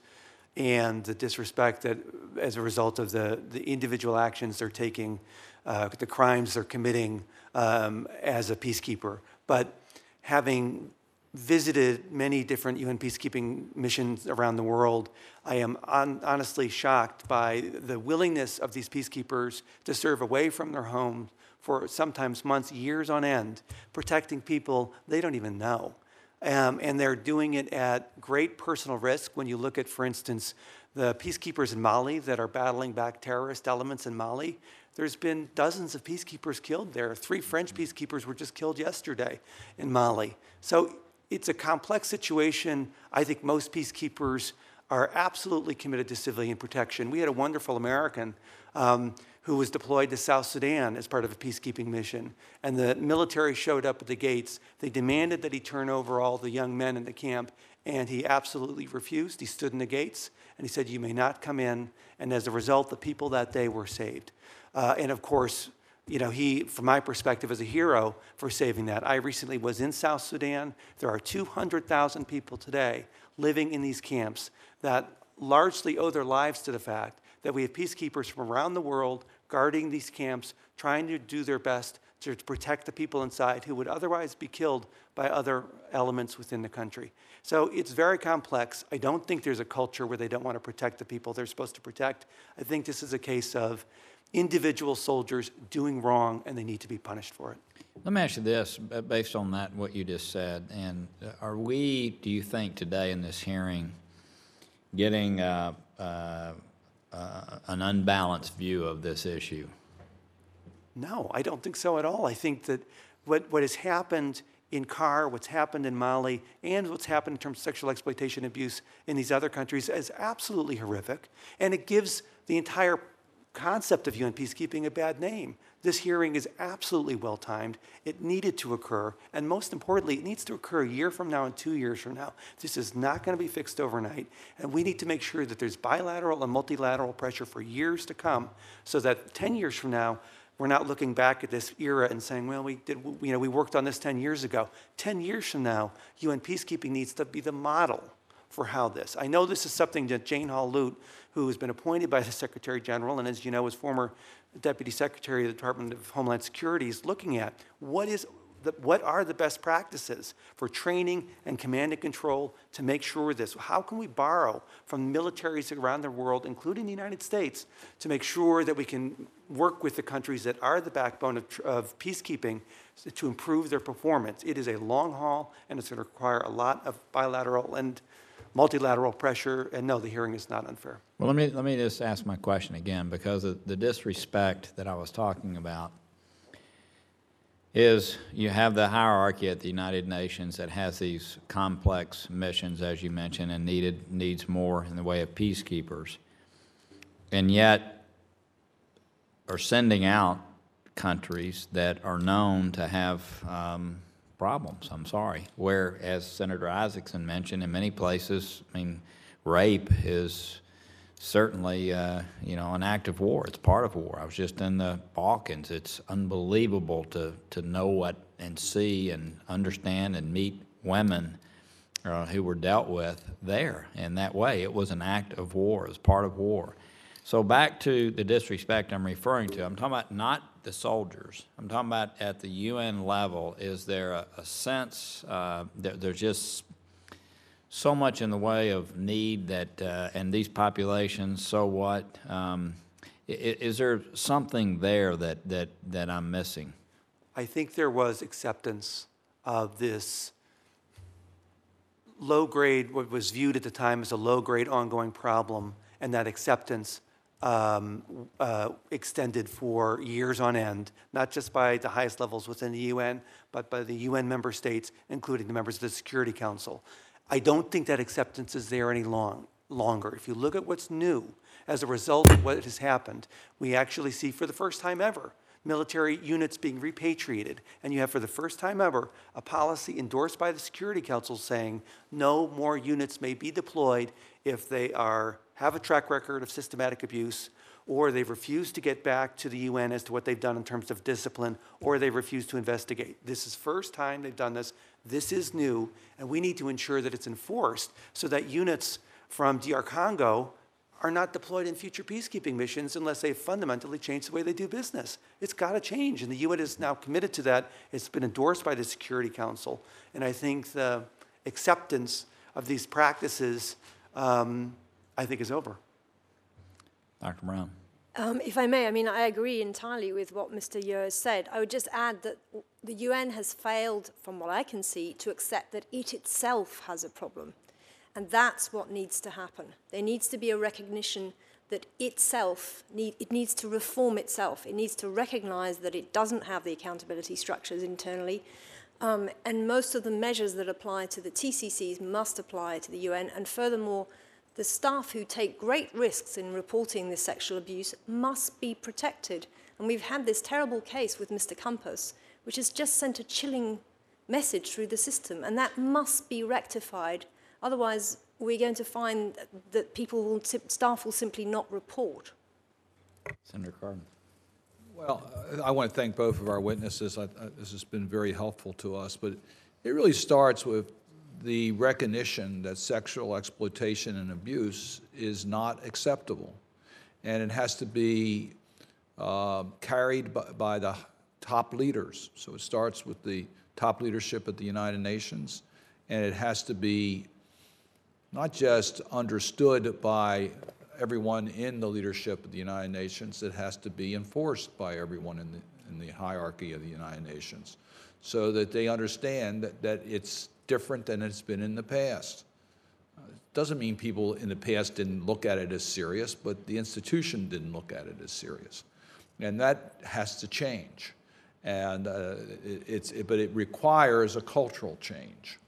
and the disrespect that, as a result of the, the individual actions they're taking, uh, the crimes they're committing um, as a peacekeeper. But having visited many different UN peacekeeping missions around the world, I am hon- honestly shocked by the willingness of these peacekeepers to serve away from their homes for sometimes months, years on end, protecting people they don't even know. Um, and they're doing it at great personal risk. When you look at, for instance, the peacekeepers in Mali that are battling back terrorist elements in Mali, there's been dozens of peacekeepers killed there. Three French peacekeepers were just killed yesterday in Mali. So it's a complex situation. I think most peacekeepers are absolutely committed to civilian protection. We had a wonderful American um, who was deployed to South Sudan as part of a peacekeeping mission, and the military showed up at the gates. They demanded that he turn over all the young men in the camp, and he absolutely refused. He stood in the gates and he said, You may not come in. And as a result, the people that day were saved. Uh, and of course, you know, he, from my perspective, is a hero for saving that. I recently was in South Sudan. There are 200,000 people today living in these camps that largely owe their lives to the fact that we have peacekeepers from around the world guarding these camps, trying to do their best to protect the people inside who would otherwise be killed by other elements within the country. So it's very complex. I don't think there's a culture where they don't want to protect the people they're supposed to protect. I think this is a case of individual soldiers doing wrong and they need to be punished for it. Let me ask you this, based on that, what you just said, and uh, are we, do you think today in this hearing, getting uh, uh, uh, an unbalanced view of this issue? No, I don't think so at all. I think that what, what has happened in CAR, what's happened in Mali, and what's happened in terms of sexual exploitation and abuse in these other countries is absolutely horrific. And it gives the entire concept of UN peacekeeping a bad name. This hearing is absolutely well timed. It needed to occur, and most importantly, it needs to occur a year from now and two years from now. This is not going to be fixed overnight, and we need to make sure that there's bilateral and multilateral pressure for years to come, so that 10 years from now, we're not looking back at this era and saying, well, we did, you know, we worked on this 10 years ago. 10 years from now, UN peacekeeping needs to be the model for how this. I know this is something that Jane Hall Lute, who has been appointed by the Secretary General and, as you know, is former Deputy Secretary of the Department of Homeland Security, is looking at. What is the, what are the best practices for training and command and control to make sure this? How can we borrow from militaries around the world, including the United States, to make sure that we can work with the countries that are the backbone of, of peacekeeping to improve their performance? It is a long haul, and it's going to require a lot of bilateral and multilateral pressure. And no, the hearing is not unfair. Well, let me, let me just ask my question again, because the disrespect that I was talking about is you have the hierarchy at the United Nations that has these complex missions, as you mentioned, and needed, needs more in the way of peacekeepers. And yet are sending out countries that are known to have um, problems, I'm sorry, where, as Senator Isakson mentioned, in many places, I mean, rape is certainly, uh, you know, an act of war. It's part of war. I was just in the Balkans. It's unbelievable to, to know what and see and understand and meet women uh, who were dealt with there in that way. It was an act of war. It was part of war. So back to the disrespect I'm referring to. I'm talking about not the soldiers. I'm talking about at the UN level. Is there a, a sense uh, that there's just so much in the way of need that, uh, and these populations, so what? Um, i- i- is there something there that, that, that I'm missing? I think there was acceptance of this low grade, what was viewed at the time as a low grade ongoing problem, and that acceptance um, uh, extended for years on end, not just by the highest levels within the UN, but by the UN member states, including the members of the Security Council. I don't think that acceptance is there any long, longer. If you look at what's new as a result of what has happened, we actually see for the first time ever military units being repatriated. And you have, for the first time ever, a policy endorsed by the Security Council saying no more units may be deployed if they are, have a track record of systematic abuse, or they've refused to get back to the UN as to what they've done in terms of discipline, or they've refused to investigate. This is first time they've done this. This is new, and we need to ensure that it's enforced so that units from DR Congo are not deployed in future peacekeeping missions unless they fundamentally change the way they do business. It's got to change, and the UN is now committed to that. It's been endorsed by the Security Council, and I think the acceptance of these practices, um, I think, is over. Dr. Brown? Um, if I may, I mean, I agree entirely with what Mr. Yeo has said. I would just add that the UN has failed, from what I can see, to accept that it itself has a problem. And that's what needs to happen. There needs to be a recognition that itself, need, it needs to reform itself. It needs to recognize that it doesn't have the accountability structures internally. Um, and most of the measures that apply to the TCCs must apply to the UN. And furthermore, the staff who take great risks in reporting this sexual abuse must be protected. And we've had this terrible case with Mr. Kompass, which has just sent a chilling message through the system, and that must be rectified. Otherwise, we're going to find that people will, staff will simply not report. Senator Cardin? Well, uh, I want to thank both of our witnesses. I- I- This has been very helpful to us, but it really starts with the recognition that sexual exploitation and abuse is not acceptable. And it has to be uh, carried by- by the top leaders. So it starts with the top leadership at the United Nations, and it has to be not just understood by everyone in the leadership of the United Nations, it has to be enforced by everyone in the, in the hierarchy of the United Nations so that they understand that, that it's different than it's been in the past. It Doesn't mean people in the past didn't look at it as serious, but the institution didn't look at it as serious. And that has to change. And uh, it- it's, it- but it requires a cultural change.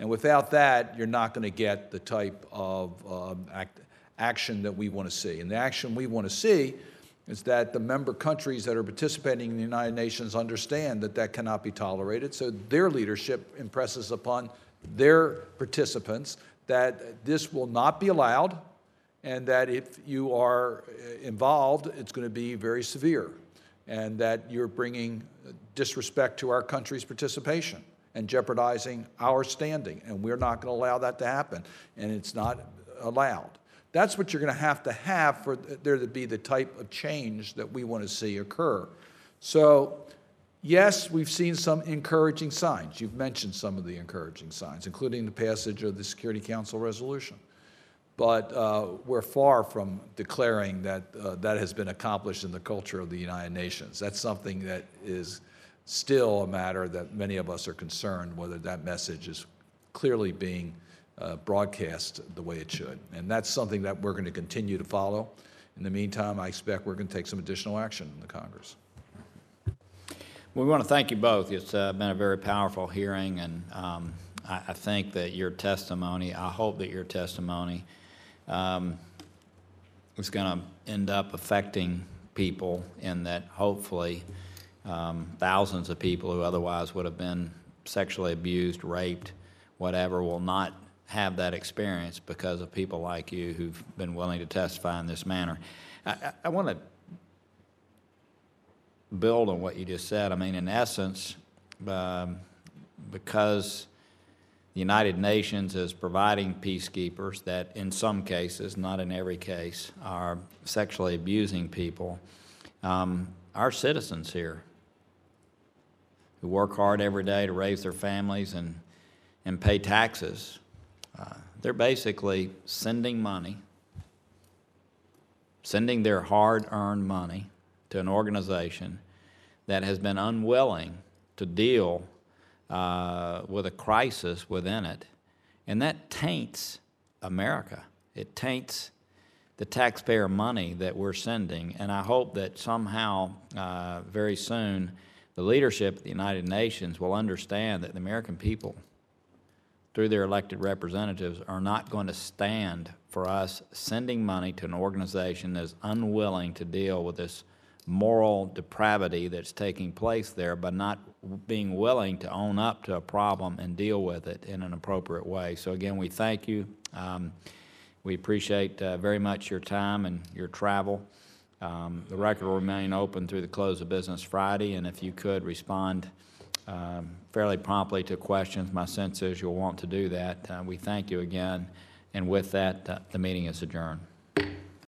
And without that, you're not going to get the type of um, act, action that we want to see. And the action we want to see is that the member countries that are participating in the United Nations understand that that cannot be tolerated. So their leadership impresses upon their participants that this will not be allowed and that if you are uh, involved, it's going to be very severe and that you're bringing disrespect to our country's participation and jeopardizing our standing. And we're not going to allow that to happen. And it's not allowed. That's what you're going to have to have for there to be the type of change that we want to see occur. So, yes, we've seen some encouraging signs. You've mentioned some of the encouraging signs, including the passage of the Security Council resolution. But uh, we're far from declaring that uh, that has been accomplished in the culture of the United Nations. That's something that is still a matter that many of us are concerned whether that message is clearly being uh, broadcast the way it should. And that's something that we're going to continue to follow. In the meantime, I expect we're going to take some additional action in the Congress. We want to thank you both. It's uh, been a very powerful hearing, and um, I, I think that your testimony, I hope that your testimony um, is going to end up affecting people in that hopefully um, thousands of people who otherwise would have been sexually abused, raped, whatever, will not have that experience because of people like you who've been willing to testify in this manner. I, I, I want to build on what you just said. I mean, in essence, um, because the United Nations is providing peacekeepers that, in some cases, not in every case, are sexually abusing people, um, our citizens here who work hard every day to raise their families and, and pay taxes, uh, they're basically sending money, sending their hard earned money to an organization that has been unwilling to deal uh, with a crisis within it. And that taints America. It taints the taxpayer money that we're sending. And I hope that somehow, uh, very soon, the leadership of the United Nations will understand that the American people, through their elected representatives, are not going to stand for us sending money to an organization that is unwilling to deal with this moral depravity that's taking place there by not being willing to own up to a problem and deal with it in an appropriate way. So again, we thank you. Um, we appreciate uh, very much your time and your travel. Um, The record will remain open through the close of business Friday, and if you could respond um, fairly promptly to questions, my sense is you'll want to do that. Uh, We thank you again, and with that, uh, the meeting is adjourned.